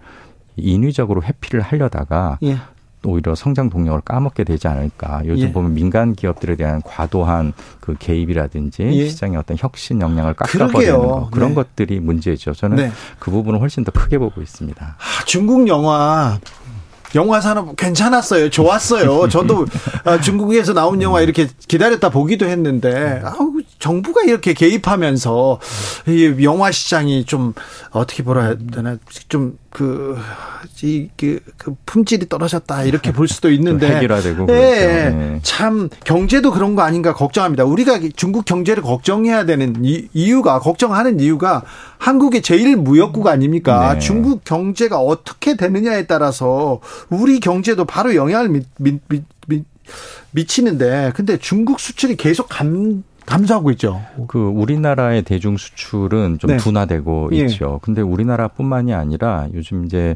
인위적으로 회피를 하려다가 예. 오히려 성장 동력을 까먹게 되지 않을까. 요즘 예. 보면 민간 기업들에 대한 과도한 그 개입이라든지 예. 시장의 어떤 혁신 역량을 깎아버리는 거 그런 네. 것들이 문제죠. 저는 네. 그 부분을 훨씬 더 크게 보고 있습니다. 아, 중국 영화 영화 산업 괜찮았어요. 좋았어요. 저도 아, 중국에서 나온 영화 이렇게 기다렸다 보기도 했는데 아우 정부가 이렇게 개입하면서 이 영화 시장이 좀 어떻게 보라 해야 되나 좀 그, 이, 그, 그 품질이 떨어졌다 이렇게 볼 수도 있는데 해결화되고 예, 그렇죠. 예. 참 경제도 그런 거 아닌가 걱정합니다. 우리가 중국 경제를 걱정해야 되는 이, 이유가 걱정하는 이유가 한국의 제일 무역국 아닙니까? 네. 중국 경제가 어떻게 되느냐에 따라서 우리 경제도 바로 영향을 미, 미, 미, 미치는데 근데 중국 수출이 계속 감 감소하고 있죠. 그 우리나라의 대중 수출은 좀 네. 둔화되고 예. 있죠. 근데 우리나라뿐만이 아니라 요즘 이제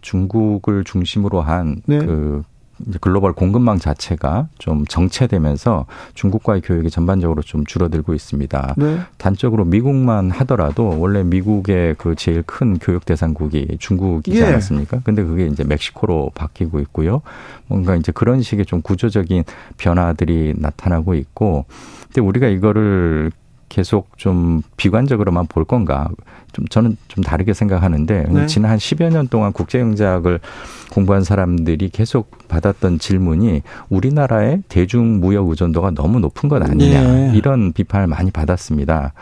중국을 중심으로 한그 네. 글로벌 공급망 자체가 좀 정체되면서 중국과의 교역이 전반적으로 좀 줄어들고 있습니다. 네. 단적으로 미국만 하더라도 원래 미국의 그 제일 큰 교역 대상국이 중국이지 예. 않았습니까? 근데 그게 이제 멕시코로 바뀌고 있고요. 뭔가 이제 그런 식의 좀 구조적인 변화들이 나타나고 있고 근데 우리가 이거를 계속 좀 비관적으로만 볼 건가? 좀 저는 좀 다르게 생각하는데 네. 지난 한 10여 년 동안 국제경제학을 공부한 사람들이 계속 받았던 질문이 우리나라의 대중무역 의존도가 너무 높은 것 아니냐 네. 이런 비판을 많이 받았습니다.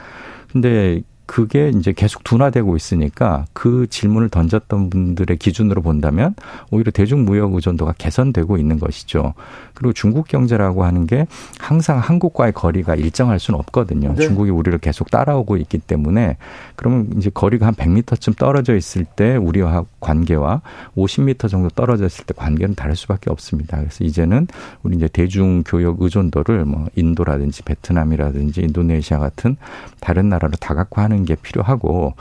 근데 그게 이제 계속 둔화되고 있으니까 그 질문을 던졌던 분들의 기준으로 본다면 오히려 대중무역 의존도가 개선되고 있는 것이죠. 그리고 중국 경제라고 하는 게 항상 한국과의 거리가 일정할 수는 없거든요. 네. 중국이 우리를 계속 따라오고 있기 때문에 그러면 이제 거리가 한 100m쯤 떨어져 있을 때 우리와 관계와 50m 정도 떨어져 있을 때 관계는 다를 수밖에 없습니다. 그래서 이제는 우리 이제 대중 교역 의존도를 뭐 인도라든지 베트남이라든지 인도네시아 같은 다른 나라로 다각화하는 하는 게 필요하고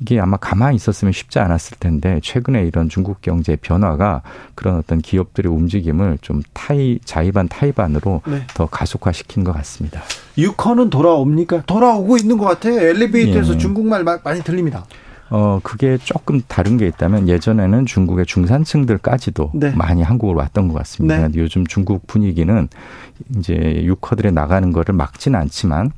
이게 아마 가만히 있었으면 쉽지 않았을 텐데 최근에 이런 중국 경제 변화가 그런 어떤 기업들의 움직임을 좀 타이 자의반 타이반으로 네. 더 가속화시킨 것 같습니다. 유커는 돌아옵니까? 돌아오고 있는 것 같아요. 엘리베이터에서 예. 중국말 많이 들립니다. 어, 그게 조금 다른 게 있다면 예전에는 중국의 중산층들까지도 네. 많이 한국으로 왔던 것 같습니다. 네. 요즘 중국 분위기는 이제 유커들이 나가는 거를 막지는 않지만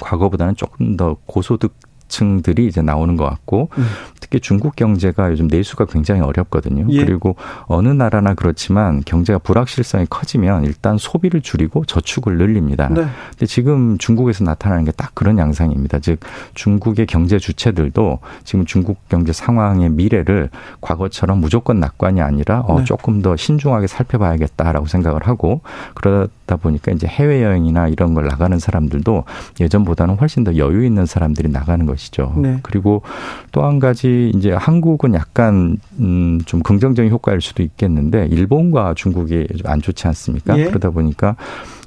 과거보다는 조금 더 고소득 층들이 이제 나오는 것 같고 음. 특히 중국 경제가 요즘 내수가 굉장히 어렵거든요. 예. 그리고 어느 나라나 그렇지만 경제가 불확실성이 커지면 일단 소비를 줄이고 저축을 늘립니다. 네. 근데 지금 중국에서 나타나는 게 딱 그런 양상입니다. 즉 중국의 경제 주체들도 지금 중국 경제 상황의 미래를 과거처럼 무조건 낙관이 아니라 어, 네. 조금 더 신중하게 살펴봐야겠다라고 생각을 하고 그러다 보니까 이제 해외 여행이나 이런 걸 나가는 사람들도 예전보다는 훨씬 더 여유 있는 사람들이 나가는 것이 죠. 네. 그리고 또 한 가지 이제 한국은 약간 음, 좀 긍정적인 효과일 수도 있겠는데 일본과 중국이 안 좋지 않습니까? 예. 그러다 보니까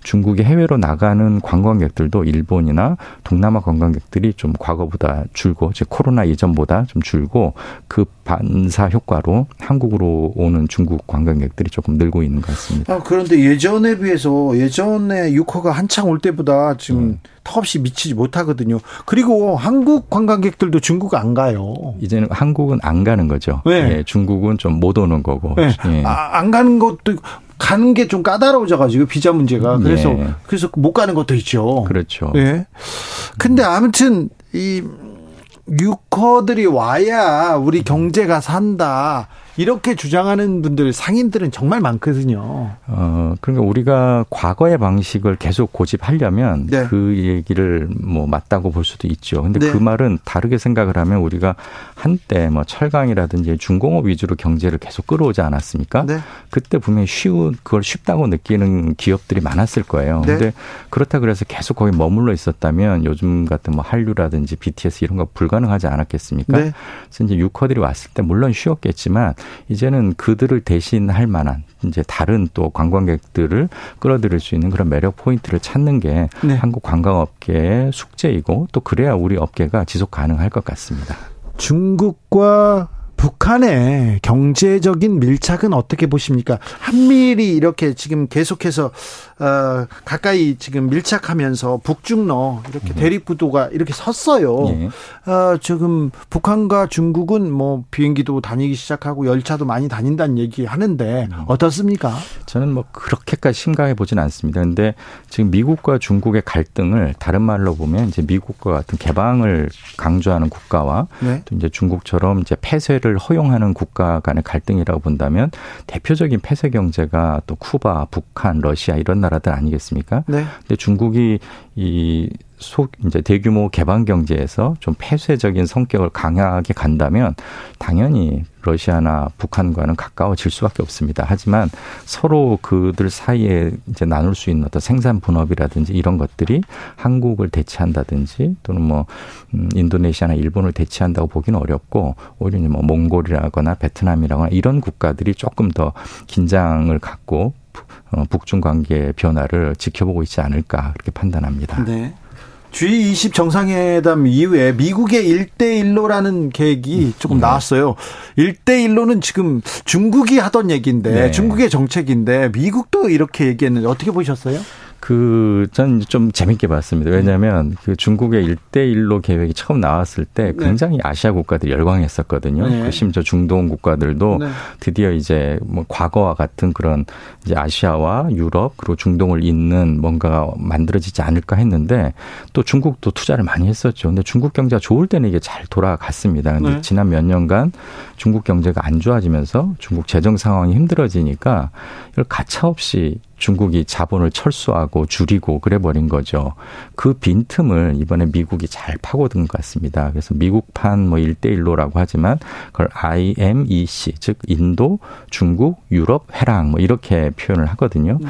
중국의 해외로 나가는 관광객들도 일본이나 동남아 관광객들이 좀 과거보다 줄고 즉 코로나 이전보다 좀 줄고 그 반사 효과로 한국으로 오는 중국 관광객들이 조금 늘고 있는 것 같습니다. 아, 그런데 예전에 비해서 예전에 유커가 한창 올 때보다 지금 음. 턱없이 미치지 못하거든요. 그리고 한국 관광객들도 중국 안 가요. 이제는 한국은 안 가는 거죠. 네. 예, 중국은 좀 못 오는 거고. 네. 예. 아, 안 가는 것도 가는 게 좀 까다로워져 가지고 비자 문제가 그래서 예. 그래서 못 가는 것도 있죠. 그렇죠. 예. 근데 아무튼 이 유커들이 와야 우리 경제가 산다. 이렇게 주장하는 분들 상인들은 정말 많거든요. 어, 그러니까 우리가 과거의 방식을 계속 고집하려면 네. 그 얘기를 뭐 맞다고 볼 수도 있죠. 근데 네. 그 말은 다르게 생각을 하면 우리가 한때 뭐 철강이라든지 중공업 위주로 경제를 계속 끌어오지 않았습니까? 네. 그때 분명히 쉬운 그걸 쉽다고 느끼는 기업들이 많았을 거예요. 네. 근데 그렇다 그래서 계속 거기 머물러 있었다면 요즘 같은 뭐 한류라든지 BTS 이런 거 불가능하지 않았겠습니까? 네. 그래서 이제 유커들이 왔을 때 물론 쉬웠겠지만 이제는 그들을 대신할 만한 이제 다른 또 관광객들을 끌어들일 수 있는 그런 매력 포인트를 찾는 게 네. 한국 관광업계의 숙제이고 또 그래야 우리 업계가 지속 가능할 것 같습니다. 중국과 북한의 경제적인 밀착은 어떻게 보십니까? 한미일이 이렇게 지금 계속해서 어, 가까이 지금 밀착하면서 북중러 이렇게 네. 대립 구도가 이렇게 섰어요. 네. 어, 지금 북한과 중국은 뭐 비행기도 다니기 시작하고 열차도 많이 다닌다는 얘기 하는데 네. 어떻습니까? 저는 뭐 그렇게까지 심각해 보진 않습니다. 근데 지금 미국과 중국의 갈등을 다른 말로 보면 이제 미국과 같은 개방을 강조하는 국가와 네. 또 이제 중국처럼 이제 폐쇄를 폐쇄를 허용하는 국가 간의 갈등이라고 본다면 대표적인 폐쇄 경제가 또 쿠바, 북한, 러시아 이런 나라들 아니겠습니까? 네. 근데 중국이 이 소 이제 대규모 개방 경제에서 좀 폐쇄적인 성격을 강하게 간다면 당연히 러시아나 북한과는 가까워질 수밖에 없습니다. 하지만 서로 그들 사이에 이제 나눌 수 있는 어떤 생산 분업이라든지 이런 것들이 한국을 대체한다든지 또는 뭐 음, 인도네시아나 일본을 대체한다고 보기는 어렵고 오히려 뭐 몽골이라거나 베트남이라거나 이런 국가들이 조금 더 긴장을 갖고 어, 북중 관계 변화를 지켜보고 있지 않을까 그렇게 판단합니다. 네. G20 정상회담 이후에 미국의 1대1로라는 계획이 조금 네. 나왔어요. 1대1로는 지금 중국이 하던 얘기인데 네. 중국의 정책인데 미국도 이렇게 얘기했는데 어떻게 보셨어요? 그, 전 좀 재밌게 봤습니다. 왜냐하면 그 중국의 일대일로 계획이 처음 나왔을 때 네. 굉장히 네. 아시아 국가들이 열광했었거든요. 네. 그 심지어 중동 국가들도 네. 드디어 이제 뭐 과거와 같은 그런 이제 아시아와 유럽 그리고 중동을 잇는 뭔가 만들어지지 않을까 했는데 또 중국도 투자를 많이 했었죠. 근데 중국 경제가 좋을 때는 이게 잘 돌아갔습니다. 근데 네. 지난 몇 년간 중국 경제가 안 좋아지면서 중국 재정 상황이 힘들어지니까 이걸 가차없이 중국이 자본을 철수하고 줄이고 그래 버린 거죠. 그 빈틈을 이번에 미국이 잘 파고든 것 같습니다. 그래서 미국판 뭐 1대1로라고 하지만 그걸 IMEC 즉 인도, 중동, 유럽, 회랑 뭐 이렇게 표현을 하거든요. 음.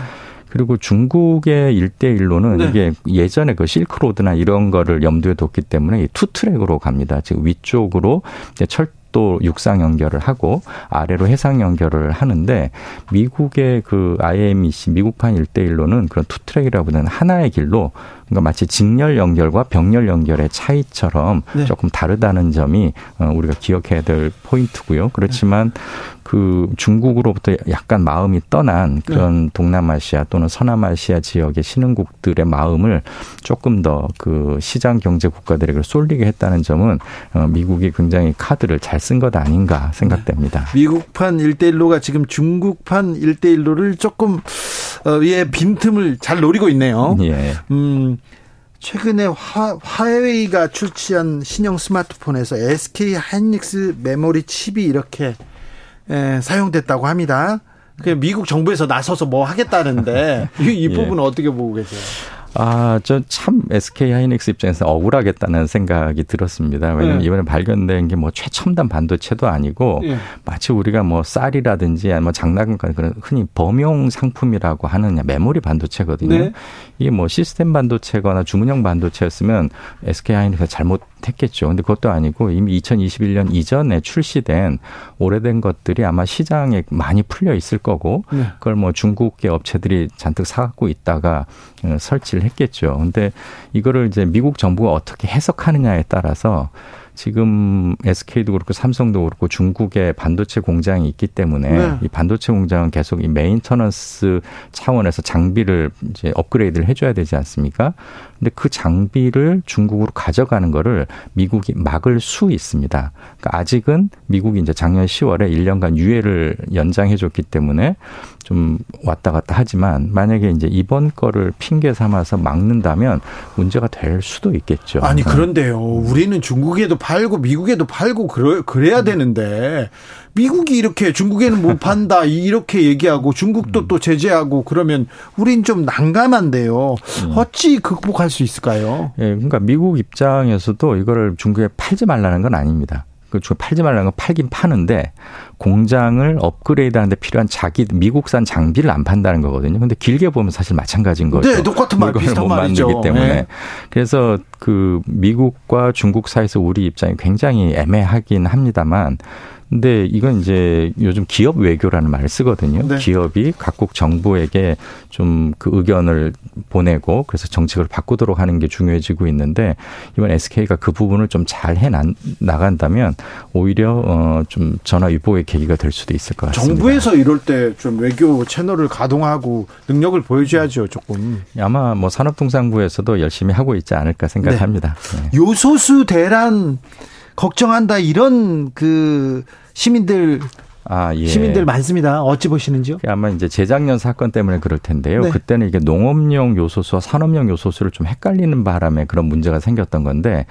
그리고 중국의 일대일로는 네. 이게 예전에 그 실크로드나 이런 거를 염두에 뒀기 때문에 투 트랙으로 갑니다. 즉 위쪽으로 철 또 육상 연결을 하고 아래로 해상 연결을 하는데 미국의 그 IMEC 미국판 일대일로는 그런 투트랙이라고 하는 하나의 길로 그러니까 마치 직렬 연결과 병렬 연결의 차이처럼 네. 조금 다르다는 점이 어, 우리가 기억해야 될 포인트고요. 그렇지만 그 중국으로부터 약간 마음이 떠난 그런 네. 동남아시아 또는 서남아시아 지역의 신흥국들의 마음을 조금 더 그 시장 경제 국가들에게 쏠리게 했다는 점은 어, 미국이 굉장히 카드를 잘 쓴 것 아닌가 생각됩니다. 네. 미국판 일대일로가 지금 중국판 일대일로를 조금 어, 예, 빈틈을 잘 노리고 있네요. 예. 음, 최근에 화, 화웨이가 출시한 신형 스마트폰에서 SK 하이닉스 메모리 칩이 이렇게 에, 사용됐다고 합니다. 그 미국 정부에서 나서서 뭐 하겠다는데 이, 이 예. 부분은 예. 어떻게 보고 계세요? 아, 저 참 SK 하이닉스 입장에서 억울하겠다는 생각이 들었습니다. 왜냐면 네. 이번에 발견된 게 뭐 최첨단 반도체도 아니고 네. 마치 우리가 뭐 쌀이라든지 뭐 장난감 그런 흔히 범용 상품이라고 하는 메모리 반도체거든요. 네. 이게 뭐 시스템 반도체거나 주문형 반도체였으면 SK 하이닉스가 잘못 했겠죠. 근데 그것도 아니고 이미 2021년 이전에 출시된 오래된 것들이 아마 시장에 많이 풀려 있을 거고 네. 그걸 뭐 중국계 업체들이 잔뜩 사갖고 있다가 어, 설치를 했겠죠. 근데 이거를 이제 미국 정부가 어떻게 해석하느냐에 따라서 지금 SK도 그렇고 삼성도 그렇고 중국에 반도체 공장이 있기 때문에 네. 이 반도체 공장은 계속 이 maintenance 차원에서 장비를 이제 업그레이드를 해줘야 되지 않습니까? 근데 그 장비를 중국으로 가져가는 거를 미국이 막을 수 있습니다. 그러니까 아직은 미국이 이제 작년 10월에 1년간 유예를 연장해 줬기 때문에 좀 왔다 갔다 하지만 만약에 이제 이번 거를 핑계 삼아서 막는다면 문제가 될 수도 있겠죠. 아니 그런데요. 우리는 중국에도 팔고 미국에도 팔고 그래, 그래야 되는데 미국이 이렇게 중국에는 못 판다 이렇게 얘기하고 중국도 음. 또 제재하고 그러면 우린 좀 난감한데요. 음. 어찌 극복할 수 있을까요? 예, 그러니까 미국 입장에서도 이거를 중국에 팔지 말라는 건 아닙니다. 그 팔지 말라는 건 팔긴 파는데 공장을 업그레이드하는데 필요한 자기 미국산 장비를 안 판다는 거거든요. 근데 길게 보면 사실 마찬가지인 거죠. 네, 똑같은 말 비슷한 말이죠. 만들기 때문에 네. 그래서 그 미국과 중국 사이에서 우리 입장이 굉장히 애매하긴 합니다만 근데 이건 이제 요즘 기업 외교라는 말을 쓰거든요. 네. 기업이 각국 정부에게 좀 그 의견을 보내고 그래서 정책을 바꾸도록 하는 게 중요해지고 있는데 이번 SK가 그 부분을 좀 잘 해 나간다면 오히려 어좀 전화 위복의 계기가 될 수도 있을 것 같습니다. 정부에서 이럴 때 좀 외교 채널을 가동하고 능력을 보여줘야죠, 조금. 아마 뭐 산업통상부에서도 열심히 하고 있지 않을까 생각합니다. 네. 네. 요소수 대란 걱정한다 이런 그 시민들 아, 예. 시민들 많습니다. 어찌 보시는지요? 아마 이제 재작년 사건 때문에 그럴 텐데요. 네. 그때는 이게 농업용 요소수와 산업용 요소수를 좀 헷갈리는 바람에 그런 문제가 생겼던 건데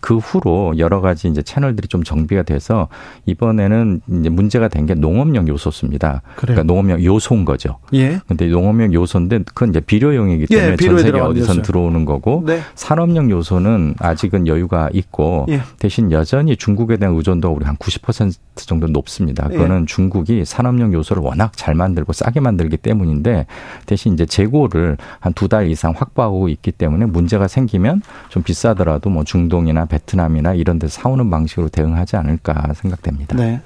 그 후로 여러 가지 이제 채널들이 좀 정비가 돼서 이번에는 이제 문제가 된 게 농업용 요소수입니다. 그래요? 그러니까 농업용 요소인 거죠. 예. 근데 농업용 요소인데 그건 이제 비료용이기 예, 때문에 예, 전 세계 어디선. 들어오는 거고 네. 산업용 요소는 아직은 여유가 있고 예. 대신 여전히 중국에 대한 의존도가 우리 한 90% 정도 높습니다. 예. 그거는 중국이 산업용 요소를 워낙 잘 만들고 싸게 만들기 때문인데 대신 이제 재고를 한 두 달 이상 확보하고 있기 때문에 문제가 생기면 좀 비싸더라도 뭐 중동이나 베트남이나 이런 데서 사오는 방식으로 대응하지 않을까 생각됩니다. 네.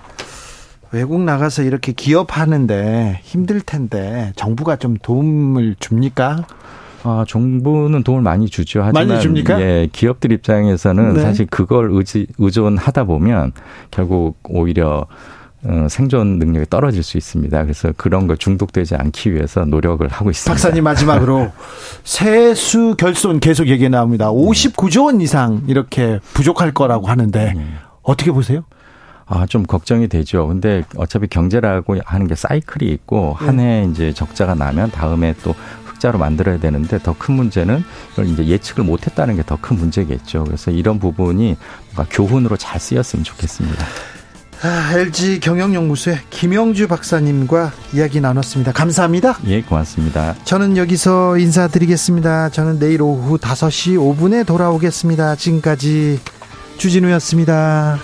외국 나가서 이렇게 기업하는데 힘들 텐데 정부가 좀 도움을 줍니까? 아, 정부는 도움을 많이 주죠. 하지만 많이 줍니까? 예, 기업들 입장에서는 네. 사실 그걸 의지, 의존하다 보면 결국 오히려 어, 생존 능력이 떨어질 수 있습니다. 그래서 그런 걸 중독되지 않기 위해서 노력을 하고 있습니다. 박사님 마지막으로 세수 결손 계속 얘기 나옵니다. 59조 원 이상 이렇게 부족할 거라고 하는데 네. 어떻게 보세요? 아, 좀 걱정이 되죠. 근데 어차피 경제라고 하는 게 사이클이 있고 한 해 이제 적자가 나면 다음에 또 흑자로 만들어야 되는데 더 큰 문제는 이걸 이제 예측을 못 했다는 게 더 큰 문제겠죠. 그래서 이런 부분이 뭔가 교훈으로 잘 쓰였으면 좋겠습니다. 아, LG 경영연구소의 김영주 박사님과 이야기 나눴습니다. 감사합니다. 예, 고맙습니다. 저는 여기서 인사드리겠습니다. 저는 내일 오후 5시 5분에 돌아오겠습니다. 지금까지 주진우였습니다.